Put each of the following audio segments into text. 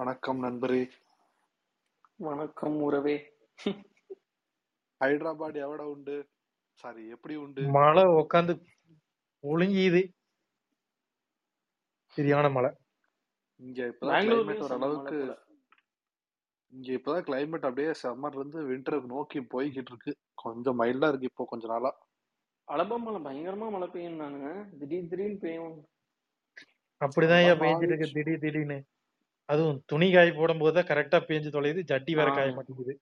வணக்கம் நண்பரே. வணக்கம் உறவே. ஹைதராபாத் எவட உண்டு? சாரி எப்படி உண்டு? மழை உட்காந்து ஒழுங்கிது. சரியான மழை. இங்க இப்பதான் ஓரளவுக்கு இங்க இப்பதான் கிளைமேட் அப்படியே சம்மர்ல இருந்து விண்டருக்கு நோக்கி போய்கிட்டு இருக்கு. கொஞ்சம் மைல்டா இருக்கு இப்போ கொஞ்ச நாளா. அலபாமால பயங்கரமா மழை பெய்யும் நானுங்க திடீர் திடீர்னு பெய்யும். அப்படிதான் பேஞ்சிட்டு இருக்கு. திடீர் திடீர்னு. அதுவும் துணி காய போடும் போது தான் கரெக்டா பேஞ்சு தொலையுது ஜட்டி வேற. காய மாட்டேங்குது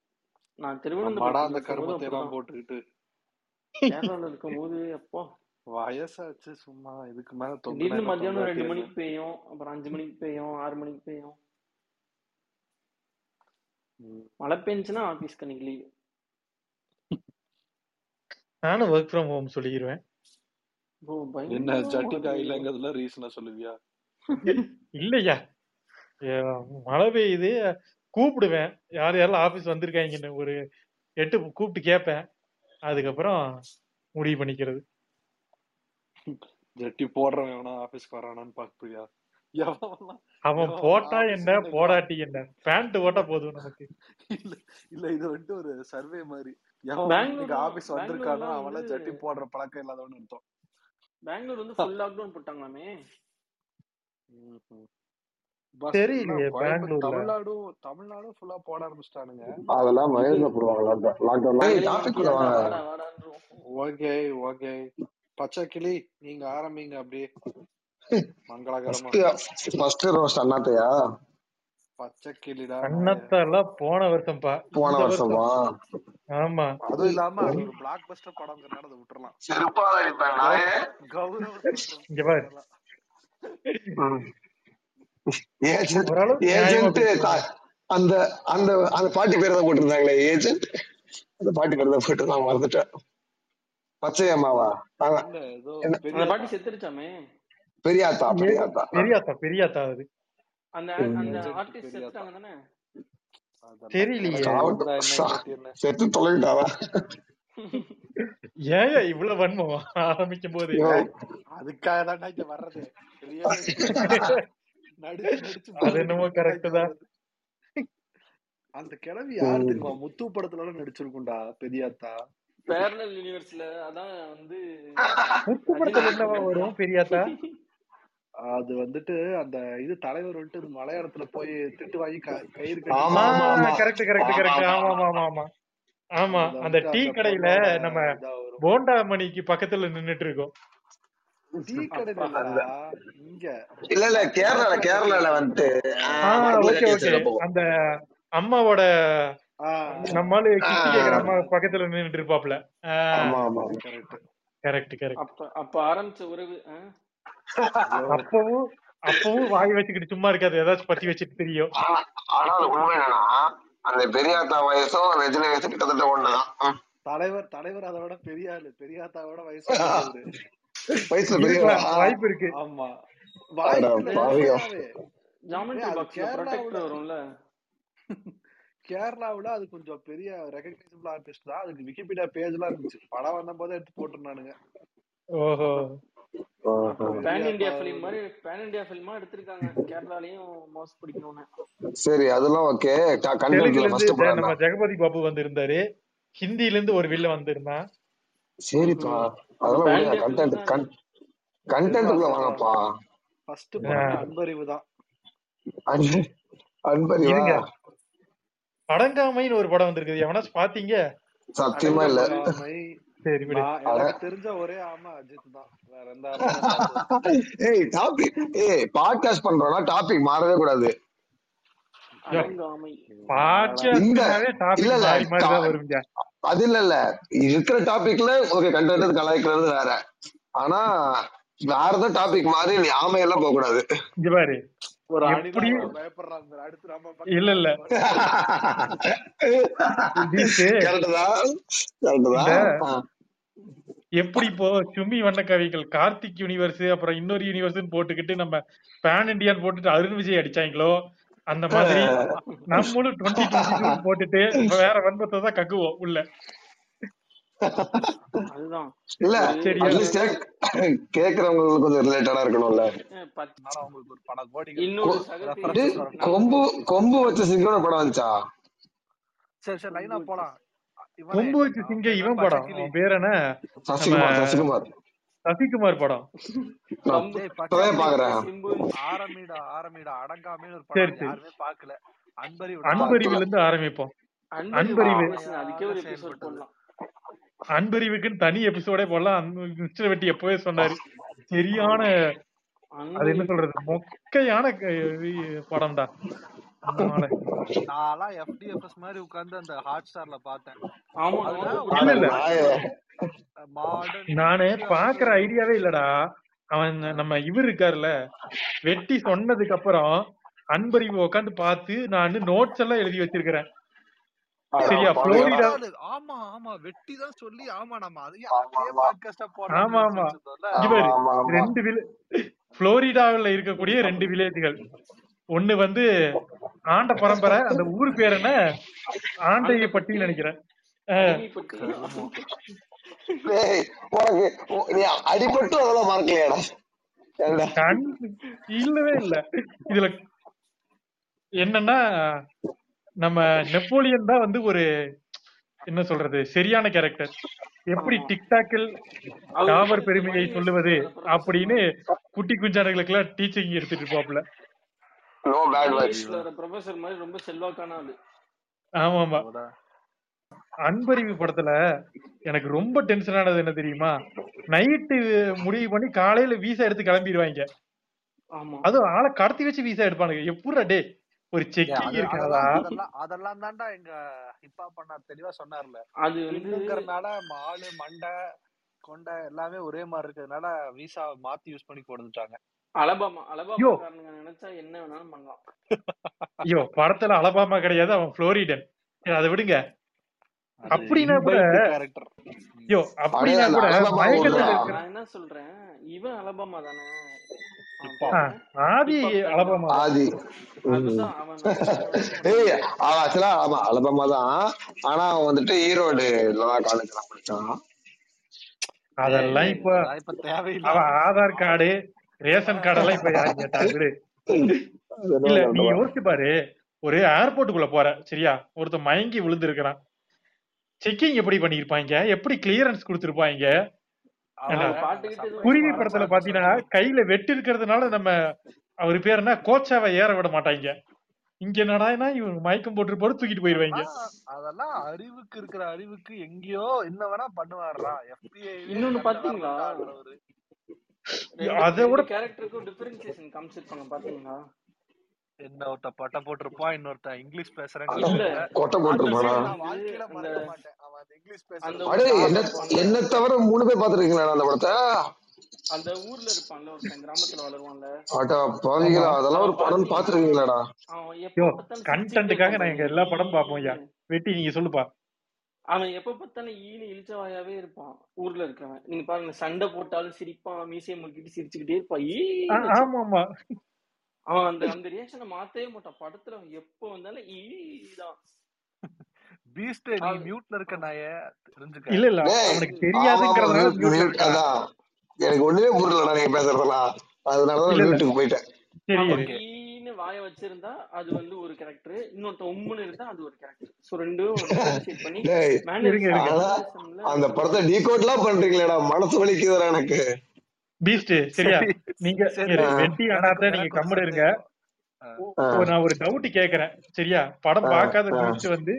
நான் நம்மடா அந்த கருமத்தை எல்லாம் போட்டுக்கிட்டு இருக்கும்போது அப்போ வயசாச்சு சும்மா இதுக்கு மேல திடீர்னு மத்தியானம் ரெண்டு மணிக்கு பெய்யும் அப்புறம் அஞ்சு மணிக்கு பெய்யும் ஆறு மணிக்கு பெய்யும். மழை பெஞ்சுன்னா ஆபீஸ்க்கு அன்னைக்கு லீவ் நானும் ஒர்க் ஃப்ரம் ஹோம் சொல்லிடுவேன் ஓ என்ன ஜட்டி காயிலங்கிறதுல ரீசனா சொல்லுவியா? இல்லையா? மழை பெய்யுது. கூப்பிடுவேன். யார் யாரெல்லாம் ஆபீஸ் வந்திருக்காங்கன்னு ஒரு எட்டு கூப்பிட்டு கேட்பேன். அதுக்கப்புறம் முடிவு பண்ணிக்கிறது. ஜட்டி போடுறவன் எவனா ஆபீஸ்க்கு வரானான்னு பாக்குறியா அவன் போட்டா என்ன? போடாட்டி என்ன? பேண்ட் போட்டா போதும் நமக்கு. இல்ல இல்ல இது வந்துட்டு ஒரு சர்வே மாதிரி. ஆபீஸ் வந்திருக்கானோ வந்து ஜட்டி போடுற பழக்கம் இல்லாதவன்னு அர்த்தம். பெங்களூர் வந்து ஃபுல் லாக்டவுன் போட்டாங்களாமே? ம்ஹும். பஸ் என்ன தெரியலையே தமிழ்நாடும் தமிழ்நாடும் ஃபுல்லா போட ஆரம்பிச்சிட்டானுங்க. அதெல்லாம் மகேந்திர போடுவாங்க ஓகே ஓகே. பச்சை கிளி நீங்க ஆரம்பிங்க அப்படியே. மங்களகரமா. ஃபர்ஸ்ட் ரோஸ்ட் அண்ணாத்தையா? பச்சை கிளிடா நாய அன்னத்தெல்லாம் போன வருஷம்ப்பா போன வருஷம். ஆமா. அதுவும் இல்லாம அது ஒரு பிளாக் பஸ்டர் படம்ங்கிறனால அதை விட்டுறலாம். செருப்பால கௌரவத்தை விட்டுறலாம் இங்க பாரு. ஏஜென்ட் ஏஜென்ட் அந்த அந்த அந்த பாட்டி பேர் தான் போட்டிருந்தாங்களே ஏஜென்ட்? அந்த பாட்டி பேர் தான் போட்டிருந்தாங்க மறந்துட்டேன். பச்சையம்மாவா பாட்டி செத்துருச்சாமே? பெரியாத்தா பெரியாத்தா பெரியாத்தா பெரியாத்தா அது. அந்த அந்த ஆர்டிஸ்ட் செத்துட்டாங்க தானே? தெரியலையே. செத்து தொலைவிட்டாவா ஏன் இவ்வளவு வன்மம்? ஆரம்பிக்கும் போது அதுக்காக தான்டா இங்க வர்றது. அது என்னமோ கரெக்ட் தான். அந்த கிழவி யாரு ம். தெரியுமா? முத்து படத்துல எல்லாம் நடிச்சிருக்கும்டா பெரியாத்தா. பேரலல் யூனிவர்ஸ்ல அதான் வந்து முத்து படத்துல என்னவா வரும் பெரியாத்தா? அது வந்துட்டு அந்த இது தலைவர் வந்துட்டு இது மலையாளத்துல போய் திட்டு வாங்கி க- கயிறு ஆமா ஆமா ஆமா. கரெக்ட் கரெக்ட் கரெக்ட் ஆமா ஆமா ஆமா. ஆமா அந்த டீ கடையில நம்ம போண்டா மணிக்கு பக்கத்துல நின்னுட்டு இருக்கோம். இல்ல இல்ல கேரளால கேரளால போகும் அந்த அம்மாவோட நம்மால அம்மா பக்கத்துல நின்னுட்டு இருப்பாப்ல. ஆமா ஆமா கரெக்ட். Correct correct. அப்ப அப்ப ஆரம்பிச்ச உறவு அப்பவும் அப்பவும் வாய் வச்சுக்கிட்டு சும்மா இருக்காது. ஏதாச்சும் பத்தி வச்சுட்டு தெரியும் ஆனா உண்மை என்னன்னா அந்த பெரியாத்தா வயசும் ரஜினி வயசும் கிட்டத்தட்ட ஒண்ணுதான். தலைவர் தலைவர் அதை விட பெரிய ஆளு பெரியாத்தாவோட வயசு வயசுல இருக்கலாம் வாய்ப்பு இருக்கு. ஆமா. கேரளாவுல அது கொஞ்சம் பெரிய ரெகக்னைசபிள் ஆர்டிஸ்ட் தான். அதுக்கு விக்கிபீடியா பேஜ் எல்லாம் இருந்துச்சு. படம் வந்த போதே எடுத்து போட்டிருந்தானுங்க. ஓஹோ. பேன் இந்தியா ஃபிலிம் மாதிரி பேன் இந்தியா ஃபிலிமா எடுத்திருக்காங்க. கேரளாலையும் மவுஸ் பிடிக்கணும்னு. சரி அதெல்லாம் ஓகே நம்ம ஜெகபதி பாபு வந்திருந்தாரு. ஹிந்தில இருந்து ஒரு வில்ல வந்திருந்தான். சரிப்பா. அதெல்லாம் கண்டென்ட் கண்டென்ட்டுக்குள்ள செல்வா வாங்கப்பா. ஃபர்ஸ்ட் அன்பறிவு தான். அன்பு அன்பறிவா? இருங்க. அடங்காமைன்னு ஒரு படம் வந்திருக்குது. எவனாச்சும் பாத்தீங்க? சத்தியமா இல்ல. சரி தெரிஞ்ச ஒரே ஆமா அஜித் தான். வேற எந்த ஏய் டாபிக் ஏய் பாட்காஸ்ட் பண்றோம்னா டாபிக் மாறவே கூடாது. அது இல்ல இல்ல. இருக்கிற டாபிக்ல ஓகே கண்டென்ட் கலாய்க்கிறது வேற. ஆனா வேற ஏதாவது டாபிக் மாதிரி நீ ஆமையெல்லாம் போக கூடாது. இங்க பாரு. இல்ல இல்ல. எப்படி இப்போ சுமி வண்ணக்கவிகள் கார்த்திக் யூனிவர்ஸ் அப்புறம் இன்னொரு யூனிவர்ஸ்னு போட்டுக்கிட்டு நம்ம பேன் இண்டியான்னு போட்டுட்டு அருண் விஜய் அடிச்சாங்களோ அந்த மாதிரி நம்மளும் டுவெண்ட்டி டுவெண்ட்டி போட்டுட்டு வேற வன்மத்தை தான் கக்குவோம் உள்ள. கேக்குறவங்களுக்கு கொஞ்சம் ரிலேட்டடா இருக்கணும்ல. கொம்பு கொம்பு வச்ச சிங்கம் படம் வந்துச்சா? சரி சரி லைனா போலாம். கொம்பு வச்சு சிங்க இவன் படம். பேர் என்ன? சசிகுமார் சசிகுமார். சசிகுமார் படம். ஆரம்பிடா ஆரம்பிடா அடங்காமே ஒரு படம் யாருமே பார்த்தல அன்பறிவுல இருந்து ஆரம்பிப்போம். அன்பறிவு. அன்பறிவுக்குன்னு தனி எபிசோடே போடலாம். மிஸ்டர் வெட்டி எப்பவே சொன்னாரு. சரியான அது என்ன சொல்றது? மொக்கையான படம்டா. நான்லாம் எஃப்டிஎஃப்எஸ் மாதிரி உட்கார்ந்து அந்த ஹாட் ஸ்டார்ல பார்த்தேன் நானு பாக்குற ஐடியாவே இல்லடா. அவன் நம்ம இவர் இருக்காருல்ல. வெட்டி சொன்னதுக்கு அப்புறம் அன்பறிவு உட்காந்து பார்த்து நான் நோட்ஸ் எல்லாம் எழுதி வச்சிருக்கிறேன். சரியா? புளோரிடா ஆமா ஆமா வெட்டி தான் சொல்லி ஆமா நம்ம அதையும் ஆமா அதே ஆமா. ஆமா ரெண்டு வில்லே புளோரிடாவில் இருக்கக்கூடிய ரெண்டு வில்லேஜ்கள். ஒண்ணு வந்து ஆண்ட பரம்பரை அந்த ஊர் பேர் என்ன? ஆண்டையப்பட்டின்னு ஆண்டைப்பட்டி நினைக்கிறேன் அடிபட்டு அதெல்லாம் மறக்கலையாடா. இல்லவே இல்ல. இதுல என்னன்னா நம்ம நெப்போலியன் தான் வந்து ஒரு என்ன சொல்றது சரியான கேரக்டர் எப்படி டிக்டாக்கில் டாவர் பெருமையை சொல்லுவது அப்படின்னு குட்டி குஞ்சானுகளுக்கு எல்லாம் டீச்சிங் எடுத்துட்டு இருப்பாப்ல நோ பேட் வேர்ட்ஸ் ப்ரொஃபசர் மாதிரி ரொம்ப செல்வாக்கான ஆளு. ஆமா ஆமா அன்பறிவு படத்துல எனக்கு ரொம்ப டென்ஷன் ஆனது என்ன தெரியுமா? நைட்டு முடிவு பண்ணி காலையில வீசா எடுத்து கிளம்பிடுவாங்க. ஆமா. அதுவும் ஆளை கடத்தி வச்சு வீசா எடுப்பானுங்க. எப்படிடா டே ஒரு செக்கிங் இருக்காதா அதெல்லாம் தான்டா எங்க ஹிப்பா பண்ணார் தெளிவா சொன்னார்ல. அது வந்து கிங்குங்கிறனால மாலு மண்டை கொண்டை எல்லாமே ஒரே மாதிரி இருக்கிறதுனால விசா மாத்தி யூஸ் பண்ணி கொடுத்துட்டாங்க அலபாமா அலபாமாக்காரனுங்க நினைச்சா என்ன வேணாலும் பண்ணலாம். ஐயோ படத்துல அலபாமா கிடையாது அவன் புளோரிடன் அதை விடுங்க. அப்படின்னா கூட ஐயோ கூட அலபாமா நான் என்ன சொல்றேன்? இவன் அலபாமா தானே? ஆதி அலபாமா. ஆதி. ஏய் பொண்ணு அவன் ஆக்சுவலா ஆமா அலபமா தான். ஆனா அவன் வந்துட்டு ஈரோடு காலேஜ் தான் படிச்சான். அதெல்லாம் இப்ப அவன் ஆதார் கார்டு ரேஷன் கார்டெல்லாம் இப்ப யாரு கேட்டா விடு இல்ல நீ யோசிச்சு பாரு. ஒரு ஏர்போர்ட்டுக்குள்ள போற சரியா? ஒருத்தன் மயங்கி விழுந்து இருக்கிறான் செக்கிங் எப்படி பண்ணிருப்பாங்க எப்படி கிளியரன்ஸ் கொடுத்திருப்பாங்க? குருவி படத்துல பாத்தீங்கன்னா கையில வெட்டு இருக்கிறதுனால நம்ம அவர் பேர் என்ன? கோச்சாவை ஏற விட மாட்டாங்க. இங்க என்னடான்னா இவன் மயக்கம் போட்டு போட்டு தூக்கிட்டு போயிருவாங்க. அதெல்லாம் அறிவுக்கு இருக்கிற அறிவுக்கு எங்கேயோ என்ன வேணா பண்ணுவாருடா. எஃபிஐவே இன்னொன்னு பாத்தீங்களா? அதை விட ரெண்டு கேரக்டருக்கும் டிஃபரன்சியேஷன் காமிச்சிருப்பாங்க பாத்தீங்களா? என்ன ஒருத்த பட்டை போட்டிருப்பான் இன்னொருத்தன் இங்கிலீஷ் பேசுறேங்கிறதுல கொட்டை போட்டிருப்பானா? என்ன தவிர மூணு பேர் பாத்துருக்கீங்களா அந்த படத்தை? அந்த ஊர்ல இருப்பான்ல ஒருத்தன் கிராமத்துல வளருவான்ல. அட்டா ஆமா. பாவிகளா அதெல்லாம் ஒரு படம் பாத்துருக்கீங்களாடா? கண்டென்ட்டுக்காக நான் எங்க எல்லா படம் பார்ப்போம் ஐயா. வெட்டி நீங்க சொல்லுப்பா. அவன் எப்ப பார்த்தாலும் ஈனு இழிச்சவாயாவே இருப்பான். ஊர்ல இருக்கிறவன். நீங்க பாருங்க சண்டை போட்டாலும் சிரிப்பான் மீசையை முக்கிட்டு சிரிச்சுக்கிட்டே இருப்பான். வச்சு. ஆமா ஆமா அவன் அந்த அந்த ரியாக்ஷனை மாத்தவே மாட்டான். படத்துல அவன் எப்ப வந்தாலும் ஈதான் பீஸ்ட் நீ மியூட்ல இருக்க நாய தெரிஞ்சுக்க. இல்ல இல்ல அவனுக்கு தெரியாதுங்கிறதுனால மியூட் அதான். எனக்கு ஒண்ணுமே புரியலடா நீங்க பேசுறதெல்லாம். இல்ல மியூட்டுக்கு போயிட்டேன். சரி வாய வச்சிருந்தா அது வந்து ஒரு கேரக்டர் இன்னொருத்த உம்முன்னு இருந்தா அது ஒரு கேரக்டர் சோ ரெண்டும் பண்ணி அந்த படத்தை டீகோட் எல்லாம் பண்றீங்களேடா மனசு வலிக்குதுடா எனக்கு. பீஸ்ட் சரியா? சரி நீங்க வெட்டி அண்ணாத்த நீங்க கம்முனு இருங்க. நான் ஒரு டவுட் கேக்குறேன். சரியா? படம் பார்க்காத பீஸ்ட் வந்து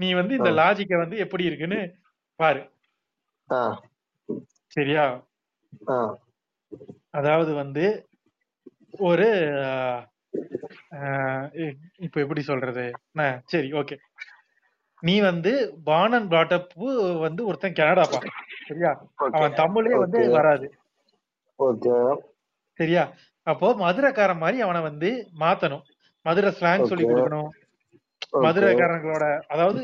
நீ வந்து இந்த லாஜிக்க வந்து எப்படி இருக்குன்னு பாரு. சரியா. அதாவது வந்து ஒரு இப்ப எப்படி சொல்றது? சரி ஓகே நீ வந்து பார்ன் அண்ட் பிராட்டப் வந்து ஒருத்தன் கனடாப்பா சரியா? அவன் தமிழே வந்து வராது. சரியா? அப்போ மதுரைக்காரன் மாதிரி அவனை வந்து மாத்தணும். மதுரை ஸ்லாங் சொல்லி கொடுக்கணும். மதுரைக்காரங்களோட அதாவது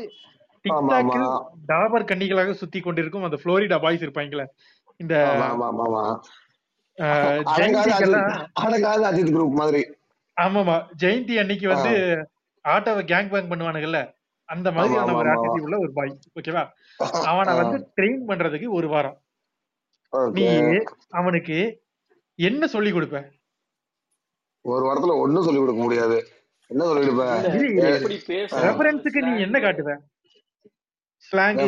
டிக்டாக்கில் டாபர் கண்டிகளாக சுத்தி கொண்டிருக்கும் அந்த புளோரிடா பாய்ஸ் இருப்பாங்களே இந்த அஜித் குரூப் மாதிரி. ஆமாமா. ஜெயந்தி அன்னைக்கு வந்து ஆட்டோவை கேங் பேங் பண்ணுவானுங்கல்ல. அந்த மாதிரியான ஒரு ஆட்டிடியூட் உள்ள ஒரு பாய் ஓகேவா அவனை வந்து ட்ரெயின் பண்றதுக்கு ஒரு வாரம். நீ அவனுக்கு என்ன சொல்லி கொடுப்ப? ஒரு வாரத்துல ஒண்ணும் சொல்லி கொடுக்க முடியாது. என்ன சொல்லி கொடுப்ப? ரெஃபரன்ஸுக்கு நீ என்ன காட்டுவ? ஸ்லாங்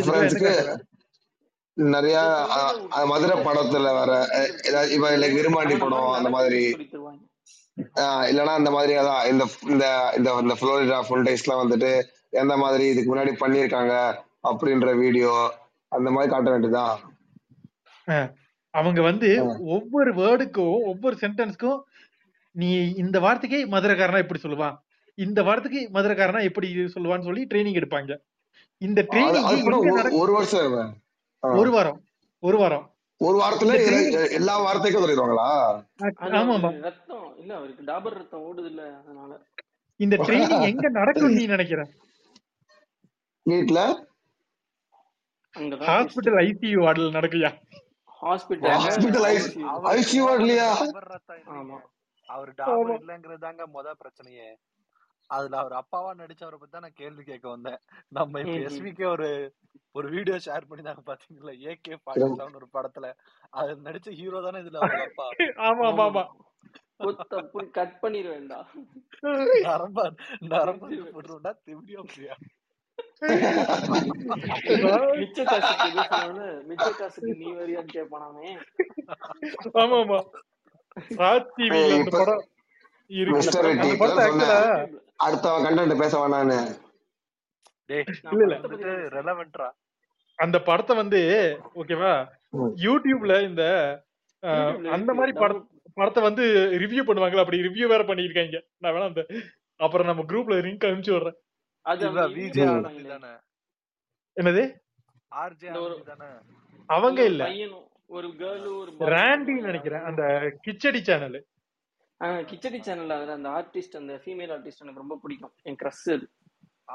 நிறைய மதுரை படத்துல வர ஏதாவது இப்ப லைக் விருமாண்டி படம் அந்த மாதிரி. இல்லைன்னா இந்த மாதிரி அதான் இந்த இந்த இந்த இந்த ஃப்ளோரிடா ஃபுல் டேஸ்லாம் வந்துட்டு எந்த மாதிரி இதுக்கு முன்னாடி பண்ணியிருக்காங்க அப்படின்ற வீடியோ அந்த மாதிரி காட்ட வேண்டியதுதான் அஹ், அவங்க வந்து ஒவ்வொரு வேர்டுக்கும் ஒவ்வொரு சென்டென்ஸ்க்கும் நீ இந்த வார்த்தைக்கு மதுரைக்காரனா எப்படி சொல்லுவான்? இந்த வார்த்தைக்கு மதுரைக்காரனா எப்படி சொல்லுவான்னு சொல்லி ட்ரைனிங் எடுப்பாங்க. இந்த ட்ரைனிங் ஒரு வருஷம் ஒரு வாரம் ஒரு வாரம். ஒரு வாரத்துல எல்லா வார்த்தைக்கும் சொல்லிடுவாங்களா? ரத்தம் இல்ல அவருக்கு டாபர் ரத்தம் ஓடுது இல்ல அதனால. இந்த ட்ரைனிங் எங்க நடக்கும் நீ நினைக்கிற? ட்விஸ்ட் ஹாஸ்பிட்டல் ஐசியூ வார்டில் நடக்குயா? ஹாஸ்பிட்டல்ல ஹாஸ்பிட்டல் ஐசி ஐசியூ இல்லைங்க ஆமா. அவர் டாபர் இல்லங்கிறது தாங்க முத பிரச்சனையே. அதுல அவர் அப்பாவா நடிச்சவரை பத்தி தான் நான் கேள்வி கேட்க வந்தேன். நம்ம இப்ப ம், ம். எஸ்விகே ஒரு ஒரு வீடியோ ஷேர் பண்ணிருந்தாங்க பாத்தீங்களா? ஏகே ஃபார்ட்டி செவன் ஒரு படத்துல. அது நடிச்ச ஹீரோ தானே இதுல அவங்க அப்பா. ஆமா ஆமா ஆமா. கட் பண்ணிடுவேன்டா நரம்பா நரம்பா போட்டுருந்தா திவ்யா பிரியா மிச்ச காசுக்கு மிச்ச காசுக்கு நீ வரியான்னு கேட்பானாமே ஆமா ஆமா. அந்த இப்ப படம் இருக்கு. அந்த படத்தை ஆக்சுவலா அடுத்தவன் கண்டென்ட் பேச வேணான்னு. அந்த படத்தை வந்து ஓகேவா. யூடியூப்ல இந்த அந்த மாதிரி பட டவுன்லோட் படத்தை வந்து ரிவ்யூ பண்ணுவாங்களா அப்படி ரிவ்யூ வேற பண்ணிருக்காங்க நான் வேணா அந்த அப்புறம் நம்ம குரூப்ல லிங்க் அனுப்பிச்சு விடுறேன். தானே? என்னது? அவங்க இல்ல. ஒரு கேர்ளும் ஒரு நினைக்கிறேன். அந்த கிச்சடி சேனல் கிச்சடி சேனல்ல அதுல அந்த ஆர்டிஸ்ட் அந்த ஃபீமேல் ஆர்டிஸ்ட் எனக்கு ரொம்ப பிடிக்கும். என் க்ரஷ் அது.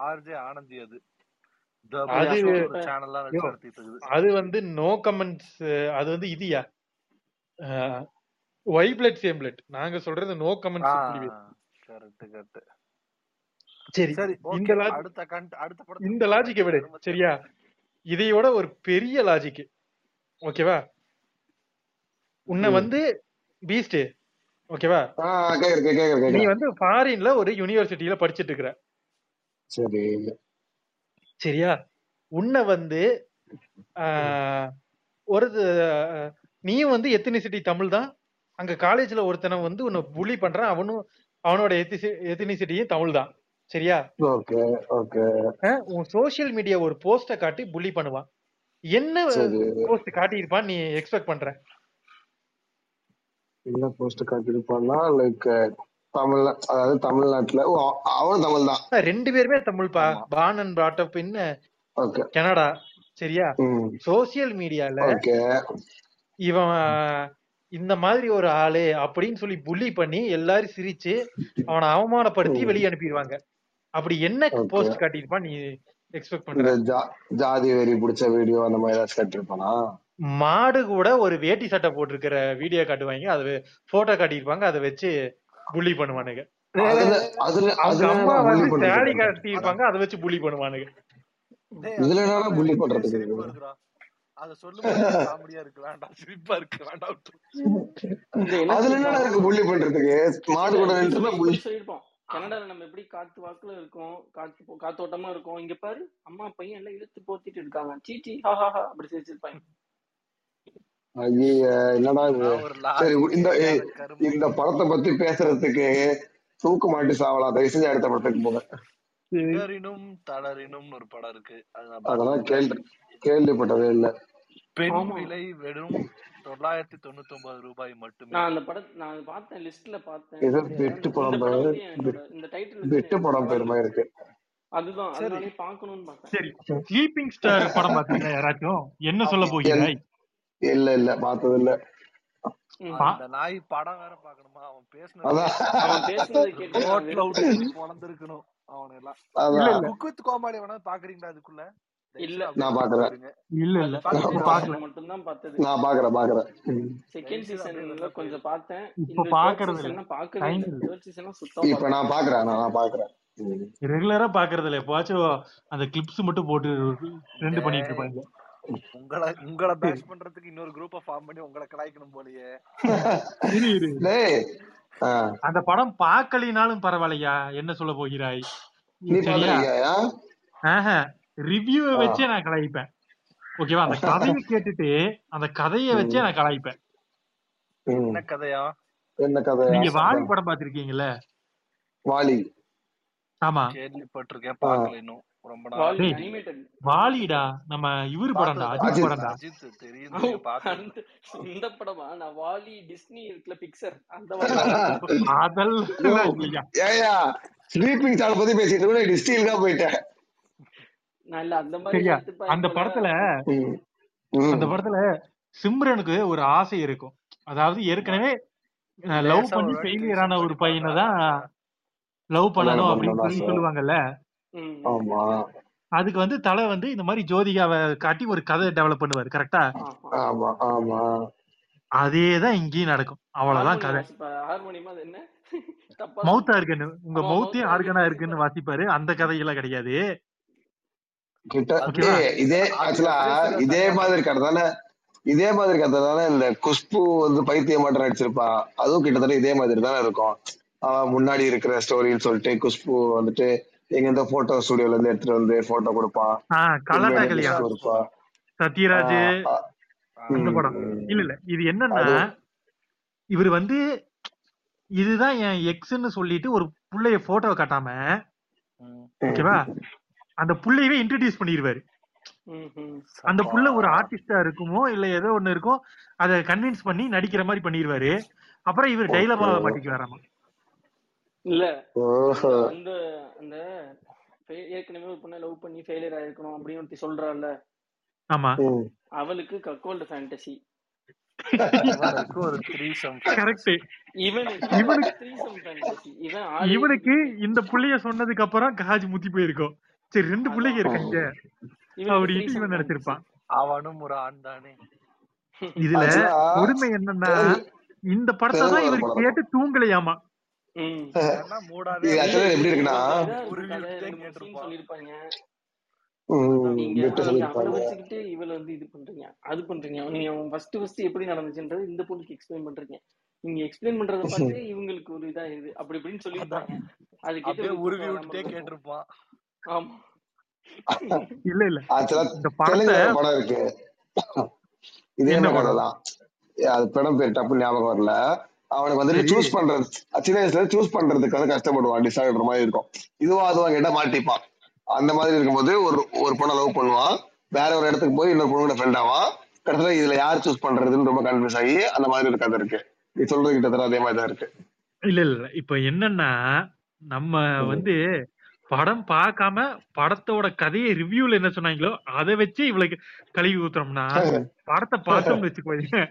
ஆர்ஜே ஆனந்தி அது. அது வந்து நோ கமெண்ட்ஸ் அது வந்து இதுயா? ஒய் பிளட் சேம் பிளட் நாங்க சொல்றது நோ கமெண்ட்ஸ் கரெக்ட் கரெக்ட் சரி சரி இந்த அடுத்த அடுத்த படத்துக்கு இந்த லாஜிக்கை விடு. சரியா? இதையோட ஒரு பெரிய லாஜிக் ஓகேவா உன்னை. வந்து பீஸ்ட் ஓகேவா? நீ வந்து ஃபாரின்ல ஒரு யூனிவர்சிட்டியில படிச்சிட்டு இருக்கிற சரி. சரியா? உன்னை வந்து ஒரு நீயும் வந்து எத்தனிசிட்டி தமிழ் தான். அங்க காலேஜ்ல ஒருத்தனை வந்து உன்னை புலி பண்றான். அவனும் அவனோட எத்தினிசிட்டியும் தமிழ் தான். சரியா? உன் சோஷியல் மீடியா ஒரு போஸ்ட காட்டி புலி பண்ணுவான். என்ன போஸ்ட் காட்டியிருப்பான் நீ எக்ஸ்பெக்ட் பண்ற? என்ன போஸ்ட் காட்டியிருப்பான்னா லைக் தமிழ் அதாவது தமிழ்நாட்டுல ஓ, அவ- அவனும் தமிழ் தான். ரெண்டு பேருமே தமிழ்ப்பா. ஆமா. Born and brought up in okay Canada. சரியா? சோசியல் மீடியால இவன் இந்த மாதிரி ஒரு ஆளு அப்படின்னு சொல்லி புள்ளி பண்ணி எல்லாரும் சிரிச்சு அவனை அவமானப்படுத்தி வெளியே அனுப்பிடுவாங்க. அப்படி என்ன போஸ்ட் காட்டியிருப்பான் நீ எக்ஸ்பெக்ட் பண்ற? ஜாதி வெறி பிடிச்ச வீடியோ அந்த மாதிரி ஏதாச்சும் காட்டியிருப்பானா மாடு கூட ஒரு வேட்டி சட்டை போட்டிருக்கிற வீடியோ காட்டுவாங்க. அது போட்டோ காட்டியிருப்பாங்க. அதை வச்சு புள்ளி பண்ணுவானுங்க. அம்மா வந்து காட்டியிருப்பாங்க. அதை வச்சு புள்ளி பண்ணுவானுங்க. இதுல அது என்னடா சொல்ல புள்ளி எனக்கே பண்றதுக்கு சிரிப்பு இருக்கு வருதுடா. அத சொல்லும் போது காமெடியா இருக்கு வேண்டாம் சிரிப்பா இருக்கு வேண்டாம் விட்டுரு. இந்த என்ன அதுல என்னடா சொல்லிருப்பான் இருக்கு புள்ளி பண்றதுக்கு? மாடு கூட புள்ளி இப்படி சொல்லியிருப்பான் கனடால நம்ம எப்படி காத்து வாக்குல இருக்கோம்? காத்து காத்தோட்டமா இருக்கோம்? இங்க பாரு அம்மா பையன் எல்லாம் இழுத்து போத்திட்டு இருக்காங்க. சீச்சி ஹா ஹா ஹா அப்படி சிரிச்சிருப்பாங்க. என்னடா இது? சரி இந்த இந்த படத்தை பத்தி பேசுறதுக்கு தூக்கு மாட்டி சாவலாம் தயவு செஞ்சு அடுத்த படத்துக்கு போங்க. இடரினும் தளரினும் ஒரு படம் இருக்கு. அது நான் அதெல்லாம் கேள்வி கேள்விப்பட்டதே இல்ல. பெண் ஆமா. விலை வெறும் தொள்ளாயிரத்தி தொண்ணூத்தி ஒன்பது ரூபாய் மட்டுமே. நான் அந்த படம் நான் பார்த்தேன் லிஸ்ட்ல பார்த்தேன். சரி வெட்டு படம் இந்த டைட்டில் வெட்டு படம் பெருமை இருக்கு. அதுதான் சரி. அதனாலே பார்க்கணும்னு பார்த்தேன். சரி ஸ்லீப்பிங் ஸ்டார் படம் பாத்தீங்களா யாராச்சும்? என்ன சொல்ல போகிறாய் இல்ல இல்ல பார்த்தது இல்ல அந்த நாய் படம் வேற பாக்கணுமா அவன் பேசுனதை பொழந்திருக்கணும் அவனை எல்லாம் இல்ல அதான். இல்ல குக் வித் கோமாளி வேணா பாக்குறீங்களா அதுக்குள்ள? இல்ல. நான் பாக்குறேன் இல்ல இல்ல. பாக்கல சீசன் மட்டும்தான் பார்த்தது. நான் பாக்குறேன் பாக்குறேன். செகண்ட் சீசன்ல கொஞ்சம் பார்த்தேன். இப்ப பாக்குறது இல்ல. இல்ல. தேர்ட் சீசன்லாம் சுத்தமா இப்ப நான் பாக்குறேன் நான் பாக்குறேன். ரெகுலரா பாக்குறது இல்ல. எப்பவாச்சும் அந்த கிளிப்ஸ் மட்டும் போட்டு ட்ரெண்ட் பண்ணிட்டு இருப்பாங்க. உங்களை உங்களை பேஷ் பண்றதுக்கு இன்னொரு குரூப்ப ஃபார்ம் பண்ணி உங்களை கலாய்க்கணும் போலயே. அந்த படம் பார்க்கலினாலும் பரவாயில்லையா? என்ன சொல்ல போகிறாய்? ரிவ்யூவை வச்சே நான் கலாய்ப்பேன். ஓகேவா அந்த கதையை கேட்டுட்டு அந்த கதையை வச்சே நான் கலாய்ப்பேன். என்ன கதையா? என்ன கதை நீங்க வாலி படம் பாத்திருக்கீங்கல்ல வாலி. ஆமா. கேள்விப்பட்டிருக்கேன் பார்க்கல இன்னும். ரொம்ப நாள் வாலி. டேய். அனிமேட்டட் வாலிடா. நம்ம இவரு படம்டா அஜித். படம்டா. இந்த படமா? நான் வாலி டிஸ்னி பிக்சர் அந்த அதெல்லாம் இல்லையா ஏயா ஸ்லீப்பிங் ஸ்டார் பத்தி பேசிட்டு கூட டிஸ்டீல்கா போயிட்டேன். நான் இல்ல அந்த மாதிரி அந்த. படத்துல. அந்த படத்துல சிம்ரனுக்கு ஒரு ஆசை இருக்கும். அதாவது ஏற்கனவே லவ் பண்ணி ஃபெயிலியர் ஆன ஒரு பையனை தான் லவ் பண்ணணும் அப்படின்னு சொல்லி. சொல்லுவாங்கல்ல. ஆமா. அதுக்கு வந்து தலை வந்து இந்த மாதிரி ஜோதிகாவை காட்டி ஒரு கதை டெவலப் பண்ணுவாரு கரெக்டா ஆமா. ஆமா அதேதான் இங்கேயும் நடக்கும். அவ்வளவுதான் கதை. ஹார்மோனியமா அது என்ன? தப்பா? மவுத்தா இருக்குன்னு உங்க மவுத்தே ஆர்கனா இருக்குன்னு வாசிப்பாரு. அந்த கதையெல்லாம் கிடையாது. இதே ஆக்சுவலா இதே மாதிரி கதை தானே இதே மாதிரி கதை தானே இந்த குஷ்பு வந்து பைத்தியம் மட்டும் நடிச்சிருப்பா அதுவும் கிட்டத்தட்ட இதே மாதிரி தானே இருக்கும். முன்னாடி இருக்கிற ஸ்டோரின்னு சொல்லிட்டு குஷ்பு வந்துட்டு எங்க இந்த போட்டோ ஸ்டுடியோல இருந்து எடுத்துட்டு வந்து போட்டோ கொடுப்பான் குஷ்பு இருப்பா சத்யராஜ் ம், படம். இல்ல இல்ல. இது என்னன்னா இவர் வந்து இதுதான் என் எக்ஸ்ன்னு சொல்லிட்டு ஒரு புள்ளைய போட்டோ காட்டாம. ஓகேவா அந்த புள்ளையவே இன்ட்ரடியூஸ் பண்ணிடுவாரு. அந்த புள்ள ஒரு ஆர்டிஸ்டா இருக்குமோ இல்ல ஏதோ ஒண்ணு இருக்கும் அதை கன்வின்ஸ் பண்ணி நடிக்கிற மாதிரி பண்ணிடுவாரு அப்புறம் இவர் Okay. மாட்டிக்கு வராமா இல்ல. அந்த அந்த ஏற்கனவே ஒரு பொண்ணை லவ் பண்ணி ஃபெயிலியர் ஆயிருக்கணும் அப்படின்னு ஒருத்தி சொல்றாள்ல. ஆமா. அவளுக்கு கக்கோல்டு ஃபேண்டசி இவனுக்கு இந்த புள்ளைய சொன்னதுக்கு அப்புறம் காஜ் முத்தி போயிருக்கும். சரி ரெண்டு பிள்ளைங்க இருக்காங்க. threesome இவன். நினைச்சிருப்பான். அவனும் ஒரு ஆண் தானே. இதுல கொடுமை என்னன்னா இந்த படத்தை தான் இவர் கேட்டு தூங்கலையாமா? ம். ஏன்னா மூடாவே இது actually எப்படி இருக்குன்னா இவளை வந்து இது பண்றீங்க அது பண்றீங்க. நீங்க ஃபர்ஸ்ட் ஃபர்ஸ்ட் எப்படி நடந்துச்சுன்றது இந்த பொண்ணுக்கு எக்ஸ்பிளைன் பண்றீங்க. நீங்க எக்ஸ்பிளைன் பண்றத பார்த்து இவங்களுக்கு ஒரு இதா இது அப்படி இப்படின்னு சொல்லியிருப்பாங்க. அது கேட்டு உருவி விட்டுட்டே. கேட்டிருப்பான் ஆமா. இல்ல இல்ல. இந்த படம் இருக்கு. இதே படம்? தான் அது படம் பேர் டப்பு ஞாபகம் வரல. அவனுக்கு வந்துட்டு. சூஸ் பண்றது சின்ன வயசுல சூஸ் பண்றதுக்கு வந்து கஷ்டப்படுவான் டிசைட் மாதிரி இருக்கும். இதுவா அதுவா கேட்டா மாட்டிப்பான். அந்த மாதிரி இருக்கும்போது ஒரு ஒரு பொண்ணை லவ் பண்ணுவான். வேற ஒரு இடத்துக்கு போய் இன்னொரு பொண்ணு ஃப்ரெண்ட் ஆவான். கடைசியில இதுல யார் சூஸ் பண்றதுன்னு ரொம்ப கன்ஃபியூஸ் ஆகி அந்த மாதிரி ஒரு கதை இருக்கு. நீ சொல்றது கிட்டத்தட்ட அதே மாதிரி தான் இருக்கு. இல்ல இல்ல இப்ப என்னன்னா நம்ம வந்து படம் பார்க்காம படத்தோட கதையை ரிவ்யூல என்ன சொன்னாங்களோ அதை வச்சு இவளுக்கு கழுவி ஊத்துறோம்னா படத்தை பார்த்தோம்னு வச்சுக்கோங்க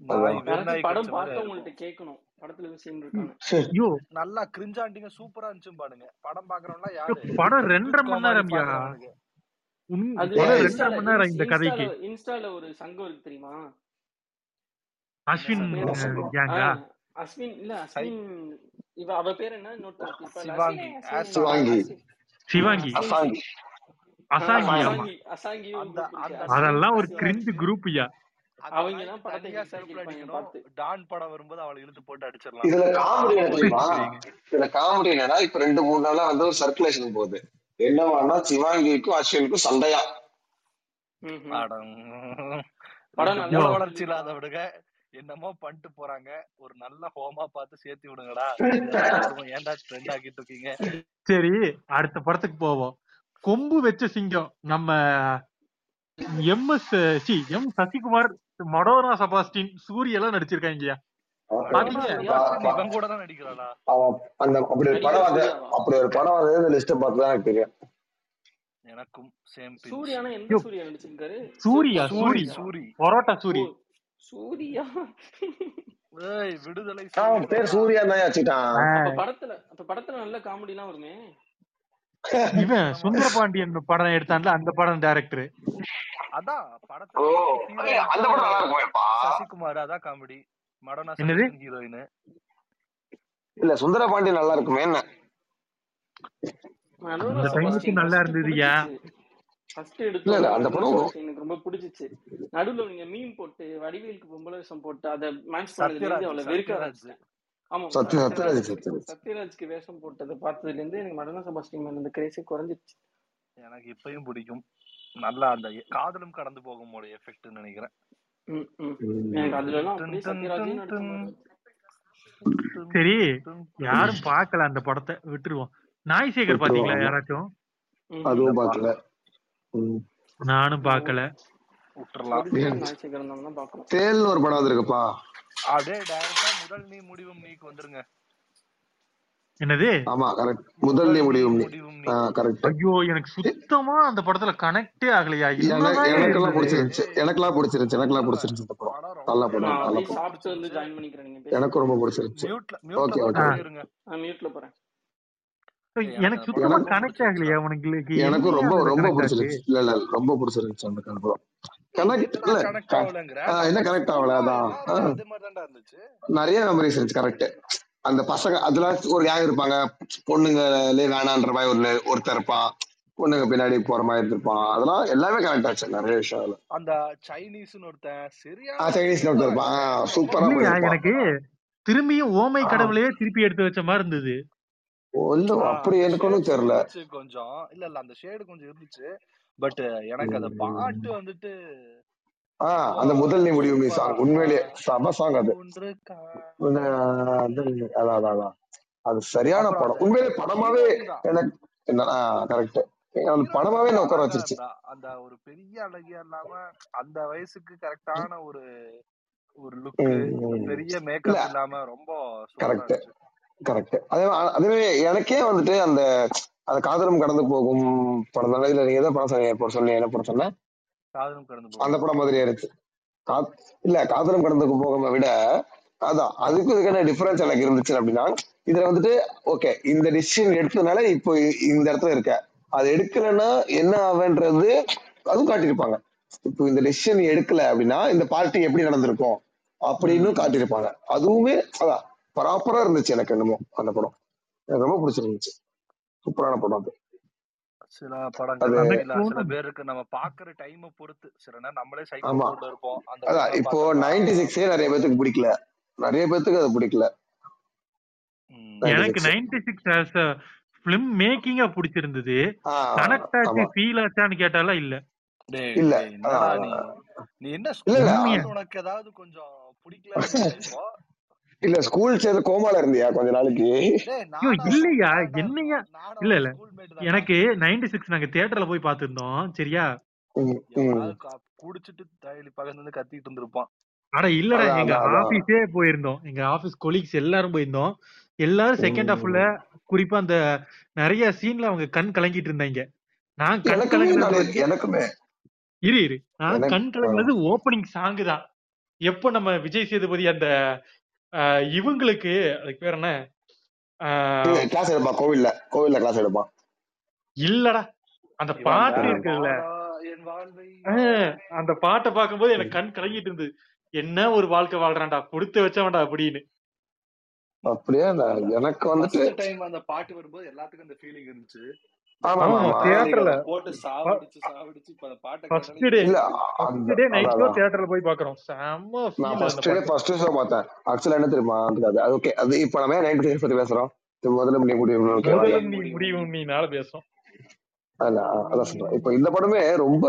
நாய் யாராச்சும் வெறிநாய் படம் பார்த்தவங்கள்ட்ட கேட்கணும். படத்துல சீன் இருக்காங்க ஐயோ நல்லா கிரிஞ்சாண்டிங்க சூப்பரா இருந்துச்சு பாருங்க. படம் பாக்குறவங்களா யாரு? படம் ரெண்டரை மணி ரெண்டரை மணி நேரம் இந்த கதைக்கு. இன்ஸ்டால ஒரு சங்கம் இருக்கு தெரியுமா? அஸ்வின் அஸ்வின் இல்ல அஸ்வின் இவ அவ பேர் என்ன? நோட் பண்ணிருப்பா சிவாங்கி. சிவாங்கி. அதெல்லாம் ஒரு கிரிஞ்சு குரூப்யா அவங்க நாய் தான் படத்தை தனியா hit செருப்புல ஆக்கியிருப்பாங்க அடிக்கணும். பார்த்து. டான் படம் வரும்போது அவளை இழுத்து போட்டு அடிச்சிடலாம். இதுல காமெடி என்ன தெரியுமா? இதுல காமெடி என்னன்னா இப்ப ரெண்டு மூணு நாளா வந்து ஒரு சர்க்குலேஷன் போகுது. என்னவானா சிவாங்கிக்கும் அஸ்வினுக்கும் சண்டையா. படம் ரெண்டு நல்லா. வளர்ச்சி இல்லாத விடுங்க என்னமோ பண்ணிட்டு போறாங்க. ஒரு நல்ல ஹோமா பார்த்து சேர்த்து விடுங்கடா. ஏன்டா ட்ரெண்ட் ஆக்கிட்டு இருக்கீங்க? சரி அடுத்த படத்துக்கு போவோம். கொம்பு வச்ச சிங்கம். நம்ம MS C M Sasikumar Madonna Sebastian Suriya எல்லாம் நடிச்சிருக்காங்கய்யா பாத்தீங்க? இவன் கூட தான் நடிக்கிறாளா? அவன் அந்த அப்படி ஒரு படம் வந்து அப்படி ஒரு படம் வந்து இந்த லிஸ்ட பார்த்து தான் எனக்கு தெரியும். எனக்கும் சேம் சூர்யானா யோ. சூர்யா நடிச்சிருக்காரு? சூர்யா சூரி சூரி. பரோட்டா சூரி. சூர்யா? ஏய் விடுதலை பேர் சூர்யா தான் வச்சுட்டான் அப்ப படத்துல அப்ப படத்துல நல்ல காமெடி எல்லாம் வருமே. இவன் சுந்தரபாண்டியன் படம் எடுத்தான்ல அந்த படம் டைரக்டர் அதான் ஓ படத்துல ஏய், அந்த படம் நல்லா இருக்குமேப்பா சசிகுமார் அதான் காமெடி மடனா? ஹீரோயின் இல்ல சுந்தர நல்லா இருக்குமே என்ன? நடுவுல அந்த டைமுக்கு செபாஸ்டின் நல்லா இருந்ததுயா? ஃபர்ஸ்ட் இல்ல அந்த படம் எனக்கு ரொம்ப பிடிச்சிச்சு. நடுவுல நீங்க மீம் போட்டு வடிவேலுக்கு பொம்பளை வேஷம் போட்டு அதை மேட்ச் சத்யராஜ் அவளை வெறுக்க ஆமா சத்ய சத்யராஜ் சத்யராஜ். சத்யராஜ். சத்யராஜ்க்கு வேஷம் போட்டதை பார்த்ததுல இருந்து எனக்கு நடன செபாஸ்டின் மேல இந்த கிரேஸே குறைஞ்சிருச்சு எனக்கு இப்பயும் பிடிக்கும். நல்லா அந்த காதலும் கடந்து போகும்போட எஃபெக்ட் நினைக்கிறேன். சரி யாரும் பார்க்கல அந்த படத்தை. விட்டுருவோம். நாய்சேகர் பாத்தீங்களா விட்டுருவோம். ஆமா யாராச்சும். அதுவும் பார்க்கல. நானும் நான் பார்க்கல. விட்டுறலாம். ஒரு படம் வந்திருக்குப்பா. அப்படியே டைரக்டா முதல் நீ முடிவும் நீக்கு வந்துருங்க. என்னது? ஆமா கரெக்ட் முதல் நீ முடிவும் நீ கரெக்ட் ஐயோ எனக்கு சுத்தமா அந்த படத்துல கனெக்டே ஆகலையா? எனக்கு எனக்கெல்லாம் இருந்தது பிடிச்சிருந்துச்சு. எனக்கெல்லாம் பிடிச்சிருந்துச்சு. எனக்கெல்லாம் பிடிச்சிருந்துச்சு இந்த படம். நல்ல ரொம்ப படம் நல்ல படம் எனக்கும் ரொம்ப பிடிச்சிருந்துச்சு. Okay okay. மியூட்ல போறேன். எனக்கு எனக்கு அந்த சுத்தமா கனெக்ட் ஆகலையா உனக்கு? எனக்கும் என்னையா ரொம்ப ரொம்ப பிடிச்சிருந்துச்சு. இல்ல இல்ல ரொம்ப பிடிச்சிருந்துச்சு அந்த கனெக்ட் என்ன கனெக்ட் ஆகல அதான். நிறைய மெமரிஸ் இருந்துச்சு கரெக்ட் அந்த பசங்க அதுல ஒரு கேங் இருப்பாங்க பொண்ணுங்களே வேணான்ற மாதிரி ஒரு ஒருத்தர் இருப்பான் பொண்ணுங்க பின்னாடி போற மாதிரி இருப்பான் அதெல்லாம் எல்லாமே கனெக்ட் ஆச்சு நிறைய விஷயம் அதுல. அந்த சைனீஸ்னு ஒருத்தன் ஆஹ் சரியான சைனீஸ்ல ஒருத்தர் இருப்பான். சூப்பரா எனக்கு திரும்பியும் ஓமை கடவுளையே திருப்பி எடுத்து வச்ச மாதிரி இருந்தது. ஆஹ் அப்படி எனக்கு ஒன்றும் தெரியல. கொஞ்சம். இல்ல இல்ல அந்த ஷேடு கொஞ்சம் இருந்துச்சு. பட் எனக்கு அந்த பாட்டு வந்துட்டு ஆஹ் அந்த முதல் நீ முடிவு சாங் உண்மையிலேயே செம சாங் அது. அதான் அது சரியான படம். உண்மையிலே படமாவே எனக்கு கரெக்ட் அந்த படமாவே என்ன உட்கார வச்சிருச்சு. அந்த ஒரு பெரிய அழகியா இல்லாம அந்த வயசுக்கு கரெக்டான ஒரு ஒரு லுக்கு ம். பெரிய மேக்கப் இல்லாம ரொம்ப கரெக்ட் கரெக்ட் அதே அதுவே எனக்கே வந்துட்டு அந்த அந்த காதலும் கடந்து போகும் படம் தானே. இல்ல நீங்க எதை படம் சொன்னீங்க சொன்னீங்க என்ன படம் சொன்ன காதலும் கடந்து அந்த படம் மாதிரியே இருந்துச்சு கா- இல்ல காதலும் கடந்து போகும் விட அதான் அதுக்கும் இதுக்கான டிஃபரன்ஸ் எனக்கு இருந்துச்சு அப்படின்னா இதுல வந்துட்டு ஓகே இந்த டிசிஷன் எடுத்ததுனால இப்போ இந்த இடத்துல இருக்க. அது எடுக்கலைன்னா என்ன ஆகுன்றது அதுவும் காட்டியிருப்பாங்க. இப்போ இந்த டெசிஷன் எடுக்கல அப்படின்னா இந்த பார்ட்டி எப்படி நடந்திருக்கும் அப்படின்னு. காட்டியிருப்பாங்க. அதுவுமே அதான் ப்ராப்பரா இருந்துச்சு எனக்கு என்னமோ அந்த படம். எனக்கு ரொம்ப பிடிச்சிருந்துச்சு. சூப்பரான படம் அது. சில எனக்கு சில பேருக்கு நம்ம பாக்குற டைமை பொறுத்து. சில நேரம் நம்மளே சைக்கோ ஆமா. மூட்ல இருப்போம். அதான் படங்களை இப்போ நைன்டி சிக்ஸே நிறைய பேத்துக்கு பிடிக்கல. நிறைய பேத்துக்கு அது பிடிக்கல. எனக்கு நைன்டி சிக்ஸ் ஆஸ் பிலிம் மேக்கிங்கா பிடிச்சிருந்தது. கனெக்ட் ஆச்சு ஃபீல் ஆச்சான்னு கேட்டாலாம் இல்ல. டேய் இல்ல. நீ? நீ என்ன உனக்கு ஏதாவது கொஞ்சம் இப்போ இல்ல ஸ்கூல் சேர்ந்து கோமால இருந்தியா கொஞ்ச நாளைக்கு? இல்லையா? என்னையா? இல்ல இல்ல. எனக்கு நைன்டி சிக்ஸ் நாங்க தியேட்டர்ல போய் பார்த்திருந்தோம் சரியா? குடிச்சிட்டு தயலி பக்கத்துல இருந்து கத்திட்டு இருந்திருப்பான். அட இல்லடா. எங்க ஆபீஸே போயிருந்தோம். எங்க ஆபீஸ் கொலீக்ஸ் எல்லாரும் போயிருந்தோம். எல்லாரும் செகண்ட் ஹாஃப்ல. குறிப்பா அந்த நிறைய சீன்ல அவங்க கண் கலங்கிட்டு இருந்தாங்க. நான் கண் கலங்கினது எனக்குமே. இரு இரு. நான் கண் கலங்கினது ஓப்பனிங் சாங் தான். எப்போ நம்ம விஜய் சேதுபதி அந்த இவங்களுக்கு அதுக்கு பேர் என்ன? கிளாஸ் எடுப்பான் கோவில்ல கோவில்ல கிளாஸ் எடுப்பான் இல்லடா அந்த பாட்டு இருக்குல்ல. அந்த பாட்டை பார்க்கும்போது எனக்கு கண் கலங்கிட்டு இருந்தது என்ன ஒரு வாழ்க்கை வாழ்றான்டா கொடுத்து வச்சவன்டா அப்படின்னு. அப்படியே எனக்கு வந்துட்டு டைம் அந்த பாட்டு வரும்போது எல்லாத்துக்கும் அந்த ஃபீலிங் இருந்துச்சு. நைட் போய் பாக்குறோம். செம்ம ஆக்சுவலா என்ன தெரியுமா? அது அது ஓகே அது இப்ப நம்ம சிக்ஸ் பத்தி பேசுறோம்? முதல்ல நீ நீனால பேசுறோம் அதான் சொல்றேன். இப்போ இந்த படமே ரொம்ப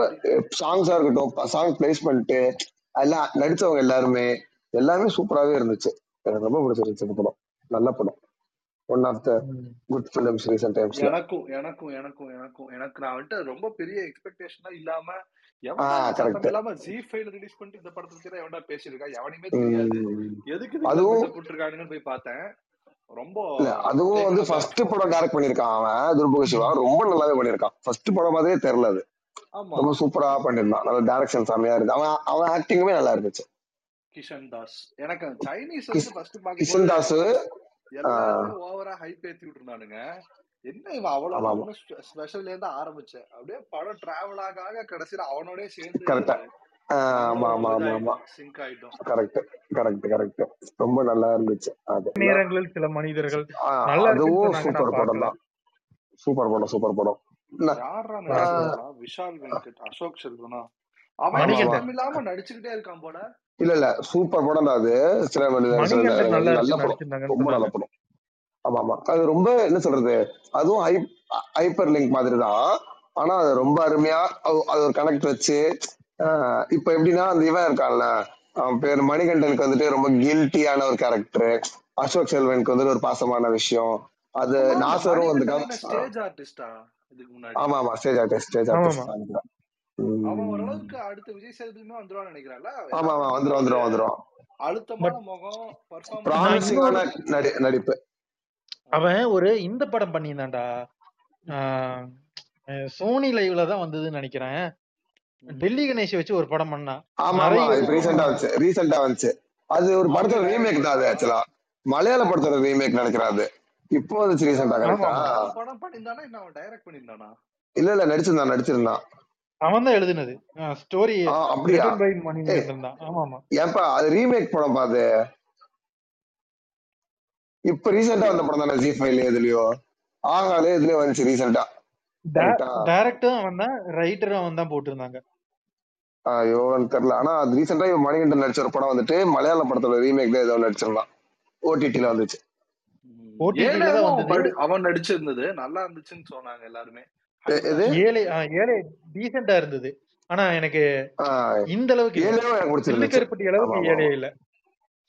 சாங்ஸா இருக்கட்டும் சாங் பிளேஸ்மெண்ட் எல்லாம் நடிச்சவங்க எல்லாருமே எல்லாமே சூப்பராகவே இருந்துச்சு. எனக்கு ரொம்ப பிடிச்சிருந்துச்சு இந்த படம். நல்ல படம். One of the good films recent டைம்ஸ்ல எனக்கும் எனக்கும் எனக்கும் எனக்கும். எனக்கு நான் வந்துட்டு ரொம்ப பெரிய எக்ஸ்பெக்டேஷனா இல்லாம இல்லாம ஜி ஃபைவ்ல ரிலீஸ் பண்ணிட்டு இந்த படத்தை பத்தி எவன்டா பேசியிருக்கா? எவனையுமே தெரியாது. எதுக்கு அதுவும் போட்டுருக்கானுங்கன்னு போய் பார்த்தேன். ரொம்ப அதுவும் வந்து ஃபர்ஸ்ட் படம் டைரக்ட் பண்ணிருக்கான் அவன் துருபக சிவா. ரொம்ப நல்லாவே பண்ணிருக்கான் ஃபர்ஸ்ட் படம் மாதிரியே தெரியல அது. ரொம்ப சூப்பரா பண்ணிருந்தான் நல்ல டைரக்ஷன் செமையா இருந்து அவன் அவன் ஆக்டிங்குமே நல்லா இருந்துச்சு. கிஷன் தாஸ். எனக்கு சைனீஸ் கிஷன் தாஸ் எல்லாருமே ஓவரா ஹைப் ஏத்தி விட்டுருந்தானுங்க. என்ன இவன் அவ்வளவு ஸ்பெஷல்ல இருந்து ஆரம்பிச்சேன். அப்படியே படம் டிராவல் ஆக ஆக கடைசியில அவனோடய சேர்ந்து கரெக்டா ஆமா ஆமா ஆமா ஆமா. சிங்க் ஆயிட்டோம். கரெக்ட் கரெக்ட் கரெக்ட் ரொம்ப நல்லா இருந்துச்சு அது. நேரங்களில் சில மனிதர்கள் அதுவும் சூப்பர் படம் தான். சூப்பர் படம் சூப்பர் படம். விஷால் வெங்கட் அசோக் செல்வனா? அவன் இல்லாம நடிச்சுக்கிட்டே இருக்கான் போல. இல்ல இல்ல. சூப்பர் படம் தான் அது. சில நல்லா படம். ரொம்ப நல்ல படம். ஆமா ஆமா. அது ரொம்ப என்ன சொல்றது? அதுவும் ஹைப்பர் லிங்க் மாதிரி தான் ஆனா அது ரொம்ப அருமையா அது ஒரு கனெக்ட் வச்சு ஆஹ் இப்ப எப்படின்னா அந்த இவன் இருக்கான்ல அவன் பேர் மணிகண்டனுக்கு வந்துட்டு ரொம்ப கில்ட்டியான ஒரு கேரக்டர் அசோக் செல்வனுக்கு வந்துட்டு ஒரு பாசமான விஷயம். அது நாசரும் வந்து ஆமா ஆமா. ஸ்டேஜ் ஆர்டிஸ்ட் ஸ்டேஜ் ஆர்டிஸ்ட் அவன் ஓரளவுக்கு அடுத்த விஜய் சேதுபதியுமே வந்துருவான்னு நினைக்கிறேன்ல? ஆமா ஆமா வந்துரும் ஒரு வந்துரும் வந்துரும். அழுத்தமான முகம் நான் பர்ஃபார்மன்ஸ் ப்ராமிசிங்கான இன்னொரு நடி நடிப்பு. அவன் ஒரு இந்த படம் பண்ணியிருந்தான்டா. சோனி லைவ்ல தான் வந்ததுன்னு நினைக்கிறேன். டெல்லி கணேஷ் வச்சு ஒரு படம் பண்ணான் ஆமா ஆமா ரீசெண்டா வந்துச்சு ரீசெண்டா வந்துச்சு. அது ஒரு படத்தோட ரீமேக் தான் அது ஆக்சுவலா மலையாள படத்தோட ரீமேக் நினைக்கிறேன் அது. இப்போ வந்துச்சு ரீசெண்டா கரெக்டா படம் பண்ணியிருந்தானா என்ன அவன் டைரக்ட் பண்ணியிருந்தானா? இல்ல இல்ல நடிச்சிருந்தான் நடிச்சிருந்தான். அவன் தான் எழுதுனது. ஸ்டோரி ஆமா ஆமா. ஏன்பா அது ரீமேக் படம் பாது இப்ப ரீசெண்டா வந்த படம் தானே ஜி ஃபைவ்ல எதுலயோ? ஆகாலே இதுலயே வந்துச்சு ரீசெண்டா டைரக்டரும் அவன் தான் ரைட்டரும் அவன் தான் போட்டிருந்தாங்க. ஐயோ தெரியல. ஆனா அது ரீசெண்டா இவன் மணிகண்டன் நடிச்ச ஒரு படம் வந்துட்டு மலையாள படத்தோட ரீமேக் தான் ஏதோ நடிச்சிருந்தான். ஓடிடில வந்துச்சு. ஓடிடில தான் ஏழாவும் அவன் நடிச்சிருந்தது. நல்லா இருந்துச்சுன்னு சொன்னாங்க எல்லாருமே. ஏழை ஏழை டீசெண்டா இருந்தது. ஆனா எனக்கு இந்த அளவுக்கு சில்லு கருப்பட்டி அளவுக்கு ஆமா ஏழை ஆமா இல்ல.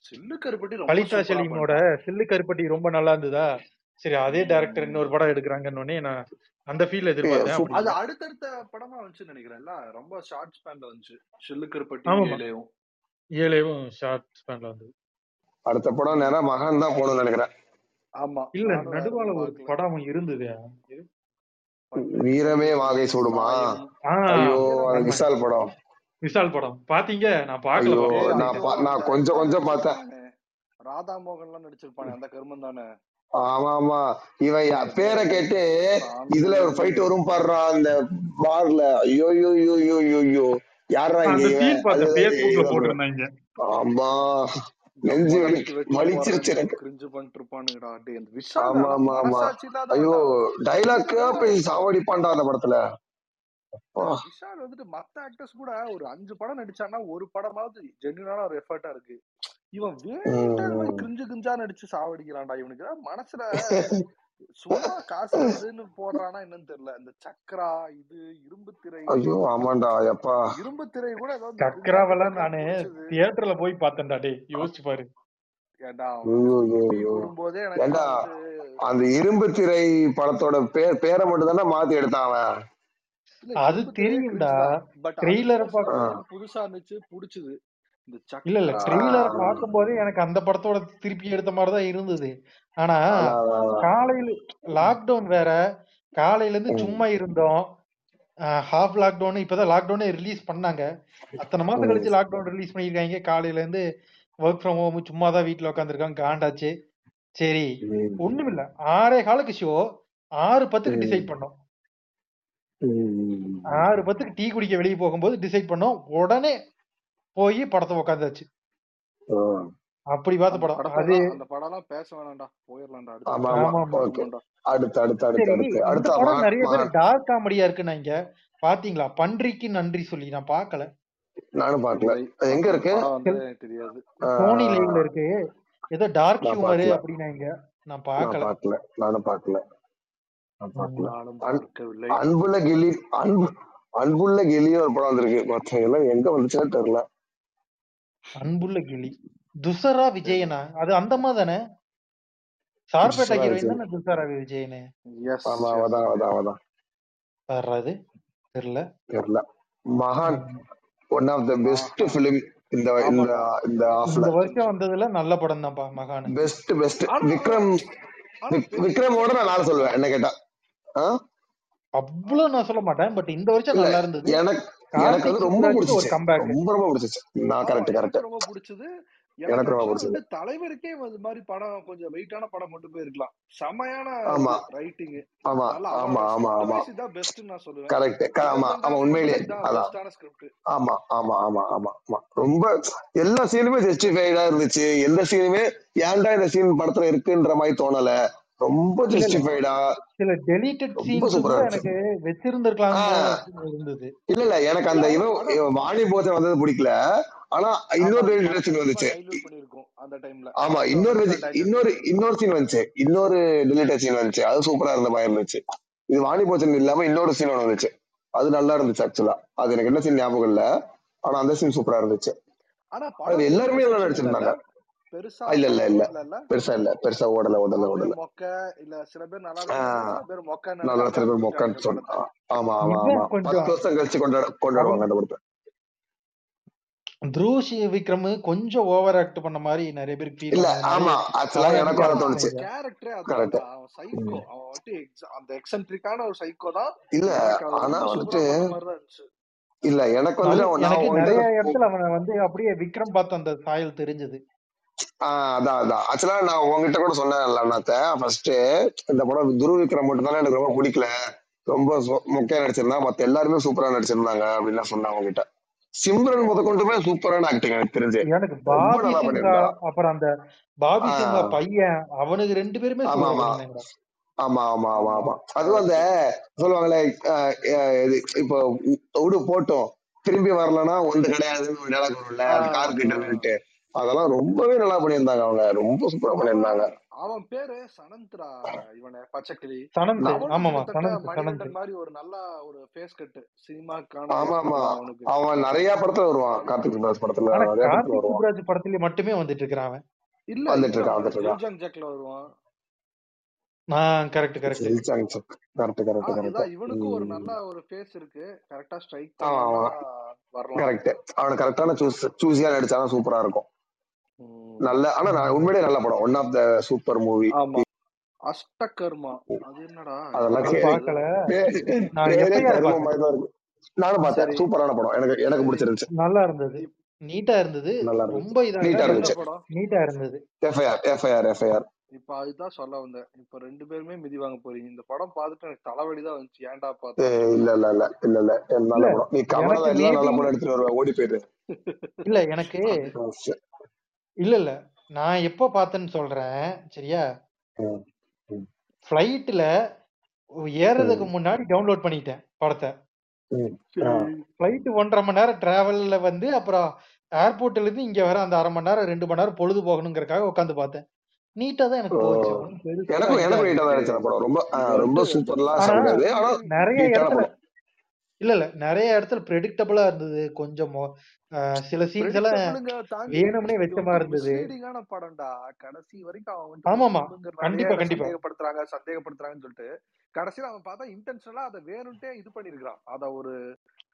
சில்லு கருப்பட்டி சூப்பரா சலீமோட சில்லு கருப்பட்டி ரொம்ப நல்லா இருந்ததா? சரி அதே டைரக்டர் இன்னொரு படம் எடுக்கிறாங்கன்னு உடனே நான் அந்த ஃபீல் எதிர்பார்த்தேன். அது அடுத்தடுத்த படமா வந்துச்சுன்னு நினைக்கிறேன்ல ரொம்ப ஷார்ட் ஸ்பேன்ல வந்துச்சு. சில்லு கருப்பட்டி ஏழையும். ஏழையும் ஷார்ட் ஸ்பேன்ல வந்தது. அடுத்த படம் நேரா மகான் தான் போகணும்னு நினைக்கிறேன். ஆமா. இல்ல நடுவால ஒரு படம் இருந்தது. வீரமே வாகை சூடுமா? ஐயோ அது விஷால் படம். விஷால் படம். பாத்தீங்க? நான் பாப்போம் நான் கொஞ்சம் கொஞ்சம் பார்த்தேன். ராதா மோகன் எல்லாம் நடிச்சிருப்பானே அந்த கருமம் தானே. ஆமா ஆமா இவன் யா- பேரை கேட்டு இதுல ஒரு ஃபைட் வரும் பாடுறான் அந்த பார்ல. ஐயோ ஐயோ ஐயோ ஐயோ ஐயோ. யாரா இங்க ஆமா. நெஞ்சு வலிச்சிருச்சு எனக்கு. கிரிஞ்சு பண்ணிட்டு இருப்பானுங்கடா டேய் அந்த விஷால் ஆமா ஆமா ஐயோ இவன் போய் சாவடிப்பான்டா அந்த படத்துல. விஷால் வந்துட்டு மத்த ஆக்டர்ஸ் கூட ஒரு அஞ்சு படம் நடிச்சான்னா ஒரு படமாவது ஜென்யூனான ஒரு எஃபர்ட்டா இருக்கு. இவன் கிரிஞ்சு கிரிஞ்சா நடிச்சு சாவடிக்கிறான்டா இவனுக்கு. மனசுல சும்மா காசு வருதுன்னு போடுறானா என்னன்னு தெரியல. இந்த சக்கரா இது இரும்பு திரை. ஐயோ ஆமாண்டா எப்பா இரும்பு திரை கூட ஏதோ இந்த கிரிஞ்சா சக்கராவெல்லாம் நானு தியேட்டர்ல போய் பார்த்தேன்டா டேய். யோசிச்சு பாரு. அந்த இரும்பு திரை படத்தோட பேர் பேரை மட்டும் தானே மாத்தி எடுத்தான் அது தெரியும்டா. ட்ரெய்லரை புதுசா இருந்துச்சு பிடிச்சது. இந்த இல்ல இல்ல ட்ரெய்லரை. பார்க்கும் போதே எனக்கு அந்த படத்தோட திருப்பி எடுத்த மாதிரி தான் இருந்தது. ஆனா. காலையில லாக்டவுன் வேற. காலையில இருந்து சும்மா இருந்தோம். ஹாஃப் லாக்டவுன் இப்பதான் லாக்டவுனே ரிலீஸ் பண்ணாங்க. அத்தனை மாசம் கழிச்சு லாக்டவுன் ரிலீஸ் பண்ணிருக்காங்க காலையில இருந்து ஒர்க் ஃப்ரம் ஹோம் சும்மா தான் வீட்டுல உட்காந்துருக்காங்க காண்டாச்சு. சரி ஒண்ணுமில்ல. ஆறே காலுக்கு ஷோ ஆறு பத்துக்கு டிசைட் பண்ணோம். ஆறு பத்துக்கு டீ குடிக்க வெளியே போகும்போது டிசைட் பண்ணோம். உடனே போய் படத்தை உட்காந்தாச்சு. அப்படி பார்த்த படம். அது அந்த படம்லாம் பேச வேணாம்டா. போயிடலாம்டா அடுத்த அடுத்து அடுத்து அடுத்து அடுத்து படம் நிறைய பேர் டார்க் காமெடியா இருக்குன்னாங்க பாத்தீங்களா? பன்றிக்கு நன்றி சொல்லி நான் பார்க்கல. நானும் பார்க்கல. எங்க இருக்கு? தெரியாது. சோனி லைவ்ல இருக்கு? ஏதோ டார்க் ஹியூமர் அப்படின்னாங்க நான் பார்க்கல. பார்க்கல. நானும் பார்க்கல. அன்புள்ள கிளி அன்பு அன்புள்ள கிளியும் ஒரு படம் வந்திருக்கு. மத்த எல்லாம் எங்க வந்துச்சுன்னு தெரியல அன்புள்ள கிளி. துசரா விஜயனா? அது அந்த அம்மா தானே? சார்பேட்டா ஹீரோயின் தானே துசரா விஜயனு? எஸ் ஆமா எஸ் அவதான் அதே அவதான். தான் அவதான் வர்றது தெரியல தெரியல மகான். ஒன் ஆஃப் த பெஸ்ட் மகான் பிலிம் இந்த இந்த இந்த ஆஃப்ல இந்த வருஷம் வந்ததுல நல்ல படம் தான்ப்பா மகானு பெஸ்ட் பெஸ்ட் விக்ரம் விக்ரமோட நான் நாலு சொல்லுவேன் என்ன கேட்டா. ஆ? அவ்வளவு நான் சொல்ல மாட்டேன் பட் இந்த வருஷம் நல்லா இருந்தது. எனக்கு எனக்கு வந்து ரொம்ப கம்பேக் ரொம்ப ரொம்ப பிடிச்சிச்சு. நான் கரெக்ட் கரெக்ட் ரொம்ப பிடிச்சது எனக்கு ரொம்ப பிடிச்சது. தலைவருக்கே அது மாதிரி படம் கொஞ்சம் வெயிட்டான படம் கொண்டு போயிருக்கலாம். செமையான ரைட்டிங் ஆமா ஆமா ஆமா ஆமா. இதான் பெஸ்ட் நான் சொல்லுவேன். கரெக்ட் ஆமா ஆமா உண்மையிலேயே அதான். ஆமா ஆமா ஆமா ஆமா ஆமா. ரொம்ப எல்லா சீனுமே ஜஸ்டிஃபைடா இருந்துச்சு. எந்த சீனுமே ஏன்டா இந்த சீன் படத்துல இருக்குன்ற மாதிரி தோணல. ரொம்ப ஜஸ்டிஃபைடா சில டெலிட்டட் ரொம்ப சீன்ஸ் சூப்பரா எனக்கு வச்சிருந்திருக்கலாம் இருந்தது. இல்ல இல்ல எனக்கு அந்த இவன் வாணி போச்சன் வந்தது பிடிக்கல. ஆனா இன்னொரு சீன் வந்துச்சு. ஆமா இன்னொரு இன்னொரு இன்னொரு சீன் வந்துச்சு. இன்னொரு டெலிட்டட் சீன் வந்துச்சு. அது சூப்பரா இருந்த மாதிரி இருந்துச்சு. இது வாணி போச்சன் இல்லாம இன்னொரு சீன் ஒன்று வந்துச்சு. அது நல்லா இருந்துச்சு ஆக்சுவலா அது எனக்கு என்ன சீன் ஞாபகம் இல்ல. ஆனா அந்த சீன் சூப்பரா இருந்துச்சு. ஆனா அது எல்லாருமே நல்லா நடிச்சிருந்தாங்க. பெருசா இல்ல இல்ல இல்ல. பெருசா இல்ல. பெருசா ஓடல ஓடல ஓடல. மொக்க இல்ல சில பேர் நல்லா சில பேர் மொக்கன்னாங்க நல்லா சில பேர் மொக்கன்னு சொன்ன ஆமா ஆமா ஆமா. பத்து வருஷம் கழிச்சு கொண்டாட கொண்டாடுவாங்க அந்த படத்தை. த்ரூஷி விக்ரம் கொஞ்சம் ஓவர் ஆக்ட் பண்ண மாதிரி நிறைய பேருக்கு ஃபீல் ஆமா ஆக்சுவலா அவனை எனக்கும் அதை தோணுச்சு கேரக்டரே அவன் சைக்கோ அவன் ex- அந்த எக்ஸென்ட்ரிக்கான ஒரு சைக்கோ தான். இல்ல எனக்கு ஆனா வந்துட்டு இல்ல எனக்கு நான் எனக்கு நிறைய இடத்துல அவனை வந்து அப்படியே விக்ரம் பார்த்த அந்த சாயல் தெரிஞ்சது. ஆஹ் அதான் அதான். ஆக்சுவலா நான் உங்ககிட்ட கூட சொன்னேன்ல நாத்த ஃபர்ஸ்ட் இந்த படம் துருவ விக்ரம் மட்டும் தானே எனக்கு ரொம்ப பிடிக்கல. ரொம்ப மொக்கையா நடிச்சிருந்தா மத்த எல்லாருமே சூப்பரா நடிச்சிருந்தாங்க அப்படின்னு சொன்னேன் உங்ககிட்ட சிம்ரன் முத கொண்டுமே சூப்பரான ஆக்டிங் எனக்கு தெரிஞ்சு. எனக்கு பாபி சிங்கா அப்புறம் அந்த பாபி சிங்கா பையன் அவனுக்கு ரெண்டு பேருமே ஆமா ஆமா. ஆமா ஆமா அதுவும் அந்த சொல்லுவாங்களே இப்போ விடு போட்டோம் திரும்பி வரலன்னா ஒன்று கிடையாதுன்னு ஒரு dialogue வரும்ல அந்த ஆஹ் கார் கிட்ட அதெல்லாம் ரொம்பவே நல்லா பண்ணியிருந்தாங்க அவங்க. ரொம்ப சூப்பரா பண்ணியிருந்தாங்க. அவன் அவன் பேரு சனந்த்ரா இவனை பச்சைக்கிளி. சனந்த் ஆமாமா சனந்த் மாதிரி ஒரு நல்ல ஒரு ஃபேஸ் கட்டு சினிமாக்கான ஆமா அவனுக்கு. அவன் நிறைய படத்துல வருவான். கார்த்திக் சுப்ராஜ் படத்துல கார்த்திக் சுப்ராஜ் படத்துல மட்டுமே வந்துட்டு இருக்கிறான் அவன். இல்ல வந்துட்டு இருக்கான் வருவான் வந்துட்டு இருக்கான். ஜில்ஜாங் ஜாக்ல வருவான். நான் correct correct correct correct correct இதான் இவனுக்கும் ஒரு நல்ல ஒரு ஃபேஸ் இருக்கு. கரெக்டா ஸ்ட்ரைக் கரெக்ட் அவனுக்கு கரெக்டான சூஸ் சூஸியா நடிச்சாலும் சூப்பரா இருக்கும். நல்ல ஆனா நான் உண்மையிலேயே நல்ல படம். One of the super movie ஆமா. அஷ்டகர்மா. அது என்னடா? அதெல்லாம் நானும் பார்த்தேன் சூப்பரான படம். எனக்கு எனக்கு சரி பிடிச்சிருந்துச்சு. நல்லா இருந்தது. நீட்டா இருந்தது. நல்லா ரொம்ப இதா நீட்டா இருந்துச்சு. நீட்டா இருந்தது. எஃப்ஐஆர் எஃப்ஐஆர் எஃப்ஐஆர் இப்ப அதுதான் சொல்ல வந்தேன். இப்ப ரெண்டு பேருமே மிதி வாங்க போறீங்க. இந்த படம் பார்த்துட்டு எனக்கு தலைவலி தான் வந்துச்சு. ஏன்டா பார்த்தோம்னு இல்ல இல்ல இல்ல. இல்ல இல்ல. நல்ல படம். நீ கமலா எல்லாம் நல்ல படம் எடுத்துட்டு வருவ. ஓடி போயிரு. இல்ல எனக்கு இல்ல இல்ல. நான் எப்போ பார்த்தேன்னு சொல்றேன். சரியா? ஃபிளைட்ல ஏறதுக்கு முன்னாடி டவுன்லோட் பண்ணிட்டேன் படத்தை. ஃபிளைட் ஒன்றரை மணி நேரம் டிராவல்ல வந்து அப்புறம் ஏர்போர்ட்ல இருந்து இங்க வர அந்த அரை மணி நேரம் ரெண்டு மணி நேரம் பொழுது போகணுங்கிறதுக்காக உட்காந்து பார்த்தேன். நீட்டா தான் எனக்கு. போச்சு. எனக்கும் இதா எனக்கும் இல்லை நீட்டா தான் இருந்துச்சு அந்த படம். ரொம்ப ரொம்ப சூப்பர்லாம் நிறைய இடத்துல இல்ல இல்ல. நிறைய இடத்துல ப்ரெடிக்டபிளா இருந்தது. கொஞ்சம் சில சீன்ஸ் எல்லாம் வேணும்னே வெச்சமா வந்து இருந்தது. மிஸ்லீடிங்கான படம்டா. கடைசி வரைக்கும் அவன் வந்துட்டு ஆமாமா. கண்டிப்பா கண்டிப்பா. சந்தேகப்படுத்துறாங்க சந்தேகப்படுத்துறாங்கன்னு சொல்லிட்டு கடைசியில அவன் பார்த்தா இன்டென்ஷனலா அதை வேணும்ட்டே இது பண்ணிருக்கான் அத ஒரு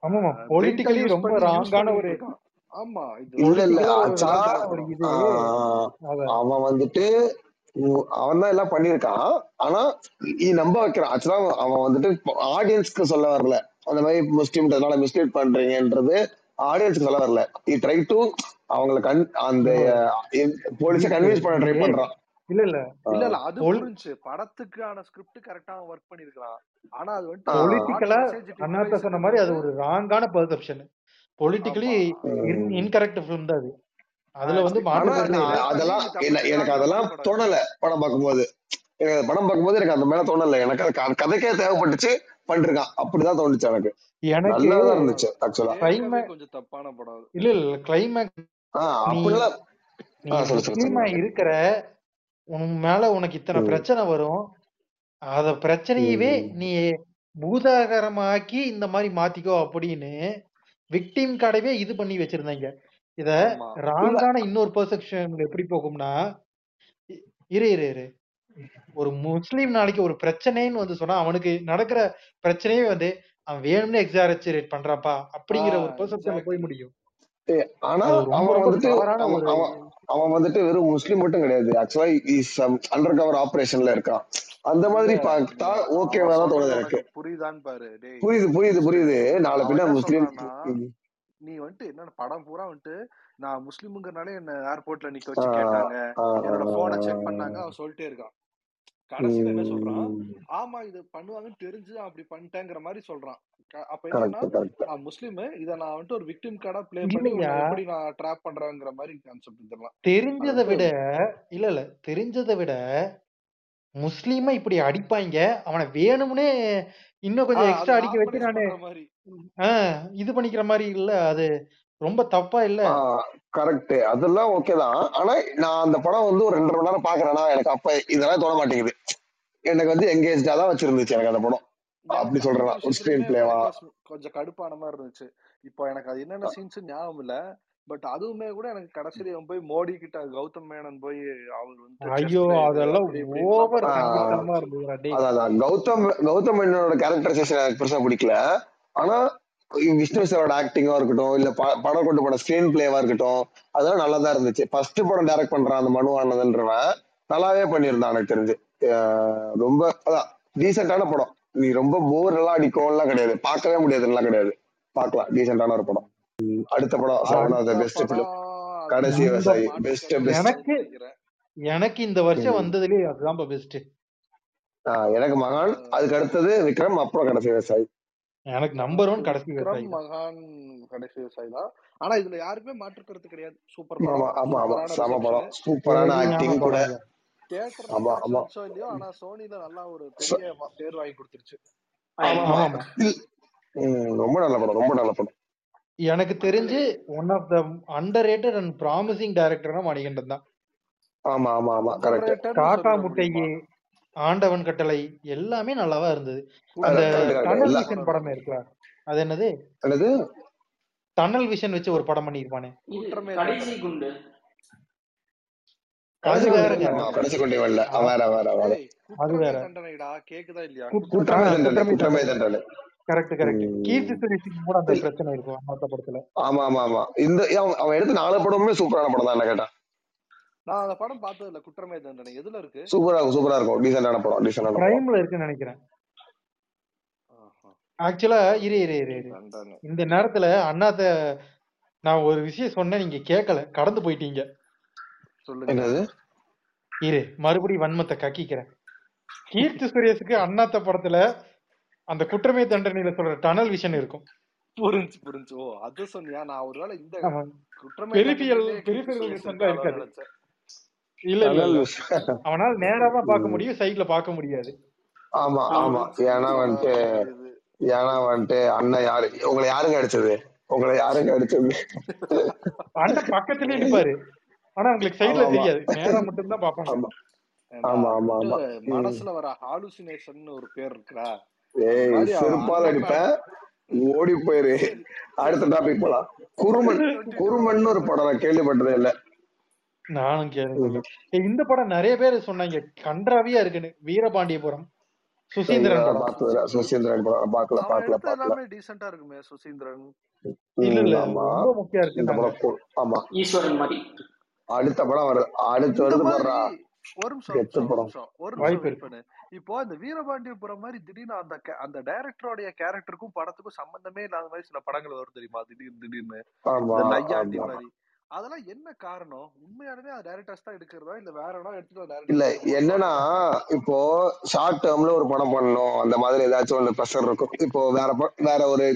ஆமாமா. பொலிட்டிக்கலி ரொம்ப ராங்கான ஒரு ஆமா இது இல்ல இல்ல. அவன் வந்துட்டு அவன் தான் எல்லாம் பண்ணிருக்கான் ஆனா நீ நம்ப வைக்கிறான். ஆக்சுவலா அவன் வந்துட்டு ஆடியன்ஸ்க்கு சொல்ல வரல. அந்த மாதிரி முஸ்லீம்ன்றதுனால மிஸ்லீட் பண்றீங்கன்றது ஆடியன்ஸ்க்கு சொல்ல வரல. நீ ட்ரை டு அவங்கள கண் அந்த போலீஸ கன்வின்ஸ் பண்ண ட்ரை பண்றான். இல்ல இல்ல. இல்ல இல்ல. அது புரிஞ்சு படத்துக்கான ஸ்கிரிப்ட் கரெக்டா ஒர்க் பண்ணிருக்கான் ஆனா அது. வாட் பொலிட்டிக்கலா அண்ணாத்த சொன்ன மாதிரி அது ஒரு ராங்கான பெர்செப்ஷன் பொலிட்டிக்கலி. இன்கரெக்ட் ஃபிலிம் தான் அது. அதுல வந்து அதெல்லாம் எனக்கு அதெல்லாம் தோணல படம் பார்க்கும்போது. எனக்கு படம் பார்க்கும்போது எனக்கு அந்த மேல தோணல. எனக்கு அது கதைக்கே தேவைப்பட்டுச்சு. பண்ணிருக்கான் அப்படிதான் தோணுச்சு எனக்கு. எனக்கு இருந்துச்சு ஆக்சுவலா கொஞ்சம் தப்பான படம் இல்ல இல்ல கிளைமேக்ஸ். இருக்கிற உன் மேல உனக்கு இத்தனை. பிரச்சனை வரும். அத பிரச்சனையவே. நீ பூதாகரமாக்கி இந்த மாதிரி மாத்திக்கோ அப்படின்னு விக்டிம் கடவே இது பண்ணி வச்சிருந்தாங்க. இத ராங்கான இன்னொரு பெர்செப்ஷன் எப்படி போகும்னா இரு இரு இரு. ஒரு முஸ்லீம் நாளைக்கு ஒரு பிரச்சனைன்னு வந்து சொன்னா அவனுக்கு நடக்கிற பிரச்சனையே வந்து அவன் வேணும்னே எக்ஸாரச்சுரேட் பண்றாப்பா அப்படிங்கிற ஒரு பெர்செப்ஷன்ல போய். முடியும். ஆனா அவன் வந்துட்டு அவன் வெறும் முஸ்லீம் மட்டும் கிடையாது. ஆக்சுவலா இஸ் அண்டர் கவர் ஆபரேஷன்ல இருக்கான். அந்த மாதிரி பார்த்தா ஓகேவா தான் தோணுது எனக்கு. புரியுதான்னு பாரு புரியுது புரியுது புரியுது. நாளை பின்ன முஸ்லீம் நீ வந்துட்டு என்ன படம் பூரா வந்துட்டு நான் முஸ்லிமுங்கிறனாலே என்ன ஏர்போர்ட்ல நிக்க வச்சு கேட்டாங்க. என்னோட போனை செக் பண்ணாங்க அவன் சொல்லிட்டே இருக்கான். கடைசியில என்ன சொல்றான்? ஆமா இது பண்ணுவாங்கன்னு தெரிஞ்சு அப்படி பண்ணிட்டேங்கிற மாதிரி சொல்றான். அப்ப என்னன்னா முஸ்லீம் இத நான் வந்துட்டு ஒரு விக்டிம் கார்டா ப்ளே பண்ணி எப்படி நான் ட்ராப் பண்றேங்கிற மாதிரி கான்செப்ட் இதெல்லாம் தெரிஞ்சதை விட இல்ல இல்ல. தெரிஞ்சதை விட முஸ்லீமை இப்படி அடிப்பாங்க அவனை வேணும்னே இன்னும் கொஞ்சம் எக்ஸ்ட்ரா அடிக்க வச்சு நானு இது பண்ணிக்கிற மாதிரி இல்ல அது ரொம்ப தப்பா இல்ல. கரெக்ட் அதெல்லாம் ஓகே தான். ஆனா நான் அந்த படம் வந்து ஒரு ரெண்டரை மணி நேரம் பாக்குறேன்னா எனக்கு அப்ப இதெல்லாம் தோண மாட்டேங்குது. எனக்கு வந்து எங்கேஜா தான் வச்சிருந்துச்சு எனக்கு அந்த படம். அப்படி சொல்றேன் ஒரு ஸ்கிரீன் பிளேவா கொஞ்சம் கடுப்பான மாதிரி இருந்துச்சு. இப்போ எனக்கு அது என்னென்ன சீன்ஸ் ஞாபகம் இல்ல. பட் அதுவுமே கூட எனக்கு கடைசியில இவன் போய் மோடி கிட்ட கௌதம் மேனன் போய் அவர் வந்து ஐயோ அதெல்லாம் ஓவர். கௌதம் கௌதம் மேனனோட கேரக்டரைசேஷன் எனக்கு பெருசா பிடிக்கல. ஆனா விஷ்ணு சாரோட ஆக்டிங்கா இருக்கட்டும் இல்ல படம் கொண்டு போன ஸ்கிரீன் பிளேவா இருக்கட்டும் அதெல்லாம் நல்லா தான் இருந்துச்சு. ஃபர்ஸ்ட் படம் டைரக்ட் பண்றான் அந்த மனு ஆனதுன்றவன் நல்லாவே பண்ணியிருந்தான் எனக்கு தெரிஞ்சு. ரொம்ப அதான் டீசென்டான படம். நீ ரொம்ப போர் எல்லாம் அடிக்கும்லாம் கிடையாது. பார்க்கவே முடியாதுலாம் கிடையாது. பார்க்கலாம் டீசென்டான ஒரு படம். உம் அடுத்த படம் செவன் ஆஃப் த பெஸ்ட் படம் பிலிம் கடைசி விவசாயி பெஸ்ட் எனக்கு எனக்கு இந்த வருஷம் வந்ததுலயே அதுதான் பெஸ்ட் எனக்கு மகான் அதுக்கு அடுத்தது விக்ரம் அப்புறம் கடைசி விவசாயி. எனக்கு நம்பர் ஒன் கடைசி விவசாயி மகான் கடைசி விவசாயி தான். ஆனா இதுல யாருக்குமே மாற்று கருத்து கிடையாது. சூப்பர் ஆமா படம். ஆமா ஆமா சூப்பரான செம படம். சூப்பரான ஆக்டிங் கூட. இல்லையோ ஆனா சோனில நல்லா ஒரு பெரிய பேர் வாங்கி கொடுத்துருச்சு. ரொம்ப நல்ல படம் ரொம்ப நல்ல படம். எனக்கு தெரிஞ்சு one of the underrated and promising டைரக்டர்னா Manikandan தான். ஆமா ஆமா ஆமா. கரெக்ட் முடியுமா? முட்டையே ஆண்டவன் கட்டளை எல்லாமே நல்லாவா இருந்தது. அந்த டனல் விஷன் படமே இருக்குல்ல அது என்னது? என்னது? டனல் விஷன் வச்சு ஒரு படம் குண்டு. அது கடைசி கொண்டே. வேறங்க அது வேற. கேக்குதா இல்லையா? குற்றமே தண்டனை கரெக்ட் கரெக்ட் கீர்த்தி சுரேஷுக்கு கூட அந்த பிரச்சனை இருக்கும் மத்த படத்துல. ஆமா ஆமா ஆமா. இந்த அவன் அவன் எடுத்த நாலு படமுமே சூப்பரான படம் தான் என்ன கேட்டா. நான் அந்த படம் பார்த்தது இல்ல குற்றமே தண்டனை. எதுல இருக்கு? சூப்பரா இருக்கும் சூப்பரா இருக்கும். டீசென்டான படம்? டீசென்டான படம்? பிரைம்ல இருக்குன்னு நினைக்கிறேன். ஆக்சுவலா இரு இரு இரு இந்த நேரத்துல அண்ணாத்த நான் ஒரு விஷயம் சொன்னேன் நீங்க கேட்கல. கடந்து போயிட்டீங்க. சொல்லுங்க. என்னது? இரு மறுபடியும் வன்மத்தை கக்கிக்கிறேன். கீர்த்தி சுரேஷுக்கு அண்ணாத்த படத்துல அந்த குற்றமே தண்டனையில சொல்ற டனல் விஷன் இருக்கும். புரிஞ்சு புரிஞ்சு. ஓ அது சொன்னியா? நான் ஒருவேளை இந்த. குற்றமே பெரிஃபியல் பெரிஃபியல் விஷன் தான் இருக்காது. இல்ல இல்ல அவனால நேரா தான் பார்க்க முடியும் சைட்ல பார்க்க முடியாது. ஆமா ஆமா. ஏன்னா வந்துட்டு ஏன்னா வந்துட்டு அண்ணன் யாரு? உங்களை யாருங்க அடிச்சது? உங்களை யாருங்க அடிச்சது? அண்ணன் பக்கத்துலயே நிப்பாரு ஆனா உங்களுக்கு சைட்ல தெரியாது. நேரா மட்டும் தான் பார்ப்பாங்க. ஆமா. ஆமா ஆமா மனசுல வர ஹாலுசினேஷன் ஒரு பேர் இருக்குடா. அது ஏய் செருப்பால் அடிப்பேன் ஓடி போயிரு. அடுத்த டாபிக் போலாம். குருமன் குருமன் ஒரு படம் நான் கேள்விப்பட்டதே இல்ல. நானும் ஏய், இந்த படம் நிறைய பேர் சொன்னாங்க கன்றாவியா இருக்குன்னு. வீரபாண்டியபுரம் சுசீந்திரன் சுசீந்திரன் படம் பார்க்கல பார்க்கல பார்க்கல. எல்லாமே டீசெண்டா இருக்குமே சுசீந்திரன். இல்ல இல்ல ரொம்ப முக்கியம் இந்த இருக்குன்னாங்க படம். ஆமா. ஈஸ்வரன் மாதிரி. அடுத்த படம் வருது அடுத்து இந்த வருது பாடுறா ஒரு நிமிஷம் ஒரு நிமிஷம் இருக்கு. இப்போ அந்த வீரபாண்டியபுரம் மாதிரி திடீர்னு அந்த அந்த டைரக்டரோடைய கேரக்டருக்கும் படத்துக்கும் சம்பந்தமே இல்லாத மாதிரி சில படங்கள் வரும் தெரியுமா? திடீர்னு திடீர்னு. ஆமா இந்த நையாண்டி ஆமா. மாதிரி. அதெல்லாம் என்ன காரணம்? உண்மையாலுமே அது டைரக்டர்ஸ் தான் எடுக்கிறதா? இல்ல வேற இடம் எடுத்துட்டு இல்ல என்னன்னா இப்போ ஷார்ட் டேர்ம்ல ஒரு படம் பண்ணணும். அந்த மாதிரி ஏதாச்சும் ஒன்று ப்ரெஷர் இருக்கும். இப்போ வேற வேற ஒரு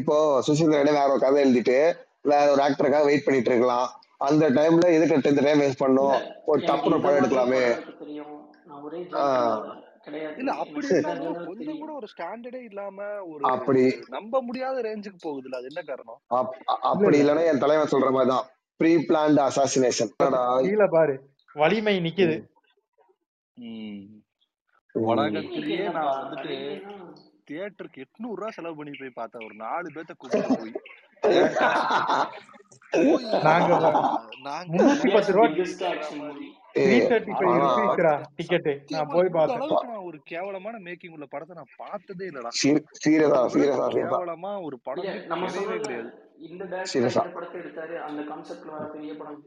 இப்போ சுசீந்திரனே வேற ஒரு கதை எழுதிட்டு வேற ஒரு ஆக்டருக்காக வெயிட் பண்ணிட்டு இருக்கலாம். அந்த டைம்ல எதுக்கு இந்த டைம் வேஸ்ட் பண்ணும் ஒரு டப்புனு படம் எடுக்கலாமே. இல்ல அப்படி கொஞ்சம் கூட ஒரு ஸ்டாண்டர்டே இல்லாம ஒரு அப்படி. நம்ப முடியாத ரேஞ்சுக்கு போகுதுல்ல அது என்ன காரணம்? அப்படி இல்ல இல்லைன்னா என் தலைவன் சொல்ற மாதிரி தான் ப்ரீ பிளான்டு அசாசினேஷன் கீழே பாரு. வலிமை நிக்குது. உலகத்திலேயே நான் வந்துட்டு தியேட்டருக்கு எட்நூறு ரூபா செலவு பண்ணி போய் பார்த்தேன். ஒரு நாலு பேர்த்த கூப்பிட்டு போய். நாங்க முன்னூத்தி பத்து ரூபா ஒரு கேவலமான மேக்கிங் உள்ள படத்தை நான் பார்த்ததே இல்லடா. கேவலமா ஒரு படமே கிடையாது. இந்த டேரக்டர் படத்தை எடுத்தாரு அந்த கான்செப்ட்ல வர பெரிய படம்.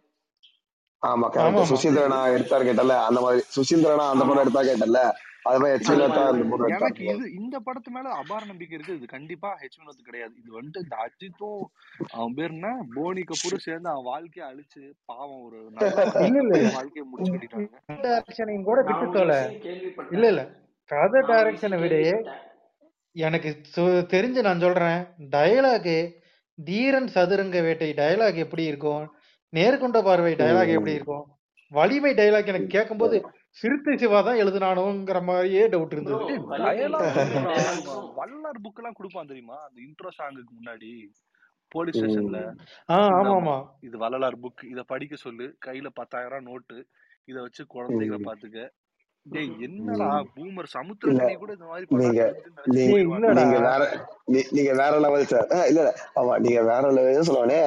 ஆமா கரெக்ட் சுசீந்திரனா எடுத்தாரு கேட்டல அந்த மாதிரி. சுசீந்திரனா அந்த படம் எடுத்தா கேட்டல அது மாதிரி ஹெச் எனக்கு இது இந்த படத்து மேல அபார நம்பிக்கை இருக்கு. இது கண்டிப்பா ஹெச் வினோத் கிடையாது. இது வந்துட்டு இந்த அஜித்தும் அவன் பேர் என்ன? போனி கபூரும் சேர்ந்து அவன் வாழ்க்கைய அழிச்சு பாவம் ஒரு வாழ்க்கையை முடிச்சு கட்டிட்டாங்க. கூட நான் விட்டு ஒரு தொலை விஷயம் கேள்விப்பட்டேன். இல்ல இல்ல. கதை டைரக்ஷனை விட. எனக்கு தெரிஞ்சு நான் சொல்றேன். டயலாகு தீரன் சதுரங்க வேட்டை டயலாக் எப்படி இருக்கும்? நேர்கொண்ட பார்வை டயலாக் எப்படி இருக்கும்? வலிமை டயலாக் எனக்கு கேட்கும்போது சிறுத்தை சிவா தான் எழுதுனானோங்கிற மாதிரியே டவுட் இருந்தது. வல்லார் புக் எல்லாம் கொடுப்பான் தெரியுமா? அந்த இன்ட்ரோ சாங்குக்கு முன்னாடி போலீஸ் ஸ்டேஷன்ல ஆமா ஆமா. இது வள்ளலார் புக் இத படிக்க சொல்லு. கையில பத்தாயிரம் நோட்டு இத வச்சு குழந்தைகளை பாத்துக்க. டேய் என்னடா பூமர் சமுத்திரக்கனி கூட இந்த மாதிரி நீங்க வேற நீங்க வேற லெவல் சார் இல்ல இல்ல. ஆமா நீங்க வேற லெவல் சொல்லுவானே.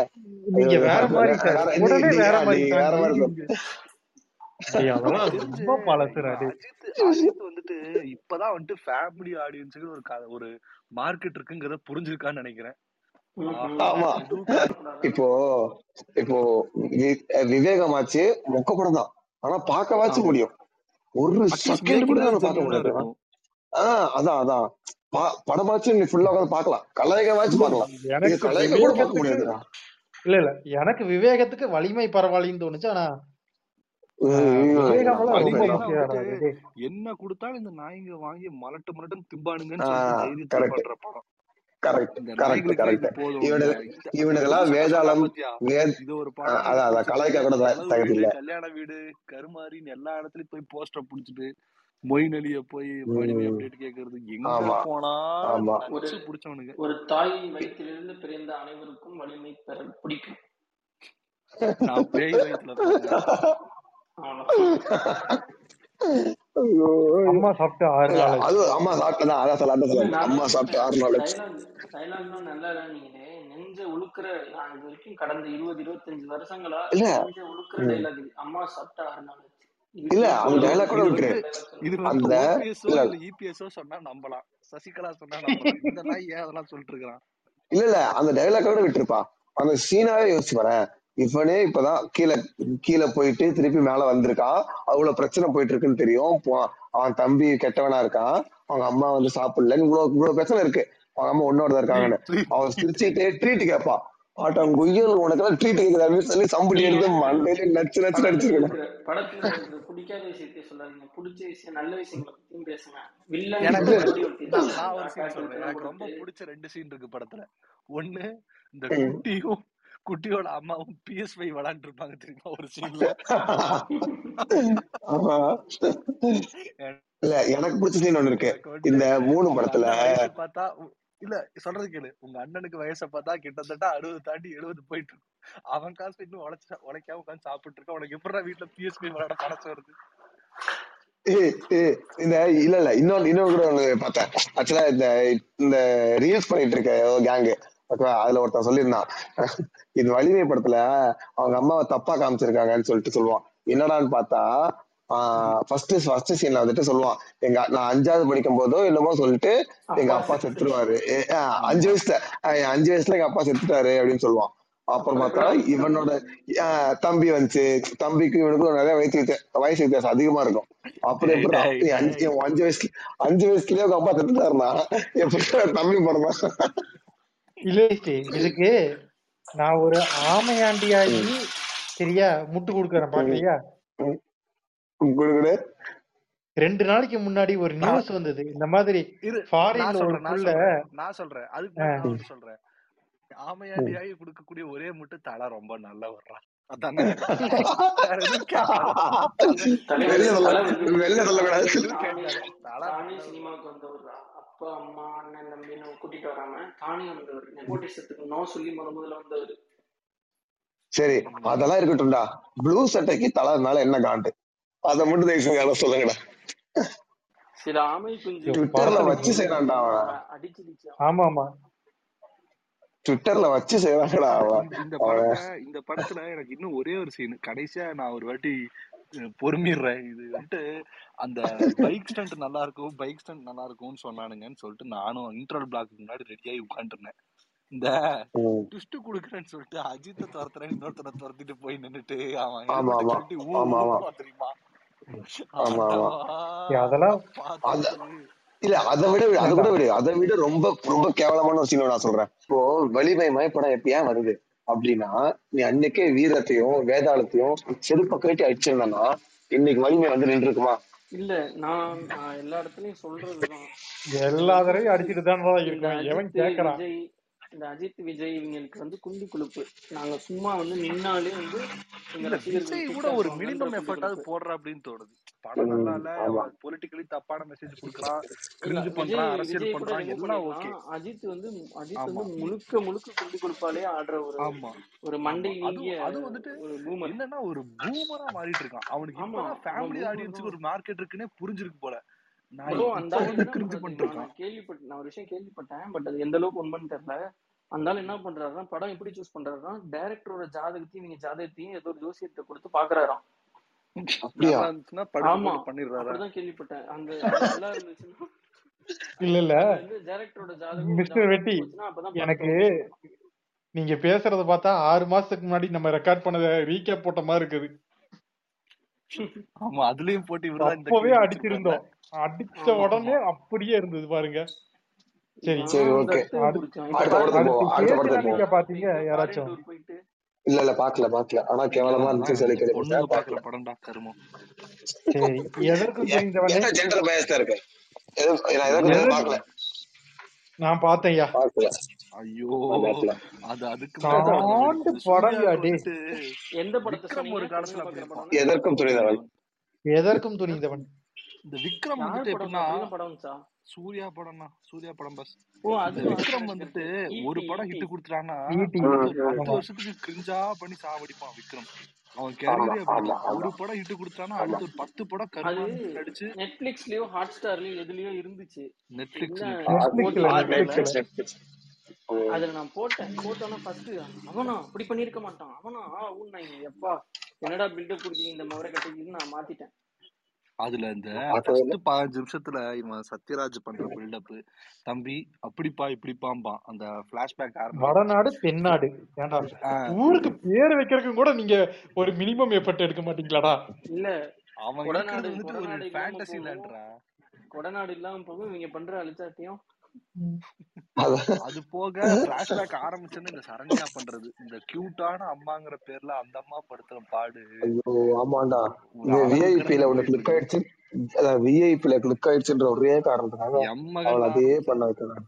நீங்க வேற மாதிரி சார் உடனே வேற மாதிரி வேற மாதிரி வந்துட்டு இப்பதான் வந்துட்டு ஃபேமிலி ஆடியன்ஸுக்கு ஒரு க- ஒரு மார்க்கெட் இருக்குங்கிறத புரிஞ்சிருக்கான்னு நினைக்கிறேன். ஆமா. இப்போ இப்போ விவேகமாச்சு மொக்க படம் தான். ஆனா பார்க்கவாச்சும் ஆமா. முடியும். ஒரு செகண்ட் கூட நம்ம பார்க்க முடியாது. ஆஹ் அதான் அதான். பா- படமாச்சும் நீ ஃபுல்லா உட்காந்து பார்க்கலாம். கலாய்க்கவாச்சும் பார்க்கலாம். இது எனக்கு கலாய்க்க கூட பார்க்க முடியாதுடா. இல்ல இல்ல எனக்கு விவேகத்துக்கு வலிமை பரவாயில்லைன்னு தோணுச்சு ஆனா என்ன கொடுத்தாலும் இந்த நாய்ங்க வாங்கி மலட்டு மலட்டுன்னு திம்பானுங்கன்னு பண்ற படம். கரெக்ட் கரெக்ட் கரெக்ட் இவனுக்கெல்லாம் வேதாளம் இது ஒரு அதான் அதான். கலாய்க்க கூட கல்யாண வீடு கருமாரின்னு எல்லா இடத்துலயும் போய் போஸ்டர் புடிச்சிட்டு மொயின் அலிய போய் அப்டேட் கேக்குறது எங்க போனாலும் ஆமா. ஒரு வயிற்றிலிருந்து பிறந்த அனைவருக்கும் வலிமை பெற பிடிக்கும். நான் பேய் வயித்துல பிறந்தேன். அவ்வளவுதான் ஐயோ. அம்மா சாப்பிட்டு ஆறு நாள் அது அம்மா சாப்பிட்டதான் அதான் சொல்ல அதான் அம்மா சாப்பிட்டு ஆறு நாள் ஆச்சு டைலாக் டைலாக் தான் நல்லா இல்லைன்னீங்களே நெஞ்ச உழுக்கிற நான் இது வரைக்கும் கடந்த இருபது இருபத்தஞ்சு வருஷங்களா இல்ல. நெஞ்ச உழுக்கிற உம். டைலாக் இது. அம்மா சாப்பிட்ட ஆறு நாள் ஆச்சு இல்ல இதுக்கு அந்த கூட இது அந்த இபிஎஸ்ஓ சொன்னா நம்பலாம். சசிகலா சொன்னா நம்பலாம். இந்த நாய் ஏன் அதெல்லாம் சொல்லிட்டு இருக்கிறான் இல்ல இல்ல. அந்த டைலாக் கூட விட்டுருப்பா. அந்த சீனாவே யோசிச்சு பாரேன். இவனே இப்பதான் கீழே கீழே போயிட்டு திருப்பி மேல வந்திருக்கான். அவ்வளவு பிரச்சனை போயிட்டு இருக்குன்னு தெரியும். போ- அவன் தம்பி கெட்டவனா இருக்கான். அவங்க அம்மா வந்து சாப்பிடல இவ்வளவு இவ்வளவு பிரச்சனை இருக்கு. அம்மா ஒன்னோட இருக்காங்கன்னு. ட்ரீட் அவன் சிரிச்சுட்டே ட்ரீட் கேட்பான் ஆட்டம் குய்யல் உனக்கு எல்லாம் ட்ரீட் கேக்குது அப்படின்னு சொல்லி நீங்க எடுத்து மண்டையில நச்சு நச்சு இருக்கிற படத்துல பிடிக்காத விஷயத்தை சொல்லாதீங்க. பிடிச்ச விஷயம் நல்ல விஷயங்களை பத்தியும் பேசுங்க. வில்லன் எனக்கு ரொம்ப பிடிச்ச ரெண்டு சீன் இருக்கு படத்துல. ஒண்ணு இந்த. குட்டியும் குட்டியோட அம்மாவும் பிஎஸ் ஃபைவ் விளாண்டு இருப்பாங்க தெரியுமா ஒரு சீன்ல ஆமா இல்ல எனக்கு பிடிச்ச சீன் ஒண்ணு இருக்கு. இந்த மூணு படத்துல பார்த்தா இல்ல சொல்றது கேளு. உங்க அண்ணனுக்கு வயசை பார்த்தா கிட்டத்தட்ட அறுபது தாண்டி எழுபது போயிட்டு இருக்கும் அவன் காசு இன்னும் உழைச்ச உழைக்காம உட்காந்து சாப்பிட்டு இருக்க உனக்கு எப்படா வீட்டுல பிஎஸ்பி விளையாட மனசு வருது? இந்த இல்ல இல்ல. இன்னொன்னு இன்னொரு கூட ஒண்ணு பார்த்தேன். ஆக்சுவலா இந்த இந்த ரீல்ஸ் பண்ணிட்டு இருக்க கேங்கு ஓகேவா அதுல ஒருத்தன் சொல்லியிருந்தான். இது வலிமை படத்துல அவங்க அம்மாவை தப்பா காமிச்சிருக்காங்கன்னு சொல்லிட்டு சொல்லுவான். என்னடான்னு பார்த்தா ஃபர்ஸ்ட் ஃபர்ஸ்ட் சீன்ல வந்துட்டு சொல்லுவான் எங்க நான் அஞ்சாவது படிக்கும் போதோ என்னமோ சொல்லிட்டு எங்க அப்பா அப்பா செத்து செத்துருவாரு அஞ்சு வயசுல அஞ்சு வயசுல எங்க அப்பா செத்துட்டாரு அப்படின்னு சொல்லுவான். அப்புறம் பார்த்தா இவனோட தம்பி வந்துச்சு. தம்பிக்கு இவனுக்கும் நிறைய வயசு வித்தியா- வயசு வித்தியாசம் அதிகமா இருக்கும். அப்புறம் எப்படி அஞ்சு அஞ்சு வயசுல அஞ்சு வயசுலயே உங்க அப்பா செத்துட்டாருனா எப்படி தம்பி பிறந்தான் இல்ல இதுக்கு நான் ஒரு ஆமையாண்டியாகி சரியா முட்டு கொடுக்கறேன் பாக்குறியா குடு ரெண்டு நாளைக்கு முன்னாடி ஒரு நியூஸ் வந்தது. இந்த மாதிரி ஃபாரின்ல ஒரு புள்ள நான் சொல்றேன் அதுக்கு சொல்றேன். ஆமையாண்டியாகி கொடுக்கக்கூடிய ஒரே முட்டு தலை ரொம்ப நல்ல வர்றா அதானே? வேற எதுவும் கேட்காத அதான் தலைவர் வெளில வேற சொல்ல தளபதி எதுவும் வெளில சொல்லக்கூடாது. எதுவும் தானே கேட்காத தலை தானே நல்ல சினிமாவுக்கு வந்தவர் அப்பா அம்மா அண்ணன் தம்பின்னு கூட்டிட்டு வராம தானே வந்தவர். நெப்போட்டிசத்துக்கு நோ சொல்லி முத முதல்ல வந்தவர். சரி. அதெல்லாம் இருக்கட்டும்டா. ப்ளூ சட்டைக்கு தலனால என்ன காண்டு? அதை மட்டும் தயவு செஞ்சு யாரும் சொல்லுங்கடா. சில ஆமை குஞ்சு ட்விட்டர்ல படத்துல வச்சு செய்யறான்டா அவன். அடிச்சிருச்சு. ஆமா ஆமா ட்விட்டர்ல வச்சு செய்யறாங்கடா இந்த இந்த அவன் படத்தை இந்த படத்துல எனக்கு இன்னும் ஒரே ஒரு சீன் கடைசியா நான் ஒரு வாட்டி பொறுமிடுறேன். இது வந்துட்டு அந்த பைக் ஸ்டண்ட் நல்லா இருக்கும் பைக் ஸ்டண்ட் நல்லா இருக்கும்னு சொன்னானுங்கன்னு சொல்லிட்டு நானும் இன்டர்வல் பிளாக்கு முன்னாடி ரெடியாகி உட்காந்துருந்தேன் இந்த. ட்விஸ்ட் குடுக்குறேன்னு சொல்லிட்டு அஜித்தை துரத்துறேன் இன்னொருத்தனை துரத்திட்டு போய் நின்னுட்டு அவன் தெரியுமா? ஆமா ஆமா. அதெல்லாம் இல்ல அதை விட அதை ஏன்டா விட விடு. அதை விட ரொம்ப ரொம்ப கேவலமான ஒரு சீன் நான் சொல்றேன். இப்போ வலிமை மயப்படம் எப்ப ஏன் வருது? அப்படின்னா நீ அன்னைக்கே வீரத்தையும் வேதாளத்தையும் செருப்ப கட்டி அடிச்சிருந்தனா இன்னைக்கு வலிமை வந்து நின்று இருக்குமா இல்ல நான் எல்லா இடத்துலயும் சொல்றதுதான். எல்லா தடவையும் அடிச்சுட்டு தான் இந்த இருக்கும் எவன் கேக்குறான்? இந்த அஜித் விஜய் இவங்களுக்கு வந்து குண்டி குழுப்பு நாங்க சும்மா வந்து நின்னாலே வந்து கூட ஒரு மினிமம் எஃபர்ட்டாவது போடுற அப்படின்னு தோணுது. படம் நல்லா இல்ல பொலிட்டிக்கலி தப்பான மெசேஜ் கொடுக்குறான் இல்ல கிரிஞ்சு பண்றான் அரசியல் பண்றான் எல்லாம் ஓகே அஜித் வந்து அஜித் வந்து முழுக்க முழுக்க குண்டி குழுப்பாலே ஆடுற ஒரு ஆமா. ஒரு மண்டை அது நீங்கிய அது வந்துட்டு ஒரு பூமர் என்னன்னா ஒரு பூமரா மாறிட்டு இருக்கான். அவனுக்கு ஆமா. ஃபேமிலி ஆடியன்ஸுக்கு ஒரு மார்க்கெட் இருக்குன்னே புரிஞ்சிருக்கு போல. நான் ப்ரோ இப்ப அந்த ஆள் வந்து என்ன கிரிஞ்சு பண்றாரு பண்ணிட்டு தெரியுமா இருக்கான். நான் கேள்விப்பட்ட நான் ஒரு விஷயம் கேள்விப்பட்டேன் பட் அது எந்த அளவுக்கு உண்மைன்னு தெரியல. ஆள் என்ன பண்றாருன்னா படம் எப்படி சூஸ் பண்றாருன்னா டைரக்டரோட ஜாதகத்தையும் நீங்க ஜாதகத்தையும் ஏதோ ஒரு ஜோசியத்தை கொடுத்து பாக்குறாராம் கேள்விப்பட்டேன். அந்த நல்லா இருந்துச்சுன்னா இல்ல இல்ல. மிஸ்டர் வெட்டி எனக்கு நீங்க பேசுறத பார்த்தா ஆறு மாசத்துக்கு முன்னாடி நம்ம ரெக்கார்ட் பண்ணத ரீகேப் போட்ட மாதிரி இருக்குது. ஆமா அதுலயும் போட்டு அப்பவே அடிச்சிருந்தோம். அடிச்ச உடனே அப்படியே இருந்தது பாருங்க. சரி சரி ஓகே அடுத்து பாத்தீங்க யாராச்சும்? இல்ல இல்ல பாக்கல பாக்கல. ஆனா கேவலமா இருந்துச்சு சொல்லி பொண்ணுங்க பாக்கல. படம்டா கருமம் சரி எதற்கும் துணிந்தவனே ஏன்னா ஜென்டர் பயஸ் தான் இருக்கு? நான் எதற்கும் பாக்கல. நான் பார்த்தேன்யா பாக்கல. ஐயோ அது அதுக்கு வெடிக்குது படம்யா சூர்யாவுக்கு டே வந்துட்டு எந்த படத்தை ஒரு காலத்துல எதற்கும் துணிந்தவன். எதற்கும் துணிந்தவன். இந்த விக்ரம் வந்துட்டு எப்படின்னா சூர்யா படம்னா சூர்யா படம் பஸ் அது விக்ரம் வந்துட்டு ஒரு ஈட்டி படம் ஹிட் கொடுத்துட்டான்னா ஒரு ம், ம். பத்து வருஷத்துக்கு கிரிஞ்சா பண்ணி சாவடிப்பான் விக்ரம். அவன் கேரியரே ஒரு படம் ஹிட் கொடுத்துட்டான்னா ஆமா. அடுத்த ஒரு பத்து படம் கருமான்னு நடிச்சு நெட்ஃபிளிக்ஸ்லயோ ஹாட் ஸ்டார்லயோ எதுலயோ இருந்துச்சு. நெட்ஃபிளிக்ஸ். அதுல நான் போட்டேன். போட்டோன்னா ஃபர்ஸ்ட் அவனா? அப்படி பண்ணிருக்க மாட்டான். அவனா? ஆ எப்பா? என்னடா பில்டப் கொடுக்கீங்க இந்த முறை கட்டிக்கின்னு நான் மாத்திட்டேன். அதுல இந்த ஃபர்ஸ்ட் பதினஞ்சு நிமிஷத்துல இவன் சத்யராஜ் பண்ற பில்டப் தம்பி அப்படிப்பா இப்படிப்பாம்பான் அந்த பிளாஷ்பேக் வடநாடு தென்னாடு. ஊருக்கு பேர் வைக்கிறதுக்கு கூட நீங்க ஒரு மினிமம் எஃபர்ட் எடுக்க மாட்டீங்களாடா? இல்ல. அவன் ஒரு கொடநாடு இல்லாம ஃபேண்டசி கொடநாடு இல்லாம போகும். இவங்க பண்ற அழிச்சாட்டியும் அது போக பிளாஷ்பேக் ஆரம்பிச்சோன்னு இந்த சரண்யா பண்றது. இந்த கியூட்டான அம்மாங்கிற பேர்ல அந்த அம்மா படுத்துற பாடு. ஐயோ ஆமாண்டா. விஐபில ஒண்ணு கிளிக் ஆயிடுச்சு. அதான் விஐபில கிளிக் ஆயிடுச்சுன்ற ஒரே காரணத்துக்காக அவளை அதே பண்ண வைக்கிறாங்க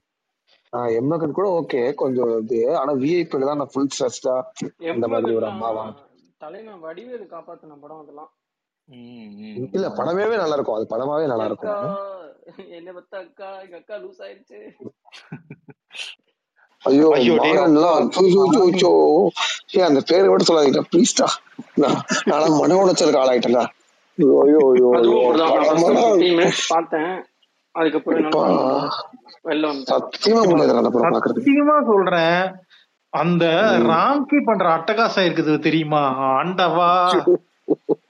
ஆஹ் எம்மகன் கூட ஓகே கொஞ்சம் இது. ஆனா விஐபில தான் நான் ஃபுல் ஸ்ட்ரெஸ்டா அந்த மாதிரி ஒரு அம்மாவா? தலைமை வடிவேலு காப்பாத்தின படம் அதெல்லாம். இல்ல. படமே நல்லா இருக்கும் அது படமாவே நல்லா இருக்கும் என்ன பத்த அக்கா எங்க அக்கா லூஸ் ஆயிடுச்சு. ஐயோ ஐயோ அந்த பேரை மட்டும் சொல்லாதீங்க ப்ளீஸ்டா நான் மன உளைச்சலுக்கு ஆளாயிட்டேன்டா. ஐயோ ஐயோ பார்த்தேன். அதுக்கப்புறம் சத்தியமா முடியாது அந்த படம் பாக்குறதுக்கு சத்தியமா சொல்றேன். அந்த. ராம்கி பண்ற அட்டகாசம் இருக்குது தெரியுமா? ஆண்டவா.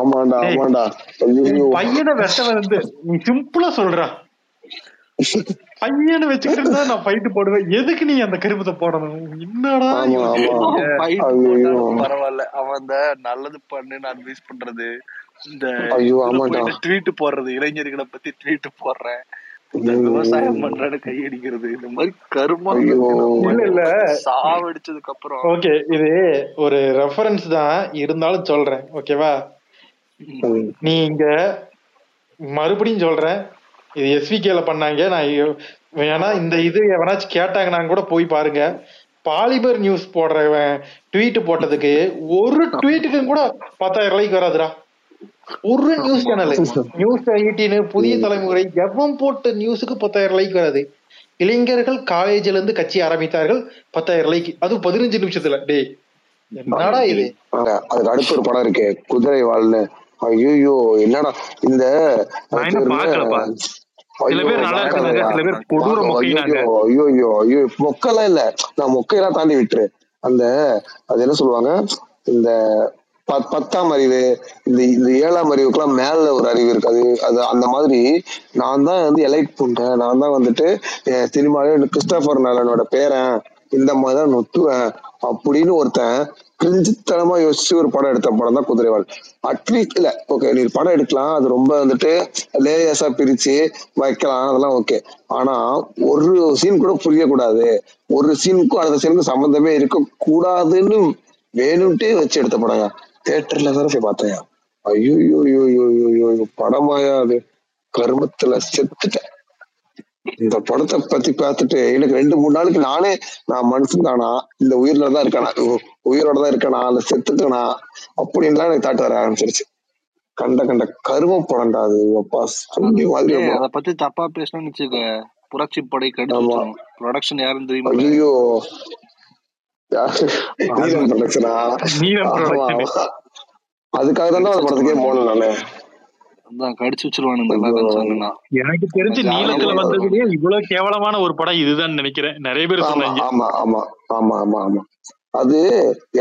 ஆமாண்டா ஆமாண்டா. பையனை வெட்ட வந்து நீ சிம்பிளா சொல்ற. பையனை வச்சுக்கிட்டு இருந்தா நான் ஃபைட்டு போடுவேன். எதுக்கு நீ அந்த கருப்பத்தை போடணும்? என்னடா ஃபைட் பரவாயில்ல. அவன் இந்த நல்லது பண்ணுன்னு அட்வைஸ் பண்றது. இந்த ட்வீட் போடுறது. இளைஞர்களை பத்தி ட்வீட் போடுறேன். விவசாயம். பண்றேன்னு கையடிக்கிறது இந்த மாதிரி கருமம் ஐயோ. இல்ல இல்ல. சாவடிச்சதுக்கு அப்புறம். ஓகே இது ஒரு ரெஃபரன்ஸ் தான். இருந்தாலும் சொல்றேன். ஓகேவா? ம். நீ இங்க மறுபடியும் சொல்றேன். இது எஸ்விகேல பண்ணாங்க. நான் வேணா இந்த இது எவனாச்சும் கேட்டாங்கன்னா கூட போய் பாருங்க. பாலிமர் நியூஸ் போடுறவன் ட்வீட் போட்டதுக்கு ஒரு ட்வீட்டுக்கு கூட பத்தாயிரம் லைக் வராதுடா. ஒரு நியூஸ் சேனல் நியூஸ் எயிட்டின்னு புதிய. தலைமுறை எவன் போட்ட நியூஸுக்கு பத்தாயிரம் லைக் வராது? இளைஞர்கள் காலேஜ்ல இருந்து கட்சி ஆரம்பித்தார்கள் பத்தாயிரம் லைக் அதுவும் பதினஞ்சு நிமிஷத்துல. டேய் என்னடா இது? அதுக்கு அடுத்து ஒரு படம் இருக்கு குதிரை வாழ்னு ஐயோ என்னடா இந்த அது மொக்கெல்லாம் இல்ல. நான் மொக்கையெல்லாம் தாண்டி விட்டுரு. அந்த அது என்ன சொல்லுவாங்க? இந்த பத்தாம் அறிவு இந்த இந்த ஏழாம் அறிவுக்குலாம் மேல ஒரு அறிவு இருக்கு அது அது அந்த மாதிரி நான் தான் வந்து எலைட் பண்றேன். நான் தான் வந்துட்டு என் சினிமாவே கிறிஸ்டோபர் நலனோட பேரன் இந்த மாதிரி தான் அப்படின்னு ஒருத்தன் கிழிஞ்சித்தனமா யோசிச்சு ஒரு படம் எடுத்த படம் தான் குதிரைவாள். அட்லீஸ்ட் இல்ல ஓகே நீ படம் எடுக்கலாம். அது ரொம்ப வந்துட்டு லேயர்ஸா பிரிச்சு வைக்கலாம். அதெல்லாம் ஓகே ஆனா ஒரு சீன் கூட புரியக்கூடாது. ஒரு சீனுக்கும் அடுத்த சீனுக்கும் சம்பந்தமே இருக்க கூடாதுன்னு வேணும்ட்டே வச்சு எடுத்த படங்க. தியேட்டர்ல வேற போய் பார்த்தேன். ஐயோ ஐயோ ஐயோ படமாயா அது? கர்மத்துல செத்துட்டேன். இந்த படத்தை பத்தி பார்த்துட்டு எனக்கு ரெண்டு மூணு நாளுக்கு நானே நான் மனுஷன் தானா? இந்த உயிர்ல தான் இருக்கானா? உயிரோட தான் இருக்கானா? இல்ல செத்துட்டனா? அப்படின்லாம் எனக்கு தாட்டு வர ஆரம்பிச்சிருச்சு. கண்ட கண்ட கரும படம்டா அது. அப்பா சொல்லி மாதிரி அத படம் பத்தி தப்பா பேசணும்னு வச்சுக்க. புரட்சி படை வச்சிரும். ப்ரொடக்ஷன் யாருன்னு தெரியுமா? ஐயோ நீலம் ப்ரொடக்ஷனா நீலம் அதுக்காக தானே அந்த கடிச்சு படத்துக்கே வச்சிருவானுங்க. போனேன் நானு. அதான் கடிச்சு வச்சிருவானுங்க எனக்கு தெரிஞ்சு வந்ததுலயே வச்சிருவானுங்க இவ்வளவு கேவலமான ஒரு படம் இதுதான் நினைக்கிறேன். நிறைய பேர் ஆமா சொன்னாங்க. ஆமா ஆமா ஆமா ஆமா ஆமா. அது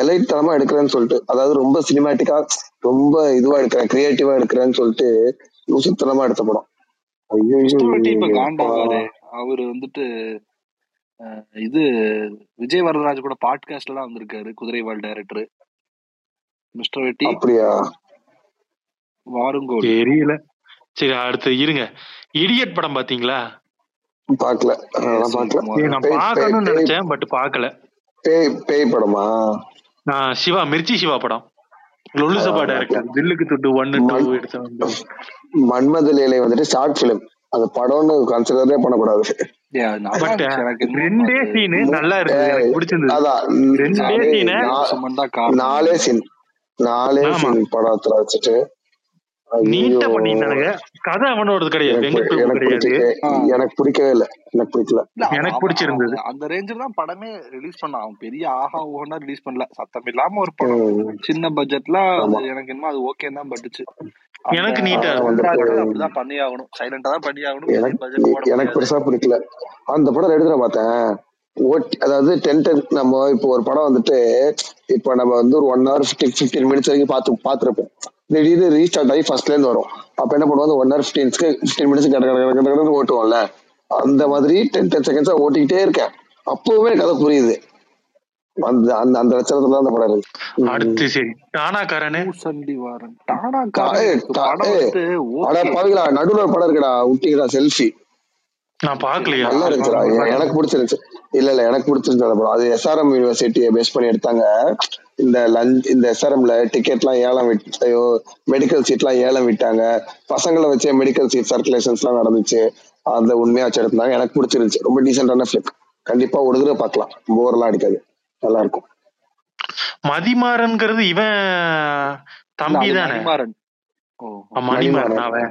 எலைட் தனமா எடுக்கிறேன்னு சொல்லிட்டு அதாவது ரொம்ப சினிமேட்டிக்கா ரொம்ப இதுவா எடுக்கிறேன் கிரியேட்டிவா எடுக்கிறேன்னு சொல்லிட்டு லுசுத்தனமா எடுத்த படம். அவரு வந்துட்டு இது விஜய் வரதராஜ் கூட பாட்காஸ்ட்ல எல்லாம் வந்திருக்காரு குதிரைவால் டைரக்டர் மிஸ்டர் வெட்டி அப்படியா? வாருங்கோல் தெரியல. சரி அடுத்து இருங்க. இடியட் படம் பாத்தீங்களா பாக்கல நான் பாக்கல பேய் நினைச்சேன் பட் பார்க்கல. பேய் பேய் படமா? நான் சிவா மிர்ச்சி சிவா படம். லொல்லு சபா அதான் டைரக்டர் பாக்கல தில்லுக்கு துட்டு ஒன்னு டூ மண் எடுத்த வந்து மன்மத லீலை வந்துட்டு ஷார்ட் பிலிம் அது படம்னு கன்சிடரே பண்ணக்கூடாது. ரெண்டே சீனு நல்லா எனக்கு பிடிச்சிருந்தது. அதான். ரெண்டே சீனு நாலே சீன் நாலே படத்துல வச்சுட்டு நீட்டா பண்ணியிருந்தானுங்க கதை அவனோடது கிடையாது. எனக்கு பிடிக்கவே இல்லை. எனக்கு பிடிக்கல. எனக்கு பிடிச்சிருந்தது. அந்த ரேஞ்சில் தான் படமே ரிலீஸ் பண்ணான். அவன் பெரிய ஆஹா ஓஹனா ரிலீஸ் பண்ணல. சத்தம் இல்லாம ஒரு படம். சின்ன பட்ஜெட்ல எனக்கு என்னமோ அது ஓகே தான் பட்டுச்சு. எனக்கு நீட்டா அப்படிதான் பண்ணி ஆகணும் சைலண்டா தான் பண்ணி ஆகணும் எனக்கு பெருசா பிடிக்கல. அந்த படம் எடுத்துட பார்த்தேன். ஓட் அதாவது டென் டென் நம்ம இப்போ ஒரு படம் வந்துட்டு இப்போ நம்ம வந்து ஒரு one hour fifteen fifteen minutes வரைக்கும் பார்த்து பார்த்துருப்போம். திடீர்னு ரீஸ்டார்ட் ஆகி ஃபர்ஸ்ட்ல இருந்து வரும். அப்ப என்ன பண்ணுவோம்? ஒன் ஹவர் ஃபிஃப்டீன்ஸ்க்கு ஃபிஃப்டீன் மினிட்ஸ் கட கட ஓட்டுவோம்ல. அந்த மாதிரி டென் டென் செகண்ட்ஸா ஓட்டிக்கிட்டே இருக்கேன். அப்பவுமே கதை புரியுது. அந்த அந்த அந்த லட்சணத்துல அந்த படம் இருக்கு. அடுத்து சரி. டானாக்காரனு பூசண்டி வாரன். நடுவுல ஒரு படம் இருக்குடா விட்டீங்களா செல்ஃபி நான் பாக்கலையா நல்லா இருந்துச்சுடா. எனக்கு பிடிச்சிருந்துச்சு. இல்ல இல்ல எனக்கு பிடிச்சிருந்துச்சு அந்த படம் அது எஸ்ஆர்எம் யூனிவர்சிட்டியை பேஸ் பண்ணி எடுத்தாங்க. இந்த லஞ்ச் இந்த எஸ்ஆர்எம்ல டிக்கெட் எல்லாம் ஏலம் விட் ஐயோ மெடிக்கல் சீட் எல்லாம் ஏலம் விட்டாங்க. பசங்களை வச்சே மெடிக்கல் சீட் சர்க்குலேஷன்ஸ் எல்லாம் நடந்துச்சு. அந்த உண்மையா வச்சு எடுத்தாங்க. எனக்கு பிடிச்சிருந்துச்சு. ரொம்ப டீசென்டான ஃபிளிக் கண்டிப்பா ஒரு தடவை பார்க்கலாம். போரெல்லாம் அடிக்காது. நல்லா இருக்கும். மதிமாறன்ங்கிறது இவன் தம்பி அது தானே மணிமாறன். ஓ மணிமாறன் மதிமாறன் அவன்.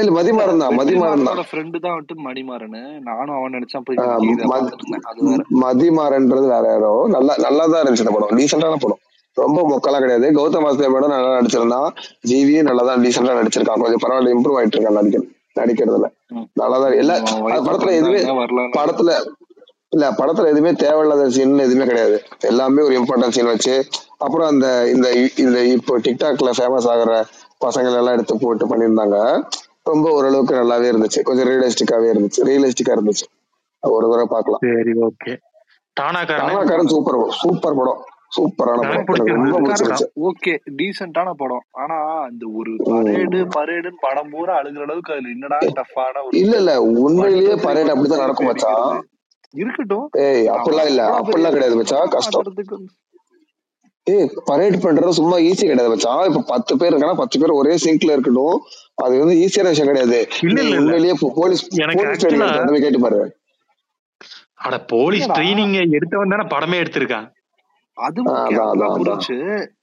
இல்ல மதிமாறன் தான் மதிமாறன் தான். ஃப்ரெண்டு வந்துட்டு மணிமாறன். நானும் அவன் நினைச்சா போய் வேற. மதிமாறன்றது வேற யாரோ. நல்லா நல்லா தான் இருந்துச்சு இந்த படம். டீசென்டான படம். ரொம்ப மொக்கலாம் கிடையாது. கௌதம் வாசுதேவனோட நல்லா நடிச்சிருந்தான் ஜிவியும் நல்லா தான் டீசெண்டா நடிச்சிருக்கான். கொஞ்சம் பரவாயில்ல இம்ப்ரூவ் ஆயிட்டு இருக்கான் நடிக்க நடிக்கிறதுல. நல்லா தான் எல்லா படத்துல எதுவுமே படத்துல இல்ல படத்துல எதுவுமே தேவையில்லாத சீன் எதுவுமே கிடையாது. எல்லாமே ஒரு இம்பார்ட்டன்ட் சீன் வச்சு அப்புறம் அந்த இந்த இந்த இப்போ டிக்டாக்ல ஃபேமஸ் ஆகுற பசங்களை எல்லாம் எடுத்து போட்டு பண்ணியிருந்தாங்க. ரொம்ப ஓரளவுக்கு நல்லாவே இருந்துச்சு. கொஞ்சம் ரியலிஸ்டிக்காவே இருந்துச்சு. ரியலிஸ்டிக்கா இருந்துச்சு. ஒரு தடவை பார்க்கலாம். சரி ஓகே டானாக்காரன் சூப்பர் சூப்பர் படம். சூப்பரான ஓகே டீசென்டான படம். ஆனா இந்த ஒரு. பரேடு பரேடுன்னு படம் பூரா அழுகுற அளவுக்கு அதுல என்னடா டஃப்பான இல்ல இல்ல. உண்மையிலேயே பரேட் த்ரீ நடக்கும் மச்சான். இருக்கட்டும். ஏய் அப்படிலாம் இல்ல. அப்படிலாம் கிடையாது மச்சான். கஷ்டம். ஏய் பரேட் பண்றது சும்மா ஈஸி கிடையாது மச்சான். இப்ப பத்து பேர் இருக்கானா பத்து பேர் ஒரே சிங்க்ல இருக்கட்டும். அது வந்து ஈஸியான விஷயம் கிடையாது. உண்மையிலேயே போலீஸ் எனக்கு போலீஸ் கேட்டு பாரு. அட போலீஸ் ட்ரைனிங் எடுத்தவன் தானே படமே எடுத்திருக்கான். அது புரிஞ்சு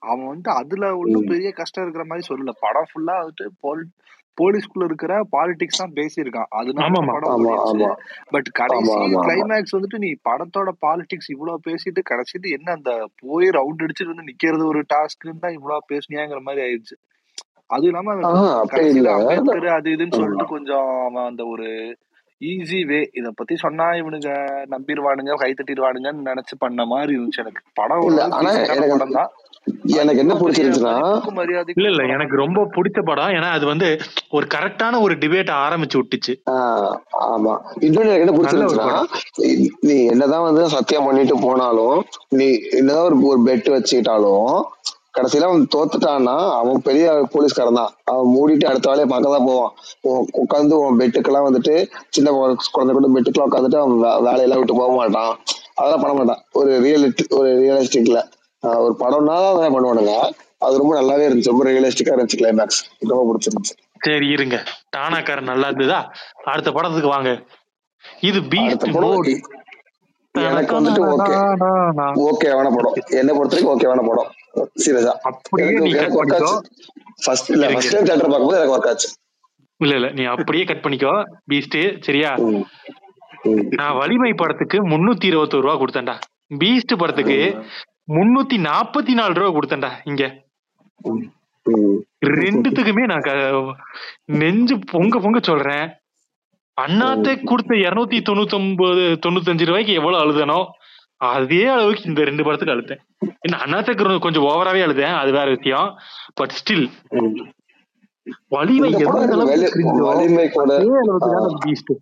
அவன் வந்து அதுல ஒன்றும் ம். பெரிய கஷ்டம் இருக்கிற மாதிரி சொல்லல. படம் ஃபுல்லா வந்துட்டு போல் போலீஸ்குள்ள இருக்கிற பாலிடிக்ஸ் தான் பேசியிருக்கான். அதனால பட் கடைசி கிளைமேக்ஸ் வந்துட்டு நீ படத்தோட பாலிடிக்ஸ் இவ்வளவு பேசிட்டு கடைசிட்டு என்ன அந்த போய் ரவுண்ட் அடிச்சுட்டு வந்து நிக்கிறது ஒரு டாஸ்க்னு தான் இவ்வளவு பேசுனியாங்கிற மாதிரி ஆயிடுச்சு. அதுவும் இல்லாம அது இதுன்னு. சொல்லிட்டு கொஞ்சம் அவன் அந்த ஒரு ஈஸி வே இத பத்தி சொன்னா இவனுங்க நம்பிடுவானுங்க கை தட்டிடுவானுங்கன்னு நினைச்சு பண்ண மாதிரி இருந்துச்சு எனக்கு. படம் படம் தான். எனக்கு என்ன பிடிச்சிருந்துச்சுன்னா இல்ல இல்ல எனக்கு ரொம்ப பிடிச்ச படம் ஏன்னா அது வந்து ஒரு கரெக்டான ஒரு டிபேட் ஆரம்பிச்சு விட்டுச்சு. ஆஹ் ஆமா. இன்னொன்னு எனக்கு என்ன பிடிச்சிருந்துச்சுன்னா நீ என்னதான் வந்து சத்தியம் பண்ணிட்டு போனாலும் நீ என்னதான் ஒரு ஒரு பெட் வச்சுக்கிட்டாலும் கடைசியில அவன் தோத்துட்டான்னா அவன் பெரிய போலீஸ்காரன் தான். அவன் மூடிட்டு அடுத்த வேலையை பார்க்க தான் போவான். உன் உட்காந்து உன் பெட்டுக்கெல்லாம் வந்துட்டு சின்ன குழ- குழந்தை கூட பெட்டுக்கெல்லாம் உட்காந்துட்டு அவன் வேலையெல்லாம் விட்டு போக மாட்டான். அதெல்லாம் பண்ண மாட்டான். ஒரு ரியலிஸ்டிக் ஒரு ரியலிஸ்டிக்ல ஒரு படம்னா அதை பண்ணுவானுங்க. அது ரொம்ப நல்லாவே இருந்துச்சு. ரொம்ப ரியலிஸ்டிக்கா இருந்துச்சு கிளைமேக்ஸ் ரொம்ப பிடிச்சிருந்துச்சு. சரி இருங்க. டானாக்காரன் நல்லா இருந்ததா அடுத்த படத்துக்கு வாங்க. இது பீஸ்ட் மோடு எனக்கு வந்துட்டு ஓகே. ஓகேவான படம். என்ன பொறுத்த வரைக்கும் ஓகேவான படம். சீரியஸா. ஃபர்ஸ்ட் இல்ல ஃபர்ஸ்ட் டைம் தேட்டர் பார்க்கும்போது எனக்கு ஒர்க் ஆச்சு. இல்ல இல்ல நீ அப்படியே கட் பண்ணிக்கோ. பீஸ்ட் சரியா? நான் வலிமை படத்துக்கு முன்னூத்தி இருபத்தோரு ரூபா கொடுத்தேன்டா. பீஸ்ட் படத்துக்கு முன்னூத்தி நாற்பத்தி நாலு ரூபா கொடுத்தேன்டா இங்க. ரெண்டுத்துக்குமே நான் நெஞ்சு பொங்க பொங்க சொல்றேன். அண்ணாத்தை கொடுத்த இருநூத்தி தொண்ணூத்தி ஒன்பது தொண்ணூத்தஞ்சு ரூபாய்க்கு எவ்வளவு அழுதனோ அதே அளவுக்கு இந்த ரெண்டு படத்துக்கு அழுதேன் என்ன அண்ணாத்துக்கு கொஞ்சம் ஓவராவே அழுதேன் அது வேற விஷயம். But still. வலிமை எனக்கு அளவுக்கு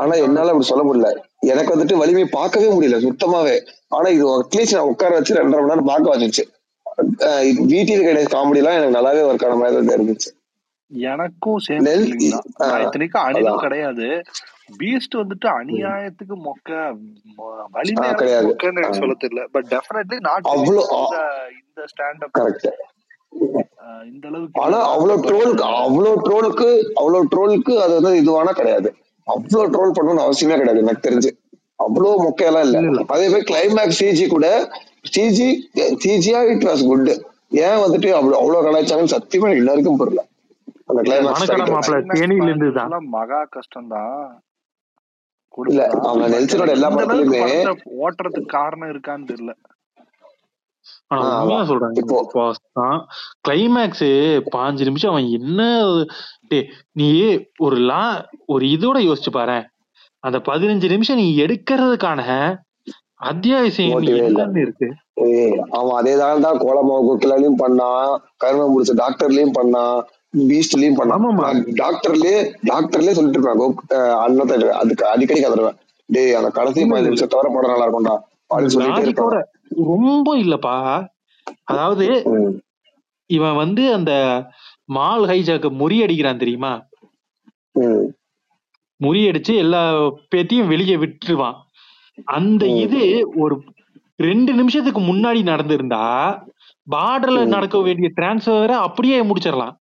ஆனா என்னால அப்படி சொல்ல முடியல. எனக்கு வந்துட்டு வலிமை பார்க்கவே முடியல சுத்தமாவே. ஆனா இது அட்லீஸ்ட் நான் உட்கார வச்சு ரெண்டரை மணி நேரம் பார்க்க வச்சுச்சு வீட்டில் கிடையாது காமெடி எல்லாம் எனக்கு நல்லாவே ஒர்க் ஆன மாதிரி தான் இருந்துச்சு. எனக்கும் இத்தனைக்கும் அணிலும் கிடையாது. பீஸ்ட் வந்துட்டு அநியாயத்துக்கு மொக்க வலிமை கிடையாது. சொல்ல தெரியல. பட் டெஃபினெட்லி நாட் அவ்வளோ இந்த இந்த ஸ்டாண்டப் கரெக்ட் இந்த அளவுக்கு ஆனா அவ்வளவு ட்ரோலுக்கு அவ்வளவு ட்ரோலுக்கு அவ்வளவு ட்ரோலுக்கு அது வந்து இதுவானா கிடையாது. அவ்வளவு ட்ரோல் பண்ணணும்னு அவசியமே கிடையாது எனக்கு தெரிஞ்சு. அவ்வளவு மொக்கையெல்லாம் இல்ல. அதே மாதிரி கிளைமேக்ஸ் சிஜி கூட சிஜி சிஜியா இட் வாஸ் குட் ஏன் வந்துட்டு அவ்வளவு அவ்வளவு கலாச்சாரம் சத்தியமா வரைக்கும் புரியல. அந்த கிளைமேக்ஸ் மகா கஷ்டம் தான் இல்ல பட் நெல்சனோட எல்லா படத்துலயுமே படத்தை ஓட்டுறதுக்கு காரணம் இருக்கான்னு தெரியல. ஆனா உண்மையா சொல்றேன். இப்போ கிளைமேக்ஸ் பாஞ்சு நிமிஷம் அவன் என்ன நீ ஒரு லா ஒரு இதோட யோசிச்சு பாரு. அந்த பதினஞ்சு நிமிஷம் நீ எடுக்கிறதுக்கான அத்தியாவசியம் இருக்கு. அவன் அதே தான் தான் கோலமாவு குக்கிலாலையும் பண்ணான் கரும முடிச்ச டாக்டர்லயும் பண்ணான் பீஸ்ட்லயும் பண்ணான். டாக்டர்லயே டாக்டர்லயே சொல்லிட்டு இருப்பேன் அண்ணத்தை அதுக்கு அடிக்கடி கதறுவேன். டேய் அந்த கடைசி பதினஞ்சு நிமிஷம் தவிர படம் நல்லா இருக்கும்டா. அப்படின்னு சொல்லிட்டே லாஜிக்கோட இருப்பேன். ரொம்ப இல்லப்பா. அதாவது ம், இவன் வந்து அந்த மால் ஹைஜாக்க முறியடிக்கிறான் தெரியுமா? ம், முறியடிச்சு எல்லா பேத்தையும் வெளியே விட்டுருவான். அந்த ம், இது ஒரு ரெண்டு நிமிஷத்துக்கு முன்னாடி நடந்திருந்தா பார்டர்ல ம். நடக்க வேண்டிய டிரான்ஸ்ஃபரை அப்படியே முடிச்சிடலாம்.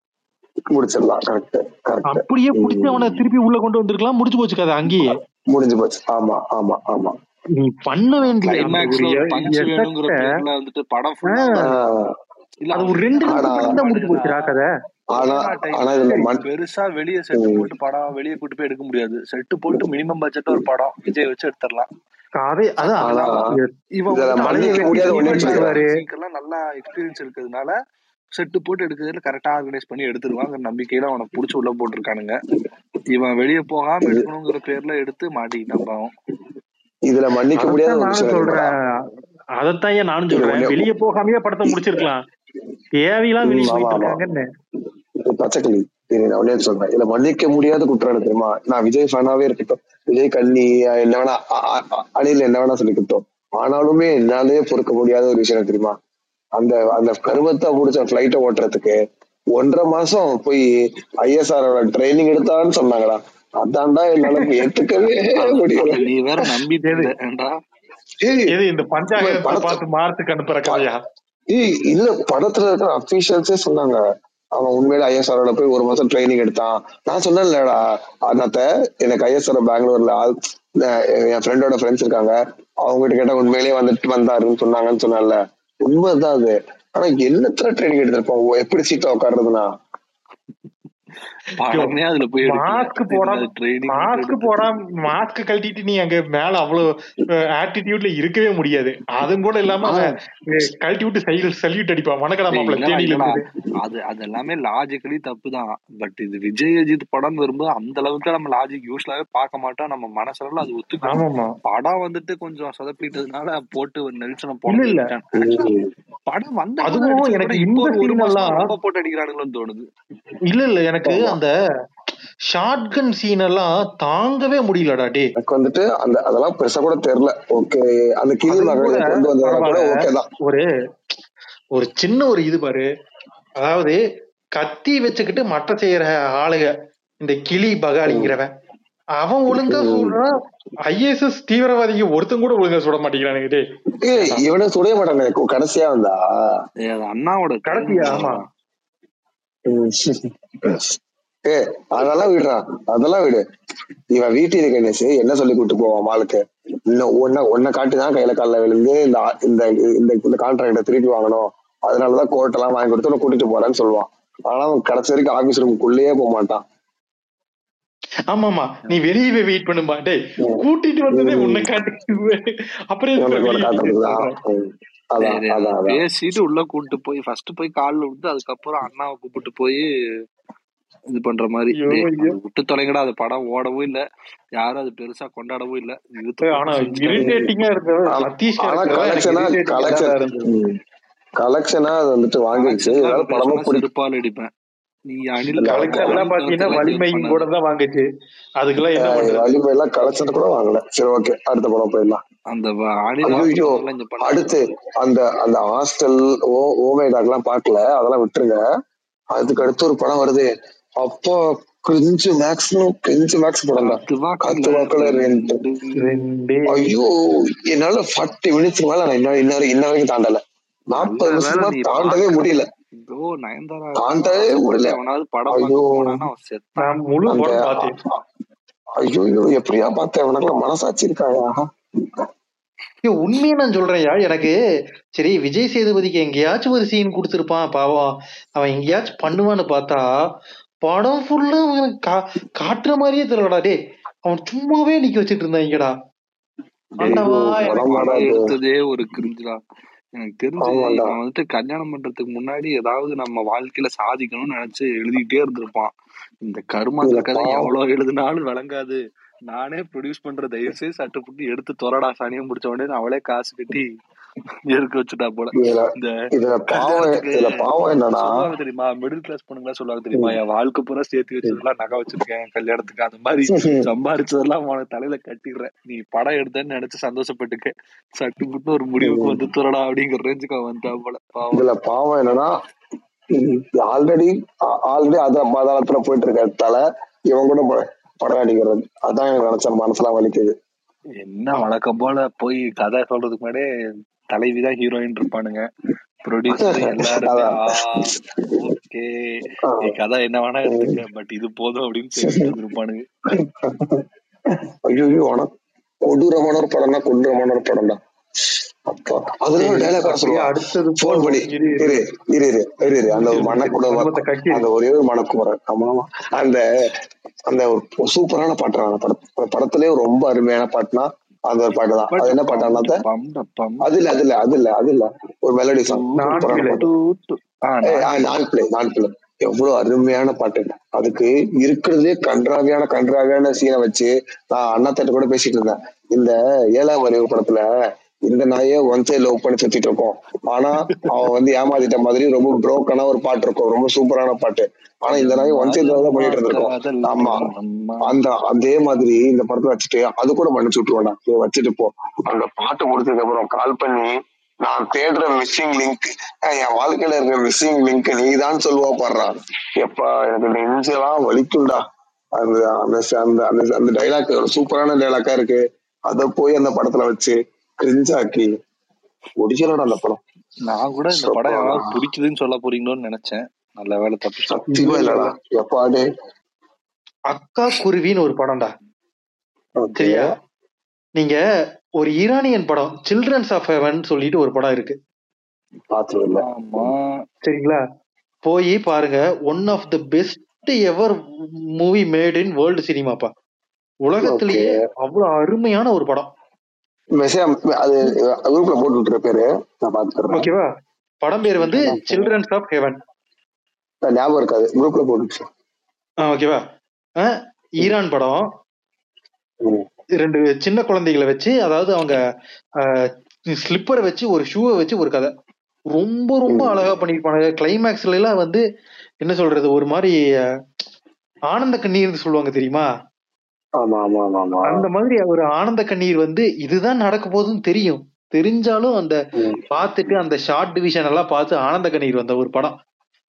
முடிச்சிடலாம். கரெக்ட் கரெக்ட் அப்படியே பிடிச்சி அவனை திருப்பி உள்ள கொண்டு வந்திருக்கலாம். முடிச்சு போச்சு கதை அங்கேயே. முடிஞ்சு போச்சு. ஆமா ஆமா ஆமா. நீ பண்ண வேண்டிய வந்துட்டு படம் அது ஒரு ரெண்டு தான் முடிச்சு பண்ணுதுன்னா போச்சுடா கதை பெருசா வெளிய செட்டு போட்டு படம் வெளிய கூட்டு போய் எடுக்க முடியாது. செட்டு போட்டு மினிமம் பட்ஜெட் ஒரு படம் விஜய் வச்சு எடுத்துடலாம். நல்லா எக்ஸ்பீரியன்ஸ் இருக்கிறதுனால செட்டு போட்டு எடுக்கிறதுல கரெக்டா ஆர்கனைஸ் பண்ணி எடுத்துருவாங்கிற நம்பிக்கையில அவனை புடிச்சு உள்ள போட்டிருக்கானுங்க. இவன் வெளிய போகாம எடுக்கணுங்கிற பேர்ல எடுத்து மாட்டிக்கிட்டான் பாவம். இதுல மன்னிக்க முடியாத சொல்றேன். அதைத்தான் ஏன் நானும் சொல்றேன். வெளியே போகாமயே படத்தை முடிச்சிருக்கலாம். தேவையெல்லாம் வெளியே போயிட்டு பச்சைக்கிளி. உடனே சொல்றேன். இதுல மன்னிக்க முடியாத குற்றம் என்ன தெரியுமா? நான் விஜய் ஃபேனாவே இருக்கட்டும் விஜய் கண்ணி என்ன வேணா அணில் என்ன வேணா சொல்லிக்கிட்டோம். ஆனாலுமே என்னாலே பொறுக்க முடியாத ஒரு விஷயம் தெரியுமா? அந்த அந்த கருமத்தை முடிச்ச பிளைட்டை ஓட்டுறதுக்கு ஒன்றரை மாசம் போய் ஐஎஸ்ஆரோட ட்ரைனிங் எடுத்தான்னு சொன்னாங்கடா. அதான்டா என்னால ஏத்துக்கவே முடியல. நீ வேற நம்பிட்டு எது இந்த பஞ்சாயத்தை படத்தை பார்த்து மார்த்துக்கு அனுப்புற கதையா? ஏய் இல்ல படத்துல இருக்கிற அபிஷியல்ஸே சொன்னாங்க. அவன் உண்மையில ஐஎஸ்ஆரோட போய் ஒரு மாசம் ட்ரைனிங் எடுத்தான். நான் சொன்னேன்லடா அண்ணாத்த எனக்கு ஐஎஸ்ஆர் பெங்களூர்ல என் ஃப்ரெண்டோட ஃப்ரெண்ட்ஸ் இருக்காங்க. அவங்க கிட்ட கேட்டா உண்மையிலேயே வந்துட்டு வந்தாருன்னு சொன்னாங்கன்னு சொன்னால உண்மைதான் அது. ஆனா என்னத்துல ட்ரைனிங் எடுத்திருப்பான் எப்படி சீட்டா உட்காருறதுனா மாஸ்க் போடாம மாஸ்க் கழட்டிட்டு நீ அங்க மேல அவ்வளவு ஆட்டிடியூட்ல இருக்கவே முடியாது. அதுவும் கூட இல்லாம கழட்டி விட்டு சைடு சல்யூட் அடிப்பான். வணக்கடா மாப்பிள்ள அது அது எல்லாமே லாஜிக்கலி தப்பு தான் பட் இது விஜய் அஜித் படம் வரும்போது அந்த அளவுக்கு நம்ம லாஜிக் யூஸ்லாவே பார்க்க மாட்டோம். நம்ம மனசளவுல அது ஒத்துக்கணும் படம் வந்துட்டு கொஞ்சம் சொதப்பிட்டதுனால போட்டு ஒரு நெல்சனை இல்ல, போட இல்ல. படம் வந்து அதுவும் எனக்கு இந்த போட்டு அடிக்கிறானுங்களோன்னு தோணுது. இல்ல இல்ல. எனக்கு அந்த ஷாட்கன் சீன் எல்லாம் தாங்கவே முடியலடா டே எனக்கு வந்துட்டு அந்த அதெல்லாம் பெருசா கூட தெரியல. ஓகே அந்த கிளி கொண்டு வந்தா. ஓகே தான். ஒரு ஒரு சின்ன ஒரு இது பாரு. அதாவது கத்தி வச்சுக்கிட்டு மட்டை செய்யற ஆளுங்க இந்த கிளி பகாலிங்கிறவன் அவன் ஒழுங்கா சொல்றான் ஐஎஸ்எஸ் தீவிரவாதிக்கு ஒருத்தன் கூட ஒழுங்கா சுட மாட்டேங்கிறானுங்க டேய். ஏய் இவனை சுடைய மாட்டானே கடைசியா வந்தா? அண்ணாவோட கடைசியா, ஆமா. ஏ அதெல்லாம் விடுறான் அதெல்லாம் விடு. இவன் வீட்டில் கணேஷ் என்ன சொல்லி கூட்டு போவான் மாலுக்கு இன்னும் ஒன்ன ஒன்ன காட்டிதான் கையில காலில் விழுந்து இந்த இந்த இந்த இந்த கான்ட்ராக்ட திருப்பி வாங்கணும். அதனாலதான் கோர்ட் எல்லாம் வாங்கி கொடுத்து உன்னை கூட்டிட்டு போறேன்னு சொல்லுவான். ஆனா அவன் கடைசி வரைக்கும் ஆபீஸ் ரூமுக்குள்ளேயே போக மாட்டான். ஆமாமா நீ வெளியே போய் வெயிட் பண்ணுமா டேய் கூட்டிட்டு வந்ததே உன்னை காட்டு அப்புறம் பேசிட்டு உள்ள கூட்டு போய் ஃபர்ஸ்ட் போய் கால்ல விட்டு அதுக்கப்புறம் அண்ணாவை கூப்பிட்டு போய் இது பண்ற மாதிரி. விட்டு தொலைங்கடா அது படம் ஓடவும் இல்ல. யாரும் அது பெருசா கொண்டாடவும் இல்ல. கலெக்ஷனா அது வந்துட்டு வாங்கிடுச்சு படமும் செருப்பால் அடிப்பேன். நீ அணில் இல்ல, கலெக்ஷன் எல்லாம் அணில் பாத்தீங்கன்னா தவிர்த்து வலிமை எல்லாம் கூட தான் வாங்குச்சு. அதுக்கெல்லாம் என்ன பண்றது? வலிமை எல்லாம் கலெக்ஷன் கூட வாங்கல. சரி ஓகே அடுத்த படம் போயிடலாம். அந்த. அடுத்து அந்த அந்த ஹாஸ்டல் ஓ ஓமேடாக் எல்லாம் பாக்கல அதெல்லாம் விட்டுருங்க. அதுக்கு அடுத்து ஒரு படம் வருது. அப்போ கிரிஞ்சு மேக்ஸிமம் கிரிஞ்சு மேக்ஸ் படம் தான் கத்து வாக்குல கத்து வாக்குல ரெண்டு. ரெண்டு. ஐயோ என்னால ஃபார்ட்டி மினிட்ஸ் மேல நான் இன்னும் இன்ன வரைக்கும் தாண்டல. நாற்பது நிமிஷமா தாண்டவே. முடியல. தாண்டவே முடியல. ஐயோ. ஐயோ ஐயோ எப்படியா பார்த்தேன்? உனக்கு மனசாட்சி இருக்காயா? உண்மையை நான் சொல்றேன்யா எனக்கு? சரி விஜய் சேதுபதிக்கு எங்கேயாச்சும் ஒரு சீன் கொடுத்திருப்பான் பாவம். அவன் எங்கேயாச்சும் பண்ணுவான்னு பார்த்தா படம் ஃபுல்லா அவனுக்கு கா காட்டுற மாதிரியே தெரியலடா டேய் அவன் சும்மாவே நிக்க வச்சிட்டு இருந்தாங்கடா ஆண்டவா எனக்கு. எடுத்ததே ஒரு கிரிஞ்சுடா எனக்கு தெரிஞ்சு ஆமாண்டா. அவன் வந்துட்டு கல்யாணம் பண்றதுக்கு முன்னாடி ஏதாவது நம்ம வாழ்க்கையில சாதிக்கணும்னு நினைச்சு எழுதிட்டே இருந்திருப்பான் இந்த கருமாந்திர இதுல கதை பாவம். எவ்வளவு எழுதினாலும் விளங்காது நானே ப்ரொடியூஸ் பண்ற தயவு செய்து சட்டு புட்டு எடுத்து தொரடா சனியம் முடிச்ச உடனே அவளே காசு கட்டி எடுக்க வச்சுட்டா போல. இந்த இதுல பாவம் இதுல பாவம் என்னன்னா தெரியுமா? மிடில் கிளாஸ் பொண்ணுங்களா சொல்லுவாங்க தெரியுமா? என் வாழ்க்கை பூரா சேர்த்து வச்சதெல்லாம் நகை வச்சிருக்கேன் கல்யாணத்துக்கு அந்த மாதிரி சம்பாரிச்சதெல்லாம் உனக்கு தலையில கட்டிடுறேன். நீ படம் எடுத்தேன்னு நினைச்சு சந்தோஷப்பட்டுக்க. சட்டு புட்டு ஒரு முடிவுக்கு வந்து துறடா அப்படிங்கிற ரேஞ்சுக்கு அவன் வந்தா போல. பாவம். இதுல பாவம் என்னன்னா ஆல்ரெடி ஆல்ரெடி அத பாதாளத்துல போயிட்டு இருக்கறதால இவன் கூட படம் அடிக்கிறது அதான் எனக்கு நினைச்ச மனசுலாம் வலிக்குது. என்ன வழக்கம் போல போய் கதை சொல்றதுக்கு முன்னாடியே தலைவி தான் ஹீரோயின் இருப்பானுங்க. ப்ரொடியூசர் எல்லாருமே ஓகே நீ கதை என்ன வேணா எடுத்துக்க பட் இது போதும் அப்படின்னு இருப்பானுங்க ஐயோ உனக்கு கொடூரமான ஒரு படம்னா கொடூரமான ஒரு படம்டா. அடுத்தது போன் பண்ணி. இரு, இரு இரு இரு இரு இரு. அந்த ஒரு கட்டி. அந்த ஒரே ஒரு மணக்குமரன் ஆமா ஆமா. அந்த அந்த ஒரு சூப்பரான பாட்டு அந்த படத்து அந்த படத்திலே ஒரு ரொம்ப அருமையான பாட்டுனா அந்த ஒரு பாட்டு தான். அது என்ன பாட்டானா அது இல்ல அது இல்ல அது இல்ல அது இல்ல ஒரு மெலடி சாங் நான் பிள்ளை. நான் பிள்ளை எவ்வளவு அருமையான பாட்டு. அதுக்கு இருக்கிறதுலே கன்றாவியான கன்றாவியான சீனை வச்சு நான் அண்ணாத்திட்ட கூட பேசிட்டு இருந்தேன். இந்த ஏழாம் அறிவு படத்துல இந்த நாயே ஒன் சைட் லவ் பண்ணி சுத்திட்டு இருக்கோம். ஆனா அவன் வந்து ஏமாத்திட்ட மாதிரி ரொம்ப புரோக்கனா ஒரு பாட்டு இருக்கும். ரொம்ப சூப்பரான பாட்டு. ஆனா இந்த நாயை ஒன் சைட் லவ் தான் பண்ணிட்டு இருந்திருக்கோம். ஆமா. அந்த அதே மாதிரி இந்த படத்தை வச்சுட்டு அது கூட மன்னிச்சு விட்டுருவேன்டா வச்சுட்டு போ. அந்த பாட்டு முடிச்சதுக்கு அப்புறம் கால் பண்ணி நான் தேடுற மிஸ்ஸிங் லிங்க் என் வாழ்க்கையில இருக்கிற மிஸ்ஸிங் லிங்க் நீ தான் சொல்லுவா பாடுறா. எப்பா எனக்கு நெஞ்செல்லாம் வலிக்கும்டா. அந்த அந்த அந்த அந்த அந்த டைலாக் ஒரு சூப்பரான டைலாக்கா இருக்கு. அத போய் அந்த படத்துல வச்சு கிரிஞ்சாக்கி ஒடிச்சலடா அந்த படம். நான் கூட இந்த படம். யாராவது பிடிக்குதுன்னு சொல்ல போறீங்களோன்னு நினைச்சேன். நல்ல வேலை தப்பிச்சோம் சத்தியமா இல்லடா. எப்பாடே அக்கா குருவின்னு ஒரு படம்டா. சரியா? நீங்க ஒரு ஈரானியன் படம் சில்ட்ரன்ஸ் ஆஃப் ஹெவன் சொல்லிட்டு ஒரு படம் இருக்கு. சரிங்களா? போய் பாருங்க one of the best ever movie made in world சினிமாப்பா உலகத்திலேயே அவ்வளவு அருமையான ஒரு படம். மெசேஜ் அது குரூப்ல போட்டு விட்டுற பேரு. நான் பாத்துக்கிறேன். ஓகேவா படம் பேர் வந்து சில்ட்ரன்ஸ் ஆஃப் ஹெவன் ஞாபகம் இருக்காது. குரூப்ல போட்டு ஓகேவா ஈரான் படம். ரெண்டு சின்ன குழந்தைகளை வச்சு அதாவது அவங்க ஸ்லிப்பரை வச்சு ஒரு ஷூவை வச்சு ஒரு கதை. ரொம்ப ரொம்ப. அழகா பண்ணிருப்பாங்க கிளைமேக்ஸ்ல எல்லாம் வந்து என்ன சொல்றது ஒரு மாதிரி ஆனந்த கண்ணீர்னு சொல்லுவாங்க தெரியுமா? அந்த மாதிரி ஒரு ஆனந்த கண்ணீர் வந்து இதுதான் நடக்க போகுதுன்னு தெரியும். தெரிஞ்சாலும் அந்த. பார்த்துட்டு அந்த ஷார்ட் டிவிஷன் எல்லாம் பார்த்து ஆனந்த கண்ணீர் வந்த ஒரு படம்.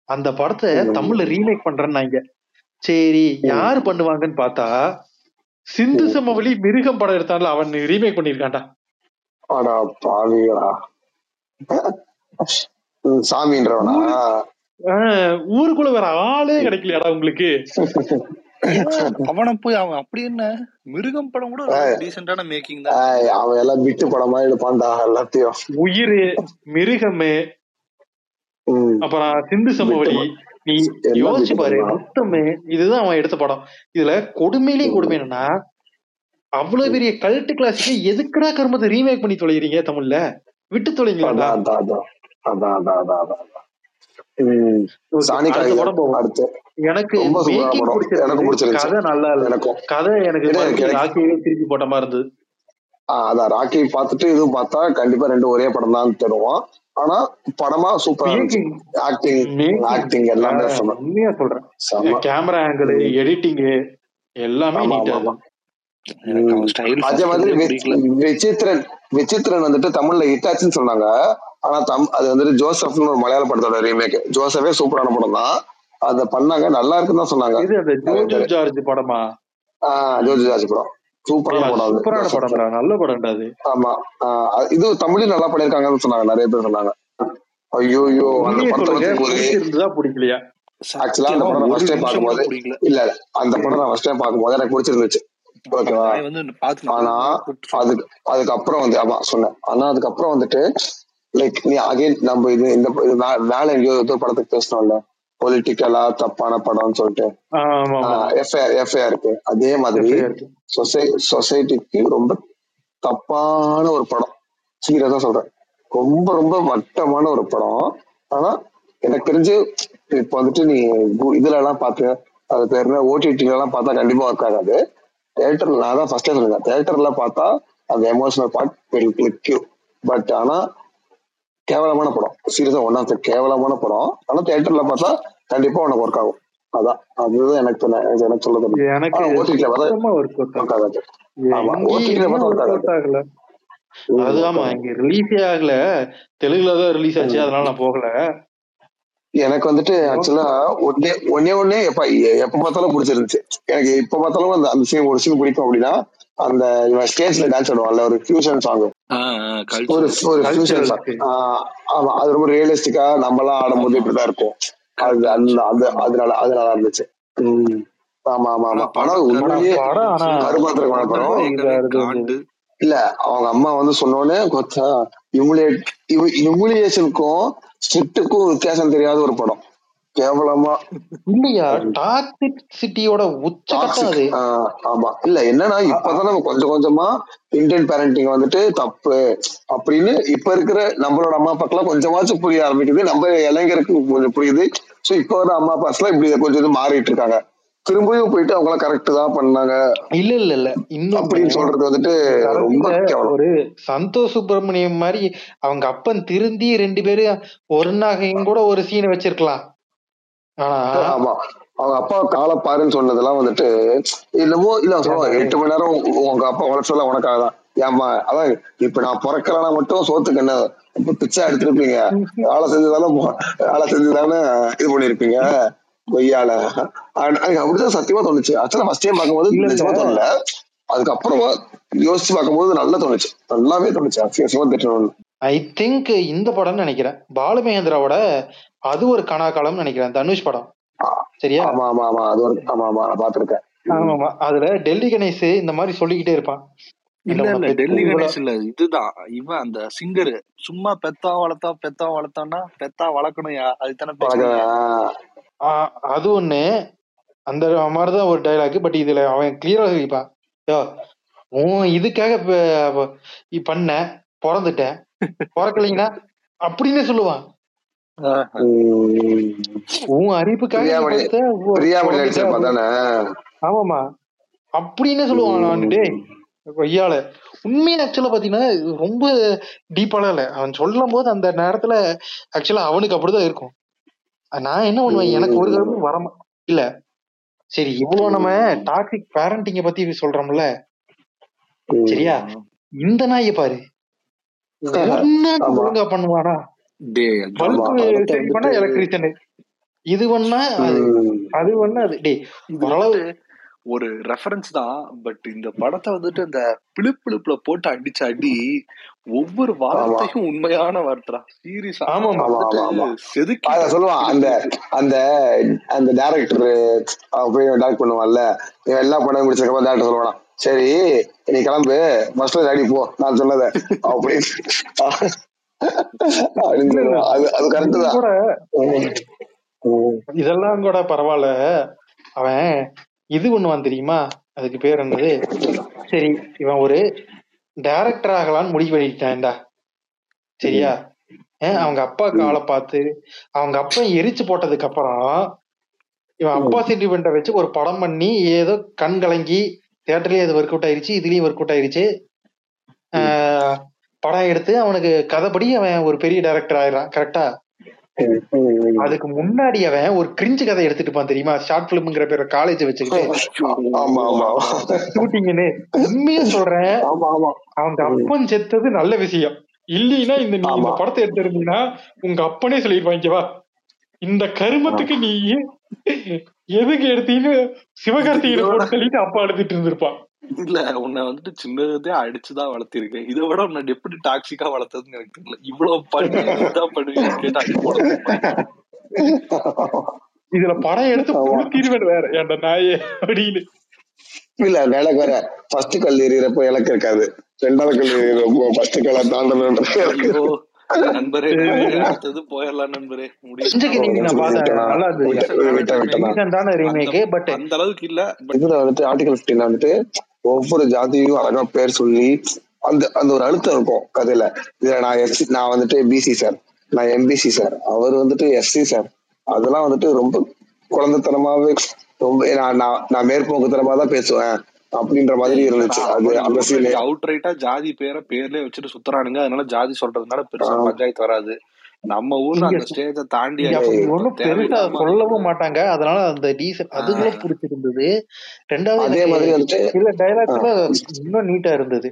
அந்த படத்தை. தமிழ்ல ரீமேக் பண்றேன்னாங்க. சரி யாரு பண்ணுவாங்கன்னு பார்த்தா சிந்து சமவெளி மிருகம் படம் எடுத்தான்ல அவன் ரீமேக் பண்ணிருக்கான்டா அடா பாவிகளா. சாமின்றவனா? ஊருக்குள்ள வேற ஆளே கிடைக்கலையாடா உங்களுக்கு? அவனை போய் அவன் அப்படி என்ன? மிருகம் படம் கூட டீசென்டான மேக்கிங் தான். அவன் எல்லாம் விட்டு படமா எடுப்பான்டா எல்லாத்தையும். உயிர் மிருகமு. அப்புறம் சிந்து சமவெளி நீ யோசிச்சு பாரு? மொத்தமே இதுதான் அவன் எடுத்த படம். இதுல கொடுமையிலேயே கொடுமை என்னன்னா அவ்வளவு பெரிய கல்ட்டு கிளாஸுக்கு எதுக்குடா கர்மத்தை ரீமேக் பண்ணி தொலைகிறீங்க தமிழ்ல? விட்டு தொலைங்களா? எனக்கு. கதை நல்லா இல்ல கதை எனக்கு ராக்கியவே திருப்பி போட்ட மாதிரி இருந்தது. அதான். ராக்கி பார்த்துட்டு இதுவும் பார்த்தா கண்டிப்பா ரெண்டு ஒரே படம் தான் தருவோம். ஆனா படமா சூப்பரா ஆக்டிங். ஆக்டிங் எல்லாமே. உண்மையா சொல்றேன். கேமரா ஆங்கிள் எடிட்டிங் எல்லாமே அதே மாதிரி விசித்திரன் விசித்திரன் வந்துட்டு தமிழ்ல ஹிட்டாச்சுன்னு சொன்னாங்க. ஆனா தம் அது வந்துட்டு ஜோசப்னு ஒரு மலையாள படத்தோட ரீமேக் ஜோசஃபே சூப்பரான படம் தான். அத பண்ணாங்க. நல்லா இருக்குன்னு தான் சொன்னாங்க. இது அந்த ஜோஜோ ஜார்ஜ் படமா? ஆஹ் ஜோஜி ஜார்ஜ் படம். சூப்பரான படம். சூப்பரான நல்ல அது. ஆமா. இது தமிழ்லயும் நல்லா பண்ணிருக்காங்கன்னு சொன்னாங்க. நிறைய பேர் சொன்னாங்க. ஐயோ ஐயோ அந்த படத்தை பிடிக்கலையா? ஆக்சுவலா அந்த படம் நான் ஃபர்ஸ்ட் டைம் பார்க்கும்போது பிடிக்கல. இல்ல அந்த படம் நான் ஃபர்ஸ்ட் டைம் பார்க்கும்போது எனக்கு பிடிச்சிருந்துச்சு. ஓகேவா? ஆனா அதுக்கு அதுக்கப்புறம் வந்து ஆமா சொன்னேன். ஆனா அதுக்கப்புறம் வந்துட்டு லைக் நீ அகைன் நம்ம இது இந்த வேலை எங்கேயோ ஏதோ படத்துக்கு பேசணும்ல பொலிட்டிக்கலா தப்பான படம்னு சொல்லிட்டு. எஃப்ஐஆர் எஃப்ஐஆர் இருக்கு. அதே மாதிரி. சொசை சொசைட்டிக்கு ரொம்ப தப்பான ஒரு படம். சீரியஸா சொல்றேன். ரொம்ப ரொம்ப வட்டமான ஒரு படம். ஆனா எனக்கு தெரிஞ்சு இப்ப வந்துட்டு நீ இதுல எல்லாம் பார்த்து அது பேர் என்ன ஓடிடில எல்லாம் பார்த்தா கண்டிப்பா ஒர்க் ஆகாது. தேட்டர்ல நான் தான் ஃபர்ஸ்டே சொல்லுங்க தேட்டர்ல பார்த்தா அந்த emotional part will click but ஆனா கேவலமான படம். சீரியஸா ஒன் ஆஃப் கேவலமான படம். ஆனா தேட்டர்ல பார்த்தா கண்டிப்பா உனக்கு ஒர்க் ஆகும். அதான். அதுதான் எனக்கு. எனக்கு சொல்ல தெரியும் அது ஆமா இங்க ரிலீஸே ஆகல. தெலுங்குல தான் ரிலீஸ் ஆச்சு. அதனால நான் போகல. எனக்கு வந்துட்டு ஆக்சுவலா ஒன்னே ஒன்னே ஒன்னே எப்ப எப்ப பார்த்தாலும் பிடிச்சிருந்துச்சு. எனக்கு எப்ப பார்த்தாலும் அந்த அந்த சீன் ஒரு சீன் பிடிக்கும் அப்படின்னா அந்த ஸ்டேஜ்ல டான்ஸ் ஆடுவான்ல ஒரு ஃபியூஷன் சாங் ஒரு ஒரு. ஆமா அது ரொம்ப ரியலிஸ்டிக்கா நம்ம எல்லாம் ஆடும்போது இப்படிதான் இருக்கும். அது அந்த அது அதனால அது நல்லா இருந்துச்சு ஆமா ஆமா ஆமா. ஆனா உண்மையிலேயே கருமாத்திரமான படம். இல்ல அவங்க அம்மா வந்து சொன்னோடனே கொச்சா இமுலேட் இமுலியேஷனுக்கும் ஸ்ட்ரிக்ட்டுக்கும் வித்தியாசம் தெரியாத ஒரு படம். கேவலமா. இல்லையா? டாக்ஸிக் சிட்டியோட உச்சகட்டம் அது. ஆமா. இல்ல என்னன்னா இப்பதான் நம்ம கொஞ்சம் கொஞ்சமா இந்தியன் பேரண்டிங் வந்துட்டு தப்பு அப்படின்னு இப்ப இருக்கிற நம்மளோட அம்மா அப்பாக்கெல்லாம் கொஞ்சமாச்சும் புரிய ஆரம்பிக்குது. நம்ம இளைஞருக்கு கொஞ்சம் புரியுது. சோ இப்ப வர அம்மா அப்பாஸ் எல்லாம் இப்படி கொஞ்சம் இது மாறிட்டு இருக்காங்க. திரும்பியும் போயிட்டு அவங்க எல்லாம் கரெக்ட் தான் பண்ணாங்க. இல்ல இல்ல இல்ல. இன்னும் அப்படின்னு சொல்றது வந்துட்டு ரொம்ப ஒரு சந்தோஷ் சுப்பிரமணியம் மாதிரி அவங்க அப்பன் திருந்தி ரெண்டு பேரும் ஒரு நாகையும் கூட ஒரு சீனை வச்சிருக்கலாம். ஆமா. அவங்க அப்பா காலை பாருன்னு சொன்னதெல்லாம் வந்துட்டு என்னமோ இல்ல சொல்லுவான் எட்டு மணி நேரம் உங்க அப்பா உழைச்சல உனக்காக தான். ஏமா அதான் இப்ப நான் பிறக்கலனா மட்டும் சோத்துக்கு என்ன பிச்சை எடுத்திருப்பீங்க. வேலை செஞ்சுதானே போ- வேலை செஞ்சுதானே இது பண்ணிருப்பீங்க. கொய்யால அப்படிதான் சத்தியமா தோணுச்சு. ஆக்சுவலா ஃபர்ஸ்ட் டைம் பார்க்கும்போது. நிஜமா தோணல. அதுக்கப்புறமா யோசிச்சு பார்க்கும்போது நல்லா தோணுச்சு. நல்லாவே தோணுச்சு. அசிவசியமா திட்டணும் ஐ திங்க் இந்த படம்னு நினைக்கிறேன். பாலுமகேந்திராவோட அது ஒரு கனாக்காலம்னு நினைக்கிறேன். தனுஷ் படம். சரியா? ஆமா ஆமா ஆமா. அது ஒரு ஆமா ஆமா. நான் பாத்திருக்கேன் ஆமா ஆமா. அதுல டெல்லி கணேஷ் இந்த மாதிரி சொல்லிக்கிட்டே இருப்பான். இல்ல இல்ல. டெல்லி கணேஷ் இல்ல. இதுதான். இவன் அந்த சிங்கர். சும்மா பெத்தா வளர்த்தா பெத்தா வளர்த்தான்னா பெத்தா வளர்க்கணும்யா அதுதானே அது ஒண்ணு. அந்த மாதிரிதான் ஒரு டைலாக் பட் இதுல அவன் கிளியரா சொல்லிப்பான் இதுக்காக பண்ண பிறந்துட்டேன். பிறக்கலைங்கன்னா அப்படின்னு சொல்லுவான். உன் அறிவுக்காக ஆமாமா அப்படின்னு சொல்லுவான் நான் டேய் கொய்யால உண்மையா ஆக்சுவலா பாத்தீங்கன்னா ரொம்ப டீப்பாலாம் இல்ல. அவன் சொல்லும் போது அந்த நேரத்துல ஆக்சுவலா அவனுக்கு அப்படிதான் இருக்கும். நான் என்ன பண்ணுவேன்? எனக்கு ஒரு தடவை வரமா இல்ல. சரி இவ்வளவு நம்ம டாக்ஸிக் பேரண்டிங்க பத்தி சொல்றோம்ல. சரியா? இந்த நாயை பாரு. ஒழுங்கா பண்ணுவானா? பண்ணா எலக்ட்ரிஷியன் இது பண்ணா அது பண்ணா அது ஓரளவு வந்துட்டு ஒரு ரெஃபரன்ஸ் தான் பட் இந்த படத்தை வந்துட்டு இந்த பிளிப்பிளிப்புல போட்டு அடிச்ச அடி ஒவ்வொரு வார்த்தையும் உண்மையான வார்த்தைடா. சீரியஸா. ஆமா. செதுக்கி சொல்லுவான் அந்த அந்த அந்த டேரக்டர் டேரக்ட் பண்ணுவான்ல எல்லா படம் முடிச்சதுக்கப்புறம் டேரக்டர் சொல்லுவானா சரி நீ கிளம்பு. ஃபர்ஸ்ட் ரெடி போ. நான் சொன்னத. அப்படின்னு. இதெல்லாம் கூட பரவாயில்ல. அவன் இது பண்ணுவான் தெரியுமா? அதுக்கு பேர் என்னது? சரி இவன் ஒரு டைரக்டர் ஆகலாம்னு முடிவு பண்ணிட்டான்டா சரியா? அவங்க அப்பா காலை பார்த்து அவங்க அப்பா எரிச்சு போட்டதுக்கு அப்புறம் இவன் அப்பா சென்டிமெண்ட்டை வச்சு ஒரு படம் பண்ணி ஏதோ கண் கலங்கி தியேட்டர்லயே அது ஒர்க் அவுட் ஆயிருச்சு இதுலயும் ஒர்க் அவுட் ஆயிருச்சு படம் எடுத்து அவனுக்கு கதைப்படி அவன் ஒரு பெரிய டைரக்டர் ஆயிடுறான் கரெக்டா. அதுக்கு முன்னாடி அவன் ஒரு கிரிஞ்சு கதை எடுத்துட்டு இருப்பான் தெரியுமா? ஷார்ட் பிலிம்ங்கிற பேர காலேஜ் வச்சுக்கிட்டு. ஆமா ஆமா ஷூட்டிங்னு உண்மையா சொல்றேன். அவங்க அப்பன் செத்தது நல்ல விஷயம். இல்லைன்னா இந்த நீ இந்த. படத்தை எடுத்திருந்தீங்கன்னா உங்க அப்பனே சொல்லிருப்பாங்க இந்த கருமத்துக்கு நீ எதுக்கு எடுத்தீன்னு சிவகார்த்திகேயனை போட்டு சொல்லிட்டு அப்பா எடுத்துட்டு இருந்திருப்பான். இல்ல உன்னை வந்துட்டு சின்னதே அடிச்சுதான் வளர்த்திருக்கேன். இதை விட உன்னை எப்படி டாக்ஸிக்கா வளர்த்ததுன்னு எனக்கு தெரியல. இவ்வளவு பண்ணி இதான் பண்ணுவீங்கன்னு கேட்டு இதுல படம் எடுத்து. புழுத்திருவேன் வேற. ஏன்டா நாயே அப்படின்னு. இல்ல எனக்கு வேற ஃபர்ஸ்ட் கல் எறிகிறப்போ எனக்கு இருக்காது. ரெண்டாவது கல் எறிகிறப்போ ஃபர்ஸ்ட் கல்லை தாண்டணும். ஐயோ. நண்பரே அடுத்தது போயிடலாம் நண்பரே. அந்த அளவுக்கு இல்ல இதுல வந்துட்டு ஆர்டிகல் பிப்டீன்ல வந்துட்டு ஒவ்வொரு ஜாதியும் அழகா பேர் சொல்லி அந்த அந்த ஒரு அழுத்தம் இருக்கும் கதையில. இதுல நான் எஸ்சி நான் வந்துட்டு பிசி சார் நான் எம்பிசி சார் அவர் வந்துட்டு எஸ்சி சார் அதெல்லாம் வந்துட்டு ரொம்ப குழந்தைத்தனமாவே ரொம்ப நான் நான் நான் மேற்போக்குத்தனமா தான் பேசுவேன். அப்படின்ற மாதிரி இருந்துச்சு. அது சீன் அவுட் ரைட்டா ஜாதி பேரை பேர்லயே வச்சுட்டு சுத்துறானுங்க. அதனால ஜாதி சொல்றதுனால பெருசா. பஞ்சாயத்து வராது. நம்ம ஊர்ல அந்த ஸ்டேஜ தாண்டி ஒண்ணும் பெருசா சொல்லவும் மாட்டாங்க. அதனால அந்த டீசல் அது கூட பிடிச்சிருந்தது ரெண்டாவது அதே மாதிரி சில டைலாக்ஸ்ல இன்னும் நீட்டா இருந்தது.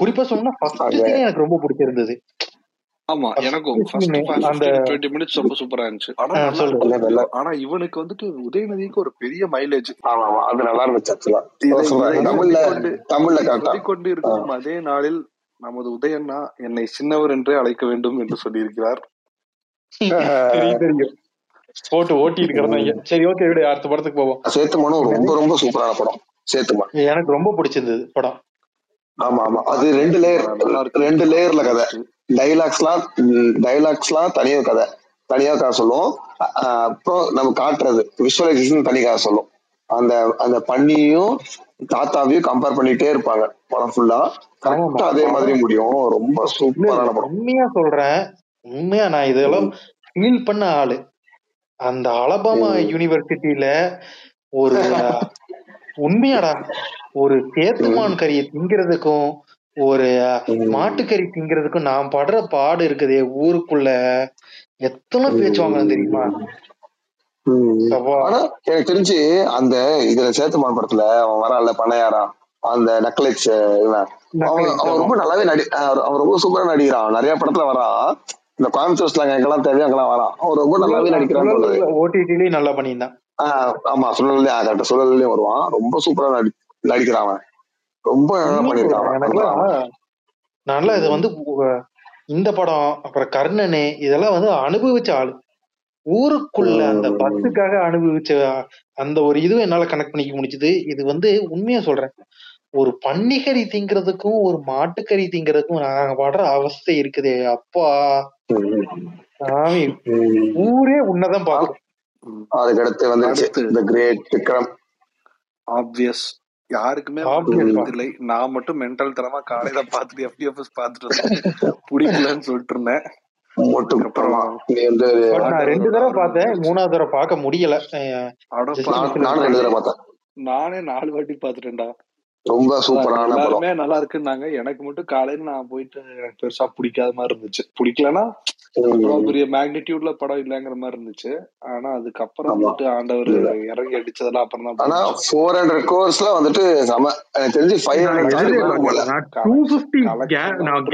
குறிப்பா சொன்னா ஃபர்ஸ்ட் எனக்கு ரொம்ப பிடிச்சிருந்தது. ஆமா எனக்கும் டுவெண்ட்டி மினிட்ஸ் ரொம்ப சூப்பரா இருந்துச்சு. ஆனா ஆனா இவனுக்கு வந்துட்டு உதயநிதிக்கு ஒரு பெரிய மைலேஜ் அது நல்லா இருந்துச்சு தமிழ்ல சொல்லிக்கொண்டு இருக்கும் அதே நாளில் நமது உதயண்ணா என்னை சின்னவர் என்றே அழைக்க வேண்டும் என்று சொல்லியிருக்கிறார். போட்டு ஓட்டி இருக்கிறதாங்க சரி ஓகே விடு அடுத்த படத்துக்கு போவோம். சேத்துமனும் ரொம்ப ரொம்ப சூப்பரான படம் சேத்துமன் எனக்கு ரொம்ப பிடிச்சிருந்தது படம். ஆமா ஆமா அது ரெண்டு லேயர். ரெண்டு லேயர்ல கதை. டைலாக்ஸ்லாம் டைலாக்ஸ்லாம் தனியா கதை தனியா கதை சொல்லும் அஹ் அப்புறம் நம்ம காட்டுறது விஷுவலைசேஷன் தனி கதை சொல்லும். அந்த அந்த பண்ணியும் தாத்தாவையும் கம்பேர் பண்ணிட்டே இருப்பாங்க படம் ஃபுல்லா கரெக்டா அதே மாதிரி முடியும். ரொம்ப சூப்பரான படம். உண்மையா சொல்றேன். உண்மையா நான் இதெல்லாம் ஃபீல் பண்ண ஆளு. அந்த அலபாமா யூனிவர்சிட்டியில ஒரு உண்மையாடா ஒரு சேத்துமான் கறியை திங்கிறதுக்கும் ஒரு மாட்டுக்கறி திங்கிறதுக்கும் நான் படுற பாடு இருக்குதே ஊருக்குள்ள. எத்தனை பேச்சு வாங்கலாம் தெரியுமா. ஆனா எனக்கு தெரிஞ்சு அந்த இதுல சேத்துமான் படத்துல அவன் வரான்ல பண்ணையாரா அந்த நக்லெட்ஸ் அவன் ரொம்ப நல்லாவே நடி அவன் ரொம்ப சூப்பரா நடிக்கிறான். நிறைய படத்துல வரான். இந்த கோயம்புத்தூர் ஸ்லாங் எங்கெல்லாம் தேவையோ அங்கெல்லாம் வரான். அவன் ரொம்ப நல்லாவே நடிக்கிறான்னு சொல்லுது ஓடிடிலயும் நல்லா பண்ணியிருந்தான். ஆமா சுழல்லையும் கரெக்ட் சுழல்லையும் வருவான். ரொம்ப சூப்பரா நடி நடிக்கிறான் அவன். ரொம்ப நல்லா இது வந்து இந்த படம் அப்புறம் கர்ணனு இதெல்லாம் வந்து அனுபவிச்ச ஆளு. ஊருக்குள்ள அந்த. பஸ்ஸுக்காக அனுபவிச்ச அந்த ஒரு இதுவும் என்னால கனெக்ட் பண்ணிக்க முடிஞ்சது. இது வந்து உண்மையா சொல்றேன். ஒரு பன்னிக்கறி திங்கிறதுக்கும் ஒரு மாட்டுக்கறி திங்கிறதுக்கும் நாங்க படுற அவஸ்தை இருக்குதே. அப்பா. சாமி. ஊரே உன்னதான் பார்க்கும். ம். அதுக்கு அடுத்து வந்துருச்சு அடுத்து. த கிரேட் விக்ரம் ஆப்வியஸ் யாருக்குமே. இல்லை நான் மட்டும் மென்டல் தரமா காலையில பாத்துட்டு எஃப்டிஎஃப்எஸ் பாத்துட்டு இருந்தேன். பிடிக்கலன்னு சொல்லிட்டு இருந்தேன். ரெண்டு தடவை பார்த்தேன். மூணாவது தடவை பார்க்க முடியல. நானே நாலு வாட்டி பாத்துட்டேன்டா ரொம்ப சூப்பரான படம். எல்லாருமே நல்லா இருக்குன்னாங்க. எனக்கு மட்டும் காலையில நான் போயிட்டு எனக்கு பெருசா பிடிக்காத மாதிரி இருந்துச்சு. பிடிக்கலன்னா. பெரிய மேக்னிடியூட்ல படம் இல்லைங்கிற மாதிரி இருந்துச்சு. ஆனா அதுக்கப்புறம் வந்துட்டு ஆண்டவர் இறங்கி அடிச்சதெல்லாம் அப்புறம் தான் ஆனா ஃபோர் ஹண்ட்ரட் கோர்ஸ்ல வந்துட்டு செம எனக்கு தெரிஞ்சு ஃபைவ் ஹண்ட்ரட் நான் டூ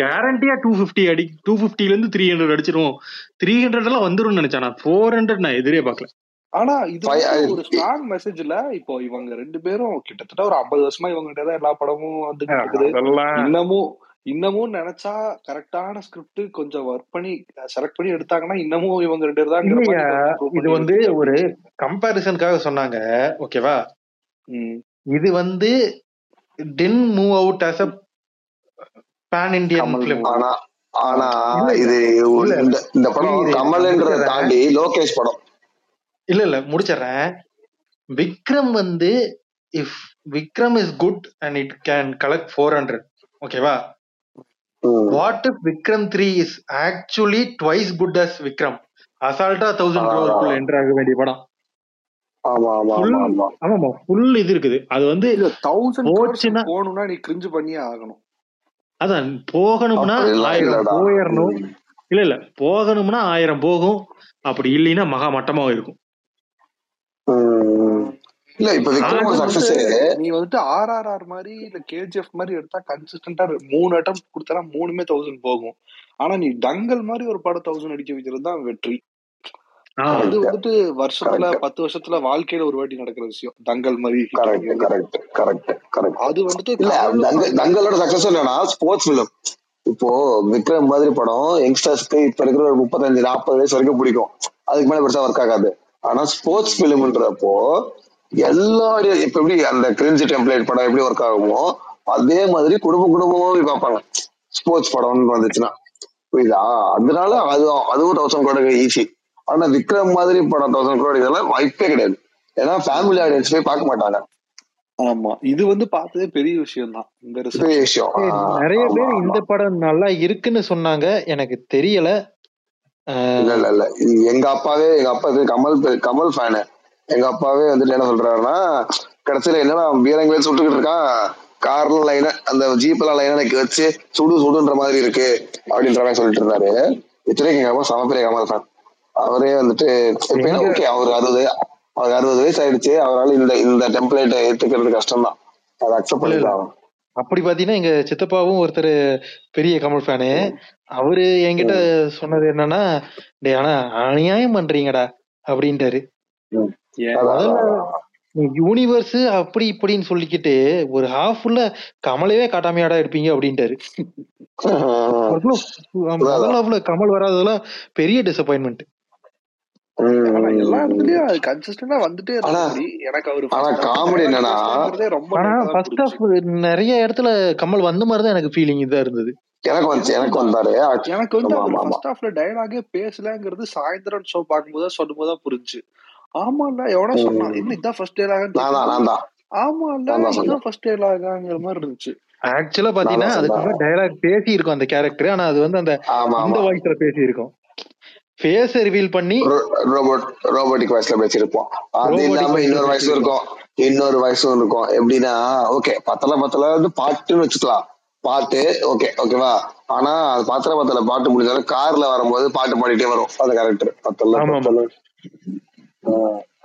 கேரண்டியா டூ பிப்டி அடி டூ பிப்டில இருந்து த்ரீ ஹண்ட்ரட் அடிச்சிருவோம். த்ரீ ஹண்ட்ரட் எல்லாம் வந்துரும்னு நினைச்சேன். நான் ஃபோர் ஹண்ட்ரட் நான் எதிரே பார்க்கல. ஆனா இது வந்து ஒரு ஸ்ட்ராங் மெசேஜ்ல இப்போ இவங்க ரெண்டு பேரும் கிட்டத்தட்ட ஒரு ஐம்பது வருஷமா இவங்க கிட்ட தான் எல்லா படமும் அதெல்லாம் இன்னமும் இன்னமும் நினைச்சா கரெக்டான ஸ்கிரிப்ட் கொஞ்சம் ஒர்க் பண்ணி செலக்ட் பண்ணி எடுத்தாங்கன்னா இன்னமும் இவங்க ரெண்டு மாதிரி இல்லையா இதை வந்து ஒரு கம்பாரிசனுக்காக சொன்னாங்க. ஓகேவா. இது வந்து ten move out as a pan Indian movie. ஆனா ஆனா இது இந்த படம் கமல்ன்றத தாண்டி லோகேஷ் படம். இல்ல இல்ல முடிச்சிடுறேன். விக்ரம் வந்து if Vikram is good and it can collect four hundred ஓகேவா. What if Vikram three is actually twice good as Vikram? அசால்ட்டா தௌசண்ட் க்ரோருக்குள்ள என்டர் ஆக வேண்டிய படம். ஆமா ஆமா ஃபுல் ஆமா ஆமா. ஆமாமா ஃபுல் இது இருக்குது. அது வந்து தௌசண்ட் போகணும்னா நீ கிரிஞ்சு பண்ணியே ஆகணும். அதான் போகணும்னா ஆயிரம் போயிடணும். இல்ல இல்ல போகணும்னா ஆயிரம் போகும். அப்படி இல்லைன்னா மகா மட்டமா இருக்கும். இல்ல இப்ப விக்ரம் சக்சஸ் வந்துட்டு நீ வந்துட்டு ஆர்ஆர்ஆர் மாதிரி இல்ல கேஜிஎஃப் மாதிரி எடுத்தா கன்சிஸ்டன்டா மூணு அட்டம் கொடுத்தா மூணுமே தௌசண்ட் போகும். ஆனா நீ டங்கல் மாதிரி ஒரு படம் தௌசண்ட் அடிக்க வைக்கிறது தான் வெற்றி. அது வந்துட்டு வருஷத்துல பத்து வருஷத்துல வாழ்க்கையில ஒரு வாட்டி நடக்கிற விஷயம். தங்கல் மாதிரி கரெக்ட் கரெக்ட் கரெக்ட் கரெக்ட் அது வந்துட்டு இல்ல கமலும் தங்க பண்ணல தங்களோட சக்சஸ் என்னன்னா ஸ்போர்ட்ஸ் ஃபிலிம் இப்போ விக்ரம் மாதிரி படம் யங்ஸ்டர்ஸ்க்கு இப்ப இருக்கிற ஒரு முப்பத்தஞ்சு நாற்பது வயசு வரைக்கும் பிடிக்கும். அதுக்கு மேல பெருசா ஒர்க் ஆகாது. ஆனா ஸ்போர்ட்ஸ் பிலிம்ன்றப்போ எல்லாரும் இப்ப எப்படி அந்த கிரிஞ்சு டெம்ப்ளேட் படம் எப்படி ஒர்க் ஆகுமோ அதே மாதிரி குடும்ப குடும்பமா போய் பார்ப்பாங்க. ஸ்போர்ட்ஸ் படம்னு வந்துச்சுன்னா. புரியுதா? அதனால அது அதுவும் தௌசண்ட் கோடி ஈஸி ஆனா விக்ரம் மாதிரி படம் தௌசண்ட் கோடி இதெல்லாம் வாய்ப்பே கிடையாது. ஏன்னா ஃபேமிலி ஆடியன்ஸ் போய் பார்க்க மாட்டாங்க. ஆமா. இது வந்து பார்த்ததே பெரிய விஷயம் தான் இந்த பெரிய ரிசர்ச் விஷயம் நிறைய பேர் இந்த படம் நல்லா இருக்குன்னு சொன்னாங்க. எனக்கு தெரியல. இல்ல இல்ல இல்ல. எங்க அப்பாவே எங்க அப்பா இது கமல் பெ- கமல் ஃபேனு எங்க அப்பாவே வந்துட்டு என்ன சொல்றாருன்னா கடைசியில என்னடா பீரங்கவேல் சுட்டுக்கிட்டு இருக்கான்? கார்ல லைனா அந்த ஜீப்ல லைனா எனக்கு வச்சு சுடு சுடுன்ற மாதிரி இருக்கு. அப்படின்ற மாதிரி சொல்லிட்டு இருந்தாரு. இத்தனைக்கு எங்க அப்பா சம பெரிய கமல் ஃபேன் அவரே வந்துட்டு ஓகே அவர் அறுபது அவர் அறுபது வயசு ஆயிடுச்சு. அவரால் இந்த இந்த டெம்ப்ளேட்டை ஏத்துக்கிறது கஷ்டம் தான் அதை அக்செப்ட் பண்ணிதான். அப்படி பாத்தீங்கன்னா எங்க சித்தப்பாவும் ஒருத்தர் பெரிய கமல் ஃபேனு அவரு என்கிட்ட சொன்னது என்னன்னா டேய் ஆனா அநியாயம் பண்றீங்கடா. அப்படின்ட்டாரு. யூனிவர்ஸ் அப்படி இப்படின்னு சொல்லிக்கிட்டு ஒரு ஹாஃப் ஃபுல்ல கமலவே காட்டாமையாடா எடுப்பீங்க அப்படின்ட்டாரு. முதல். ஹாஃப்ல கமல் வராததெல்லாம் பெரிய டிசப்பாயின்மெண்ட் நிறைய இடத்துல கமல் வந்த மாதிரி தான் எனக்கு ஃபீலிங் இதா இருந்தது. எனக்கு எனக்கும் எனக்கு வந்தாரு. எனக்கு வந்து ஃபர்ஸ்ட் ஹாஃப்ல டயலாகே பேசலங்கிறது சாயந்தரம் ஷோ பார்க்கும்போது சொல்லும்போது புரிஞ்சு. ஆமா இல்ல எவனோ சொன்னான் ம். இதான் ஃபர்ஸ்ட் டயலாகான்னு நான் தான் கேட்கும்போது நான் தான் ஆமா இல்ல நான் தான் சொன்னேன் இதான் ஃபர்ஸ்ட் டயலாகாங்கிற மாதிரி இருந்துச்சு. ஆக்சுவலா பாத்தீங்கன்னா அதுக்கு டயலாக் பேசி இருக்கும் அந்த கேரக்டர் ஆனா அது வந்து அந்த ஆமா வாய்ஸ்ல பேசி இருக்கும் ஃபேஸ் ரிவீல் பண்ணி ரோபோட் ரோபோட்டிக் வாய்ஸ்ல பேசியிருப்போம். அது இல்லாம இன்னொரு வயசும் பேசியிருக்கோம். இருக்கும். இன்னொரு வயசும் இருக்கும். எப்படின்னா ஓகே பத்தல பத்தல வந்து பாட்டுன்னு வச்சுக்கலாம். பாட்டு ஓகே ஓகேவா ஆனா அது பத்தல பத்தல பாட்டு முடிஞ்சாலும் கார்ல வரும்போது பாட்டு பாடிட்டே வரும். அந்த கேரக்டர் பத்தல.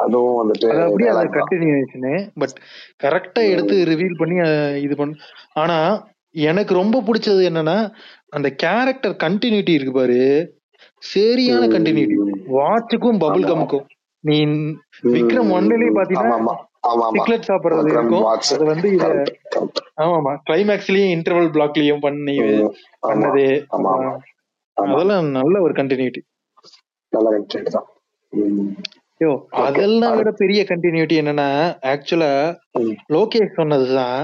அதுவும் வந்துட்டு அது அப்படியே அது கண்டினியூஷனு பட் கரெக்டா எடுத்து ரிவீல் பண்ணி இது பண்ணு. ஆனா எனக்கு ரொம்ப பிடிச்சது என்னன்னா அந்த கேரக்டர் கண்டினியூட்டி இருக்கு பாரு. சரியான கண்டினியூட்டி வாட்சுக்கும் பபுள் கமுக்கும் நீ விக்ரம் ஒன்னுலயே உம் பாத்தீங்கன்னா சிக்லெட் சாப்பிடுறது இருக்கும். அது வந்து இத ஆமாமா கிளைமேக்ஸ்லயும் இன்டர்வல் பிளாக்லயும் பண்ணி பண்ணது. அதெல்லாம் நல்ல ஒரு கண்டினியூட்டி நல்ல கண்டென்ட் தான். யோ அதெல்லாம் விட பெரிய கண்டினியூட்டி என்னன்னா ஆக்சுவலா லோகேஷ் சொன்னதுதான்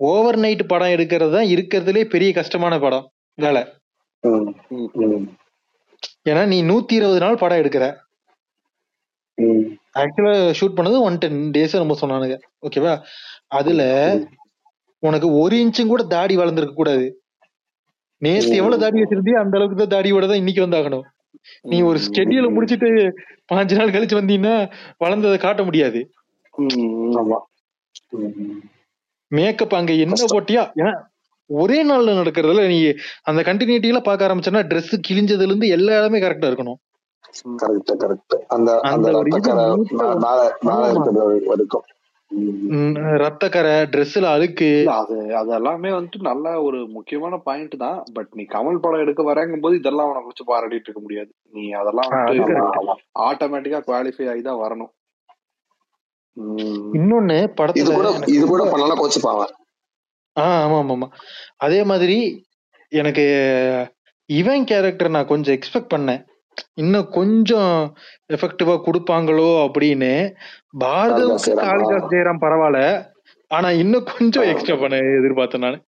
ஓவர் நைட் படம் எடுக்கிறது தான் இருக்கிறதுலே பெரிய கஷ்டமான படம் வேலை. ஏன்னா நீ நூத்தி இருபது நாள் படம் எடுக்கிற. ஆக்சுவலா ஷூட் பண்ணது ஒன் டென் டேஸ் நம்ம சொன்னானுங்க. ஓகேவா அதுல உனக்கு ஒரு இன்ச்சும் கூட தாடி வளர்ந்துருக்க கூடாது. நேத்து எவ்வளவு தாடி வச்சிருந்தியோ அந்த அளவுக்கு தான் தாடியோட தான் இன்னைக்கு வந்தாகணும். நீ ஒரு ஸ்கெடியூல முடிச்சிட்டு பாஞ்சு நாள் கழிச்சு வந்தீங்கன்னா வளர்ந்ததை காட்ட முடியாது. மேக்கப் அங்க என்ன. போட்டியா ஏன்னா ஒரே நாள்ல நடக்கிறதுல நீ அந்த கண்டினியூட்டி எல்லாம் பார்க்க ஆரம்பிச்சனா Dress கிழிஞ்சதுல இருந்து எல்லா இடமே கரெக்டா இருக்கணும். கரெக்ட் கரெக்ட் அந்த அந்த ஒரு மே- ம், ரத்தக்கரை ட்ரெஸ்ல அழுக்கு. இல்ல அது அது எல்லாமே வந்துட்டு நல்ல ஒரு முக்கியமான பாயிண்ட் தான். பட் நீ கமல் படம் எடுக்க வரங்கும் போது இதெல்லாம் உனக்கு வச்சு பாராட்டிட்டு இருக்க முடியாது. நீ அதெல்லாம் ஆ, அது correct. ஆட்டோமேட்டிக்கா குவாலிஃபை ஆகி தான் வரணும். இன்னொன்னு இது படத்துல கூட எனக்கு இது ரொம்ப கூட பண்ணலாம் கோச்சுப்பாங்க ஆ ஆமா ஆமா ஆமா. அதே மாதிரி எனக்கு இவன் கேரக்டர் நான் கொஞ்சம் எக்ஸ்பெக்ட் பண்ணேன். இன்னும் கொஞ்சம் எஃபெக்டிவா கொடுப்பாங்களோ அப்படின்னு காளிதாஸ் பார்கவுக்கு ஆ. காளிதாஸ் ஜெயராம் பரவாயில்ல. ஆனா இன்னும் கொஞ்சம் எக்ஸ்ட்ரா பண்ண எதிர்பார்த்தேன் நானு.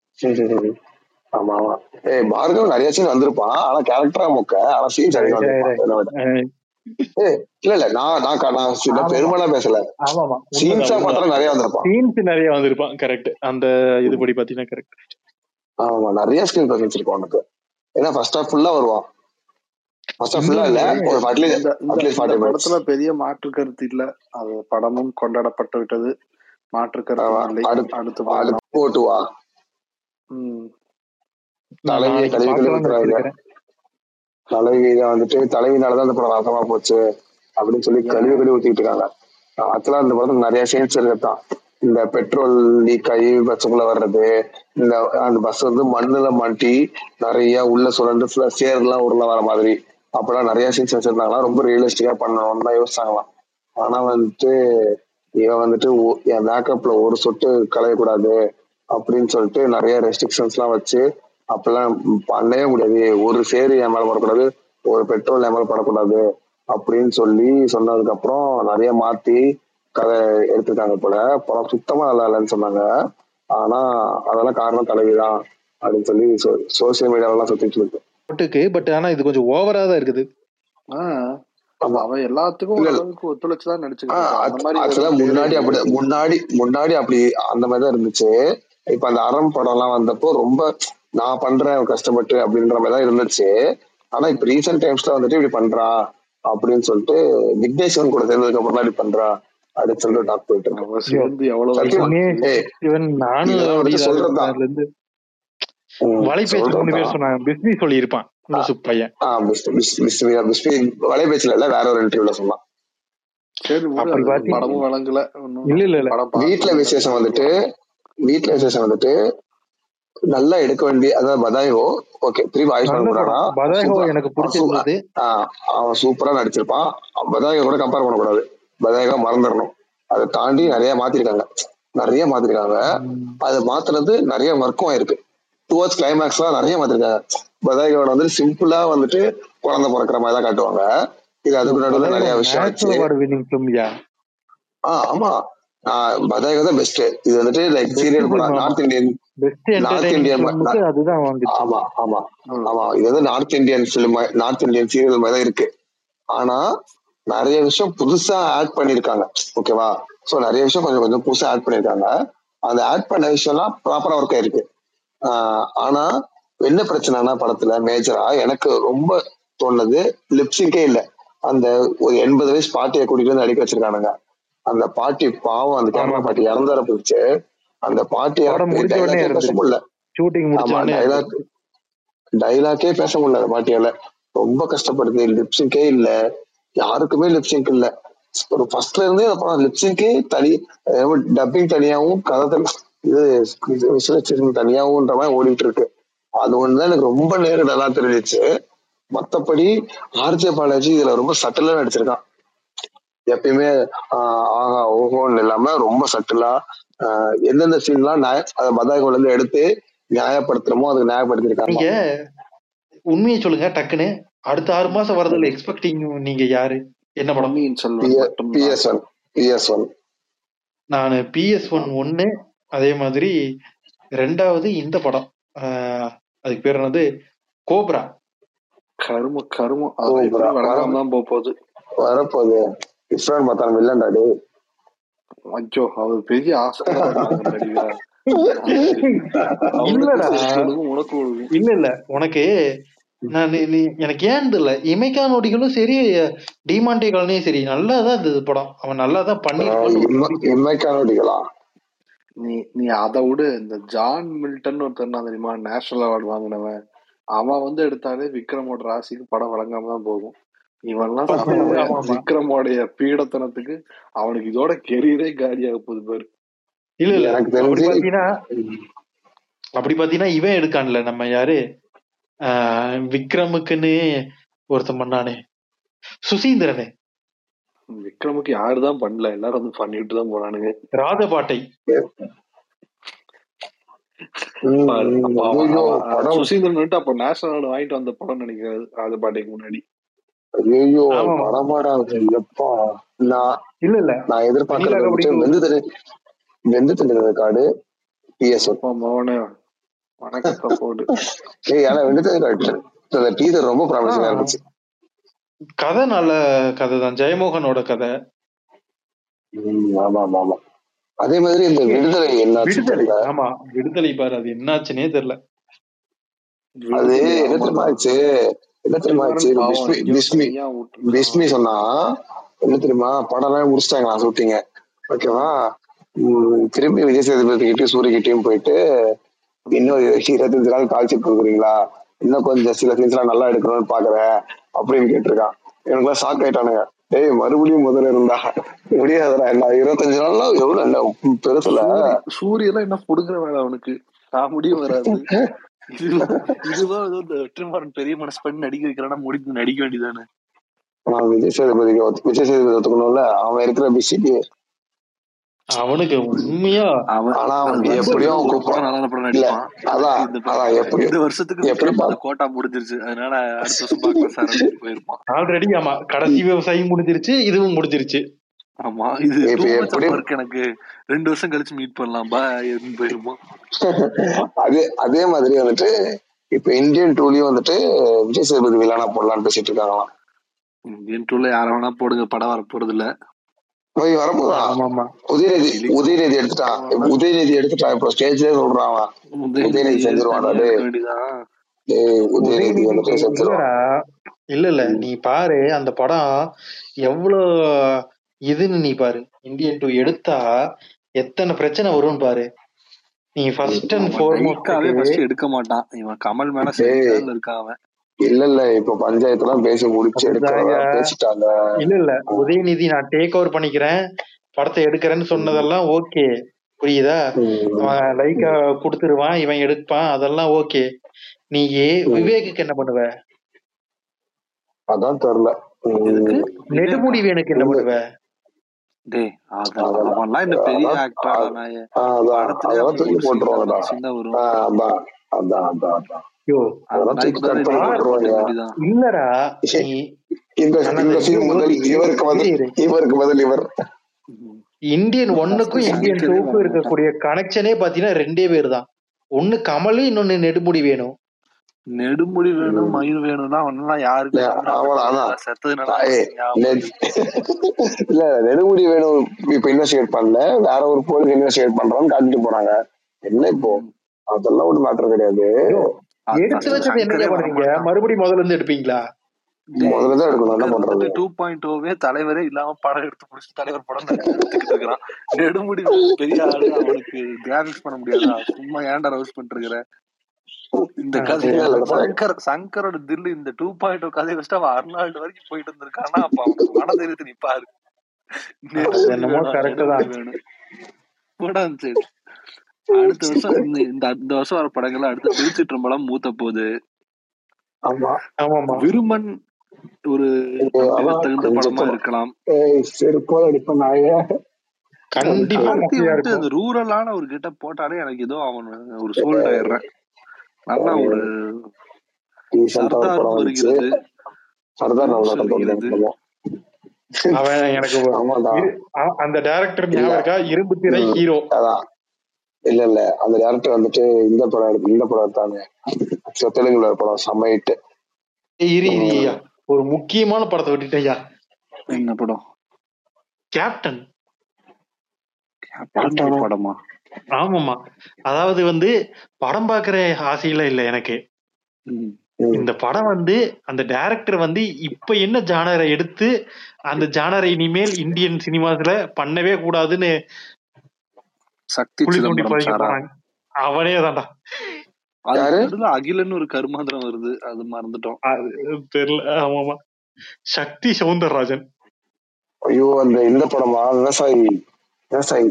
ஆமா ஆமா. ஏய் பார்கவ் நிறைய சீன் வந்திருப்பான். ஆனா கேரக்டரா மொக்க. ஆனா சீன்ஸ் அதிகம் வந்திருப்பான். ஏய் இல்ல இல்ல நான் நான் க- நான் ஆமா. பெருமையா பேசல. ஆமா ஆமா. சீன்ஸா உண்மைதான். பார்த்தா நிறைய வந்திருப்பான். சீன்ஸ் நிறைய வந்திருப்பான் கரெக்ட் அந்த இதுபடி பாத்தீங்கன்னா கரெக்ட் ஆமா நிறைய ஸ்கிரீன் பிரசன்ஸ் இருக்கும் உனக்கு. ஏன்னா ஃபர்ஸ்ட் ஹாஃப் ஃபுல்லா வருவான். படத்துல பெரிய மாற்று கருத்து இல்ல. அது படமும் கொண்டாடப்பட்டு விட்டது. மாற்று கருத்து இல்லை. அடுத்து போட்டு வா வச்சிருக்கிறேன். தலைவியில வந்துட்டு தலைவினாலதான் இந்த படம் நாசமா போச்சு அப்படின்னு சொல்லி கழுவி கழுவி ஊத்திட்டு இருக்காங்க. ஆக்சுவலா இந்த படத்துல நிறைய சீன்ஸ் இருக்கத்தான் இந்த பெட்ரோல் லீக் ஆகி பஸ்ஸுக்குள்ள வர்றது இந்த அந்த பஸ் வந்து மண்ணுல மாட்டி நிறைய உள்ள சுரண்டு சேர் எல்லாம் உருள வர மாதிரி. அப்பெல்லாம் நிறைய சீன்ஸ் வச்சிருந்தாங்களா ரொம்ப ரியலிஸ்டிக்கா பண்ணணும்னு தான் யோசிச்சாங்களாம். ஆனா வந்துட்டு இவன் வந்துட்டு என் மேக்கப்ல ஒரு சொட்டு கலையக்கூடாது அப்படின்னு சொல்லிட்டு நிறைய ரெஸ்ட்ரிக்ஷன்ஸ் எல்லாம் வச்சு அப்பெல்லாம் பண்ணவே முடியாது. ஒரு சேரு என் மேல படக்கூடாது ஒரு பெட்ரோல் என் மேல படக்கூடாது அப்படின்னு சொல்லி சொன்னதுக்கு அப்புறம் நிறைய மாத்தி கதை எடுத்திருக்காங்க போல. படம் சுத்தமா நல்லா இல்லைன்னு சொன்னாங்க. ஆனா அதெல்லாம் காரணம் தலைவிதான் அப்படின்னு சொல்லி சோசியல் மீடியாவெல்லாம் சுத்திட்டு இருக்கு. போட்டுக்கு பட் ஆனா இது கொஞ்சம் ஓவரா தான் இருக்குது. அவன் எல்லாத்துக்கும் ஓரளவுக்கு மாதிரி ஆக்சுவலா எதுவும் முன்னாடி அப்படி முன்னாடி முன்னாடி அப்படி அந்த மாதிரி தான் இருந்துச்சு. இப்ப அந்த அறம் படம் எல்லாம் வந்தப்போ ரொம்ப நான் பண்றேன் கஷ்டப்பட்டு அப்படின்ற மாதிரி தான் இருந்துச்சு. ஆனா இப்ப ரீசெண்ட் டைம்ஸ்ல வந்துட்டு இப்படி பண்றா அப்படின்னு சொல்லிட்டு விக்னேஸ்வரன் கூட சேர்ந்ததுக்கு அப்புறம் தான் இப்படி பண்றா அப்படின்னு சொல்லிட்டு டாக் போயிட்டு இருக்கு. சொல்றதுதான். வலைபேச்சு மூணு பேர் சொன்னாங்க. பிஸ்மி சொல்லியிருப்பான் லூசு பையன். வலைபேச்சுல இல்ல வேற ஒரு இன்டர்வியூல சொன்னான். படமும் வழங்கல ஒன்னும் இல்ல இல்ல இல்ல. படம் வீட்டுல விசேஷம் வந்துட்டு வீட்டுல. விசேஷம் வந்துட்டு நல்லா எடுக்க வேண்டிய அதாவது பதாயோ ஓகே திருப்பி படம் பதாயோ சூப்பரா. எனக்கு பிடிச்சிருந்தது. ஆஹ் அவன் சூப்பரா நடிச்சிருப்பான். பதாயோ கூட கம்பேர் பண்ணக்கூடாது. பதாயகா மறந்துடணும் அதை தாண்டி நிறைய மாத்திருக்காங்க. நிறைய மாத்திருக்காங்க. அது மாத்துறது நிறைய ஒர்க்கும் ஆயிருக்கு டுவர்ட்ஸ் கிளைமேக்ஸ் எல்லாம் நிறைய மாத்திருக்காங்க பதாயகோட வந்து சிம்பிளா வந்துட்டு குழந்தை பிறக்கிற மாதிரி தான் காட்டுவாங்க. இது அதுக்கு நடுவில் நிறைய விஷயம் ஆஹ் ஆமா. பதாயகா தான் பெஸ்ட் இது வந்துட்டு லைக் சீரியல் படம். நார்த் இந்தியன் நார்த் இந்தியன் ஆமா ஆமா. ஆமா. இது வந்து north Indian film north Indian serial மாதிரி தான் இருக்கு. ஆனா நிறைய விஷயம் புதுசா ஆட் பண்ணிருக்காங்க ஓகேவா சோ நிறைய விஷயம் கொஞ்சம் கொஞ்சம் புதுசா ஆட் பண்ணிருக்காங்க அந்த ஆட் பண்ண விஷயம்லாம் ப்ராப்பரா ஒர்க் ஆயிருக்கு. ஆனா என்ன பிரச்சனைனா படத்துல மேஜரா எனக்கு ரொம்ப தோணுது லிப்சிங்கே இல்ல. அந்த ஒரு எண்பது வயசு பாட்டியை கூட்டிட்டு வந்து அடிக்க வச்சிருக்கானுங்க. அந்த பாட்டி பாவம் அந்த ஆமா. பாட்டி இறந்தார போச்சு. அந்த பாட்டி படம் பேச முடியல. டைலாக்கே பேச முடியல அந்த பாட்டியால. ரொம்ப கஷ்டப்படுது லிப்சிங்கே இல்ல. யாருக்குமே லிப்சிங்க் இல்ல. ஒரு ஃபர்ஸ்ட்ல இருந்தே அப்புறம் லிப்சிங்கே தனி டப்பிங் தனியாவும் கதை தனி- இது விசுவலைசேஷன் தனியாவும்ன்ற மாதிரி ஓடிட்டு இருக்கு அது ஒண்ணுதான் எனக்கு ரொம்ப நேரம் நல்லா தெரிஞ்சிச்சு. மத்தபடி ஆர்ஜே பாலாஜி இதுல ரொம்ப சட்டலா நடிச்சிருக்கான். எப்பயுமே ஆஹ் ஆஹா ஓஹோன்னு இல்லாம ரொம்ப சட்டிலா எந்தெந்த சீன்லாம் நியாய அதை பதாய்கோல இருந்து எடுத்து நியாயப்படுத்துறமோ அதுக்கு நியாயப்படுத்திருக்காங்க. நீங்க உண்மையை சொல்லுங்க டக்குன்னு. அடுத்த ஆறு மாசம் வரதுல எக்ஸ்பெக்டிங் நீங்க யாரு? என்ன படம்? PS one PS one. நான் பிஎஸ் ஒன் ஒன்னு அதே மாதிரி ரெண்டாவது இந்த படம். ஆஹ் அதுக்கு பேர் என்னது? கோப்ரா. கரும வர வழங்காம தான் போக போகுது வரப்போகுது. இஸ்ரான் பார்த்தான் வில்லன்டா டே ஐயோ அவர் பெரிய அவனுக்கு உனக்கு இல்ல இல்ல உனக்கு நான் எனக்கு ஏன் தெரியல இமைக்கா நொடிகளும் சரி டிமாண்டே காலனியும் சரி நல்லா தான் இருந்தது படம். அவன் நல்லா தான் பண்ணிருக்கான் இம்மைக்கானோடிகளா நீ நீ அதை விடு. இந்த ஜான் மில்டன் ஒருத்தர் நான் தெரியுமா? நேஷனல் அவார்டு வாங்கினவன். அவன் வந்து எடுத்தாலே விக்ரமோட ராசிக்கு படம் வழங்காம தான் போகும். இவன்லாம். விக்ரமோடைய பீடத்தனத்துக்கு அவனுக்கு இதோட கெரியரே காலியாக போகுது பாரு. இல்ல இல்ல. எனக்கு அப்படி தெரிஞ்சு பாத்தீங்கன்னா அப்படி பாத்தீங்கன்னா இவன் எடுக்கான்ல. நம்ம யாரு? ஆஹ் விக்ரமுக்குன்னு ஒருத்தன் பண்ணானே. சுசீந்திரனு. விக்ரமுக்கு யாருதான் பண்ணல? எல்லாரும் வந்து பண்ணிட்டு தான் போனானுங்க. ராஜபாட்டை சுசீந்திரன் வந்துட்டு அப்ப நேஷனல் வாங்கிட்டு வந்த படம் நினைக்கிறது ராஜபாட்டைக்கு முன்னாடி. ஐயோ. படமாடா எப்பா? நான் இல்ல இல்ல. நான் எதிர்பார்க்கறது வெந்து தண்ணி வெந்து தண்ணி காடு. பிஎஸ் அப்பா மவனே வணக்கத்தை போடு. ஏய் ஆனா வெந்து தண்ணி காடு. டீசர் ரொம்ப ப்ராமிசிங்கா இருந்துச்சு. கதை நல்ல கதை தான் ஜெயமோகனோட கதை. ஆமா ஆமா அதே மாதிரி இந்த விடுதலை என்னாச்சு விடுதலை ஆமா விடுதலை பாரு அது என்னாச்சுன்னே தெரியல. அது என்ன. தெரியுமா ஆச்சு? என்ன தெரியுமா ஆச்சு? பிஸ்மி பிஸ்மி தனியா விட்டுருக்கான். பிஸ்மி சொன்னா என்ன தெரியுமா படம் எல்லாம் முடிச்சிட்டாங்க நான் ஷூட்டிங்க. ஓகேவா? திரும்பி விஜய் சேதுபதி கிட்டயும் சூரிய கிட்டயும் போயிட்டு இன்னும் இருபத்தஞ்சு நாள் கால்ஷீட் கொடுக்குறீங்களா? இன்னும் கொஞ்சம் சில சீன்ஸ் எல்லாம் நல்லா எடுக்கணும்னு பாக்குறேன் அப்படின்னு கேட்டிருக்கான். எனக்குலாம் ஷாக் ஆயிட்டானுங்க. டேய் மறுபடியும் முதல்ல இருந்தா முடியாதுடா என்ன இருபத்தஞ்சு நாள்லாம் எவ்வளவு என்ன பெருசுல. சூரி- சூரியெல்லாம் என்ன புடுங்குற வேலை அவனுக்கு? காமெடியும் வராது. இது- இதுதான் ஏதோ இந்த வெற்றிமாறன் பெரிய மனசு பண்ணி நடிக்க வைக்கிறானா முடிஞ்சு நடிக்க வேண்டியதானே நான் விஜய் சேதுபதிக்கு விஜய் சேதுபதி ஒத்துக்கணும்ல? அவன் இருக்கிற பிஸிக்கு அவனுக்கு உண்மையா அவன் ஆனா அவன் எப்படியும் ஒரு கூப்பிடுவான். படம் நல்ல படம் நடிப்பான். அதான், இந்த அதான் எப்படி- இந்த வருஷத்துக்கு எப்படி கோட்டா முடிஞ்சிருச்சு. அதனால அடுத்த வருஷம் பார்க்கலாம் சார் போயிருப்பான். ஆல்ரெடி ஆமா. கடைசி விவசாயம் முடிஞ்சிருச்சு இதுவும் முடிஞ்சிருச்சு. ஆமா இது work எனக்கு. ரெண்டு வருஷம் கழிச்சு மீட் பண்ணலாம் பா போயிருப்பான் அதே அதே மாதிரி வந்துட்டு இப்ப இந்தியன் டூலயும் வந்துட்டு விஜய் சேதுபதி வில்லானா போடலாம்னு பேசிட்டு இருக்காங்களாம். இந்தியன் டூல யார வேணா போடுங்க படம் வர போறது இல்ல போய் ஆமா உதயநிதி உதயநிதி எடுத்துட்டான் உதயநிதி எடுத்துட்டான் இப்போ ஸ்டேஜ்லயே சொல்றான் அவன். உதயநிதி டேய், உதயநிதி வந்துட்டு செஞ்சிருவான். இல்ல இல்ல. நீ பாரு அந்த படம் எவ்வளவு இதுன்னு நீ பாரு. இந்தியன் டூ எடுத்தா எத்தனை பிரச்சனை வரும்னு பாரு. நீ ஃபர்ஸ்ட் அண்ட் ஃபார்மோஸ்ட் ஃபர்ஸ்ட் எடுக்க மாட்டான். இவன் கமல் மேல சரிதான் இருக்கான் அவன். இல்ல இல்ல. இப்ப பஞ்சாயத்து எல்லாம் பேசி முடிச்சு. பேசிட்டாங்க. இல்ல இல்ல. உதயநிதி நான் டேக் ஓவர் பண்ணிக்கிறேன். படத்தை எடுக்கிறேன்னு சொன்னதெல்லாம் ஓகே புரியுதா? லைக்கா குடுத்துருவான் இவன் எடுப்பான். அதெல்லாம் ஓகே நீ விவேக்குக்கு என்ன பண்ணுவ? அதான் தெரியல? நெடுமுடி வேணுக்கு என்ன பண்ணுவ? டேய் அதெல்லாம் அவன்லாம் இந்த பெரிய இல்லடா இந்தியன் ஒன்னுக்கும் இந்தியன் டூக்கும் இருக்கக்கூடிய கனெக்ஷனே பாத்தீங்கன்னா ரெண்டே பேர் தான் ஒண்ணு கமல் இன்னொன்னு நெடுமுடி வேணும் நெடுமுடி வேணும் மயில் வேணும்னா அவன்லாம் யாருக்கு இல்ல, நெடுமுடி வேணும் இப்ப இன்வெஸ்டிகேட் பண்ணல. வேற ஒரு போலீஸ் இன்வெஸ்டிகேட் பண்றோம்னு காட்டிட்டு போறாங்க. என்ன இப்போ? அதெல்லாம் ஒரு மேட்டர் கிடையாது. எடுத்து வச்சது சங்கரே என்ன பண்ணுவீங்க. மறுபடியும் முதல்ல இருந்து எடுப்பீங்களா? முதல்ல தான் எடுக்கணும். என்ன பண்றது? டூ பாயிண்ட் ஓவே தலைவரே இல்லாம படம் எடுத்து முடிச்சு தலைவர் படம் எடுத்துக்கிட்டு இருக்கிறான். நெடுமுடி பெரிய ஆளு அவனுக்கு கிராபிக்ஸ் பண்ண முடியாதா சும்மா ஏன்டா ரவுஸ் பண்ணிட்டு இருக்கிற? இந்த கதை இல்ல, சங்கர் சங்கரோட தில்லு இந்த டூ பாயிண்ட் ஓ கதையை வச்சுட்டு அவன் அர்னால்டு வரைக்கும் போயிட்டு இருந்திருக்கான்னா அப்ப அவனுக்கு மனதைரியத்தை நிப்பாரு. என்னமோ வேணும், correct தான். வேணும். அடுத்த வருஷம் இந்த இந்த வருஷம் வர படங்கள் அடுத்து திருச்சிற்றம்பலம் மூத்த போகுது ஆமா ஆமாமா விருமன் ஒரு தகுந்த படமா. இருக்கலாம். அந்த ரூரலான ஒரு கிட்ட போட்டாலே எனக்கு ஏதோ அவன் ஒரு சோல்ட் ஆயிடுறேன். நல்லா ஒரு சர்தார் வருகிறது. சர்தார் அவன் எனக்கு அந்த டைரக்டர் ஞாபகம் இருக்கா? இரும்பு திரை. ஹீரோ. அதான். இல்ல இல்ல. அந்த டேரக்டர் வந்துட்டு இந்த படம் எடுத்து இந்த படம் எடுத்தாங்க. Actually தெலுங்குல ஒரு படம் சமைட்டு இரு இரு ஐயா. ஒரு முக்கியமான படத்தை விட்டுட்டேயா என்ன படம்? கேப்டன் படமா? ஆமாமா அதாவது வந்து படம் பாக்குற ஆசையில இல்ல எனக்கு. இந்த படம் வந்து அந்த டைரக்டர் வந்து இப்ப என்ன ஜானரை எடுத்து அந்த ஜானரை இனிமேல் இந்தியன் சினிமாஸ்ல பண்ணவே கூடாதுன்னு சக்தி சிதம்பரம் சாரா. அவனே தான்டா. அகிலன்னு ஒரு கருமாந்திரம் வருது. அது மறந்துட்டோம். அது தெரியல. ஆமாமா. சக்தி சவுந்தரராஜன். ஐயோ அந்த இந்த படமா? விவசாயி. விவசாயி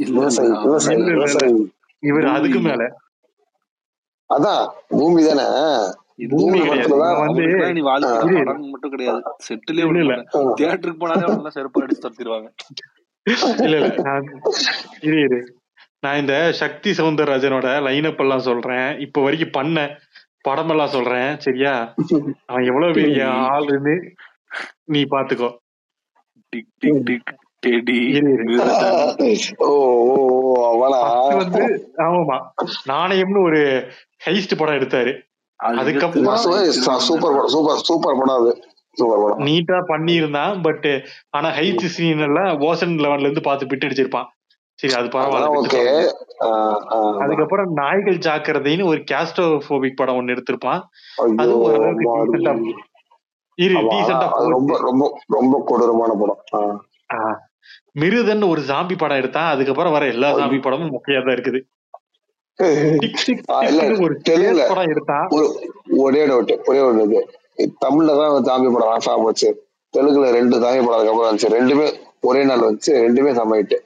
விவசாயி இவர். அதுக்கு மேல. அதான் பூமி தானே? மட்டும் கிடையாது. செட்டிலே இல்ல, தியேட்டருக்கு போனாலே செருப்பு அடிச்சு தடுத்துருவாங்க இல்ல இல்ல. நான் இந்த சக்தி சவுந்தரராஜனோட லைனப் எல்லாம் சொல்றேன். இப்ப வரைக்கும் பண்ண படம் எல்லாம் சொல்றேன். சரியா? அவன் எவ்வளவு பெரிய ஆளுன்னு நீ பாத்துக்கோ. வந்து ஆமாமா நாணயம்னு ஒரு ஹைஸ்ட் படம் எடுத்தாரு. அது அதுக்கப்புறம் சூப்பர் படம் சூப்பர் சூப்பர் படம் அது. நீட்டா பண்ணியிருந்தான் பட் ஆனா ஹைட் சீன் எல்லாம் ஓசன் லெவன்ல இருந்து பார்த்து பிட் அடிச்சிருப்பான். சரி அது பரவாயில்ல. அதுக்கப்புறம் நாய்கள் ஜாக்கிரதைன்னு ஒரு கேஸ்டோபோபிக் படம் ஒன்னு எடுத்திருப்பான். அது ஓரளவுக்கு டீசெண்டா ரொம்ப ரொம்ப ரொம்ப கொடூரமான படம். மிருதன் ஒரு ஜாம்பி படம் எடுத்தான். அதுக்கப்புறம் வர எல்லா ஜாம்பி படமும் மொக்கையா தான் இருக்குது. ஒரு ஒரு ஒரே டவுட் ஒரே ஒரு இது. தமிழ்ல தான் தாம்பி படம் ஆஃப் போச்சு. தெலுங்குல ரெண்டு தாம்பி படம் அதுக்கப்புறம் வந்துச்சு. ரெண்டுமே ஒரே நாள் வந்துச்சு. ரெண்டுமே சமைட்டு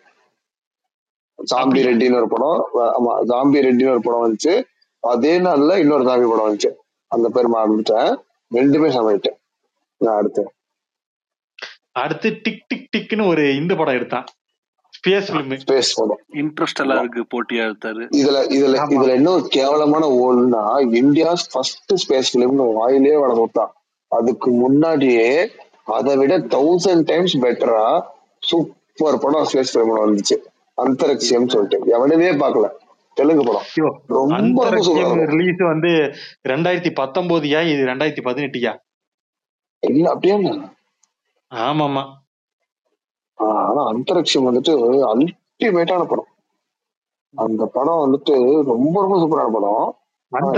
ஜாம்பி அப்படியா? ரெட்டின்னு ஒரு படம் ஆமா ஜாம்பி ரெட்டின்னு ஒரு படம் வந்துச்சு. அதே நாள்ல இன்னொரு ஜாம்பி படம் வந்துச்சு. அந்த பேர் மறந்துட்டேன். ரெண்டுமே சமைட்டு நான் அடுத்து. அடுத்து டிக் டிக் டிக்னு ஒரு இந்த படம் எடுத்தான். ஸ்பேஸ் ஸ்பேஸ் படம் இன்ட்ரெஸ்ட் இருக்கு போட்டியா எடுத்தாரு? இதுல இதுல. இதுல ஒரு கேவலமான ஓல்னா இந்தியாஸ் ஃபர்ஸ்ட் ஸ்பேஸ் பிலிம்னு வாயிலே வட கொடுத்தான் அதுக்கு முன்னாடியே அதை விட தௌசண்ட் டைம்ஸ் பெட்டரா சூப்பர் படம் ஸ்பேஸ் பிலிம் வந்துச்சு. அந்தரிக்ஷியம் சொல்லிட்டு. எவனுமே பார்க்கல. தெலுங்கு படம். ரொம்ப ரிலீஸ் வந்து ரெண்டாயிரத்தி பத்தொன்பதுயா இது ரெண்டாயிரத்தி பதினெட்டுயா? இல்ல அப்படியே. ஆமாமா ஆனா அந்தரிக்ஷம் வந்துட்டு அல்டிமேட்டான படம். அந்த படம் வந்துட்டு ரொம்ப ரொம்ப சூப்பரான படம்.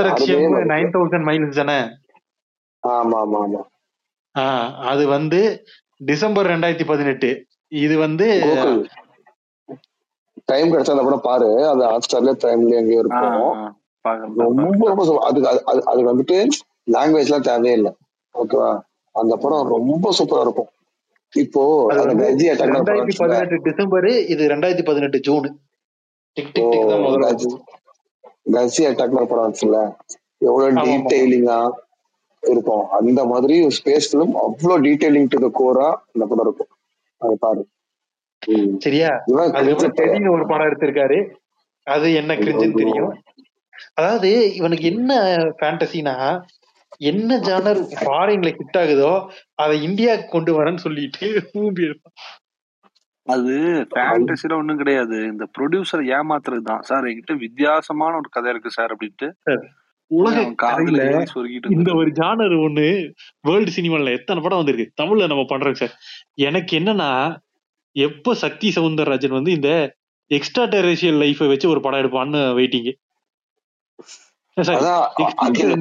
வந்து- நைன் தௌசண்ட் மைல்ஸ் தானே? ஆமா ஆமா ஆமா. ஆஹ் அது வந்து டிசம்பர் ரெண்டாயிரத்தி பதினெட்டு. இது வந்து டைம் கிடைச்சா அந்த படம் பாரு அது ஹாட் ஸ்டார்ல டைம்ல எங்கேயோ இருக்கும். ரொம்ப ரொம்ப அதுக்கு அது- அதுக்கு வந்துட்டு லாங்குவேஜ் எல்லாம் தேவையே இல்லை. ஓகேவா? அந்த படம் ரொம்ப சூப்பரா இருக்கும். இப்போ ரெண்டாயிரத்தி பதினெட்டு டிசம்பர் இது ரெண்டாயிரத்தி பதினெட்டு ஜூன். கசி அட்டாக் படம் வந்துச்சுல்ல எவ்வளவு. டீடைலிங்கா இருக்கும். அந்த மாதிரி ஸ்பேஸ் பிலிம் அவ்வளவு டீடைலிங் டு த கோரா அந்த படம் இருக்கும். அது பாரு. சரியா? அதுக்கப்புறம் டெடின்னு ஒரு படம் எடுத்திருக்காரு. அது என்ன கிரிஞ்சுன்னு தெரியும். அதாவது இவனுக்கு என்ன ஃபேண்டசினா என்ன ஜானர் ஃபாரின்ல ஹிட் ஆகுதோ அதை இந்தியாவுக்கு கொண்டு வரேன்னு சொல்லிட்டு எடுப்பான். அது ஃபேண்டசில ஒண்ணும் கிடையாது. இந்த ப்ரொடியூசர் ஏமாத்துறது தான் சார் என்கிட்ட வித்தியாசமான ஒரு கதை இருக்கு சார் அப்படின்ட்டு. உலக காதுல இந்த. ஒரு ஜானர் ஒண்ணு வேர்ல்டு சினிமால எத்தனை படம் வந்திருக்கு? தமிழ்ல நம்ம பண்றோம் சார். எனக்கு என்னன்னா எப்ப சக்தி சவுந்தரராஜன் வந்து இந்த எக்ஸ்ட்ரா டெரேஷியல் லைஃபை வச்சு ஒரு படம் எடுப்பான்னு வெயிட்டிங் அதான் அகில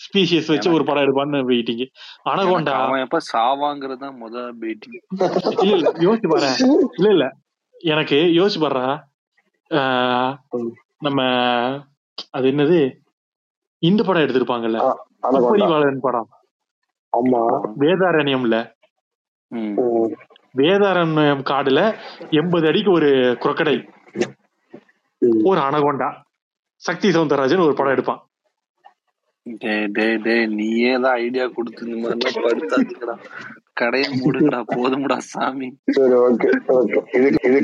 ஸ்பீஷியஸ் வச்சு ஒரு படம் எடுப்பான்னு வெயிட்டிங் அனகோண்டா? அவன் எப்ப சாவாங்கிறது தான் முத பேட்டி இல்ல இல்ல யோசிச்சு பாரு. இல்ல இல்ல. எனக்கு யோசிச்சு பாடுறா நம்ம அது என்னது? இந்த படம் எடுத்திருப்பாங்கல்ல. அனகோண்டா. துப்பறிவாளன் படம். ஆமா. வேதாரண்யம்ல. வேதாரண்யம் காடுல எண்பது அடிக்கு ஒரு குரக்கடை. ஒரு அனகொண்டா. சக்தி சவுந்தரராஜன் ஒரு படம் எடுப்பான். நீயே தான் ஐடியா கொடுத்து இந்த மாதிரிலாம் படுத்தாதீங்கடா. கடையை மூடுங்கடா போதும்டா சாமி.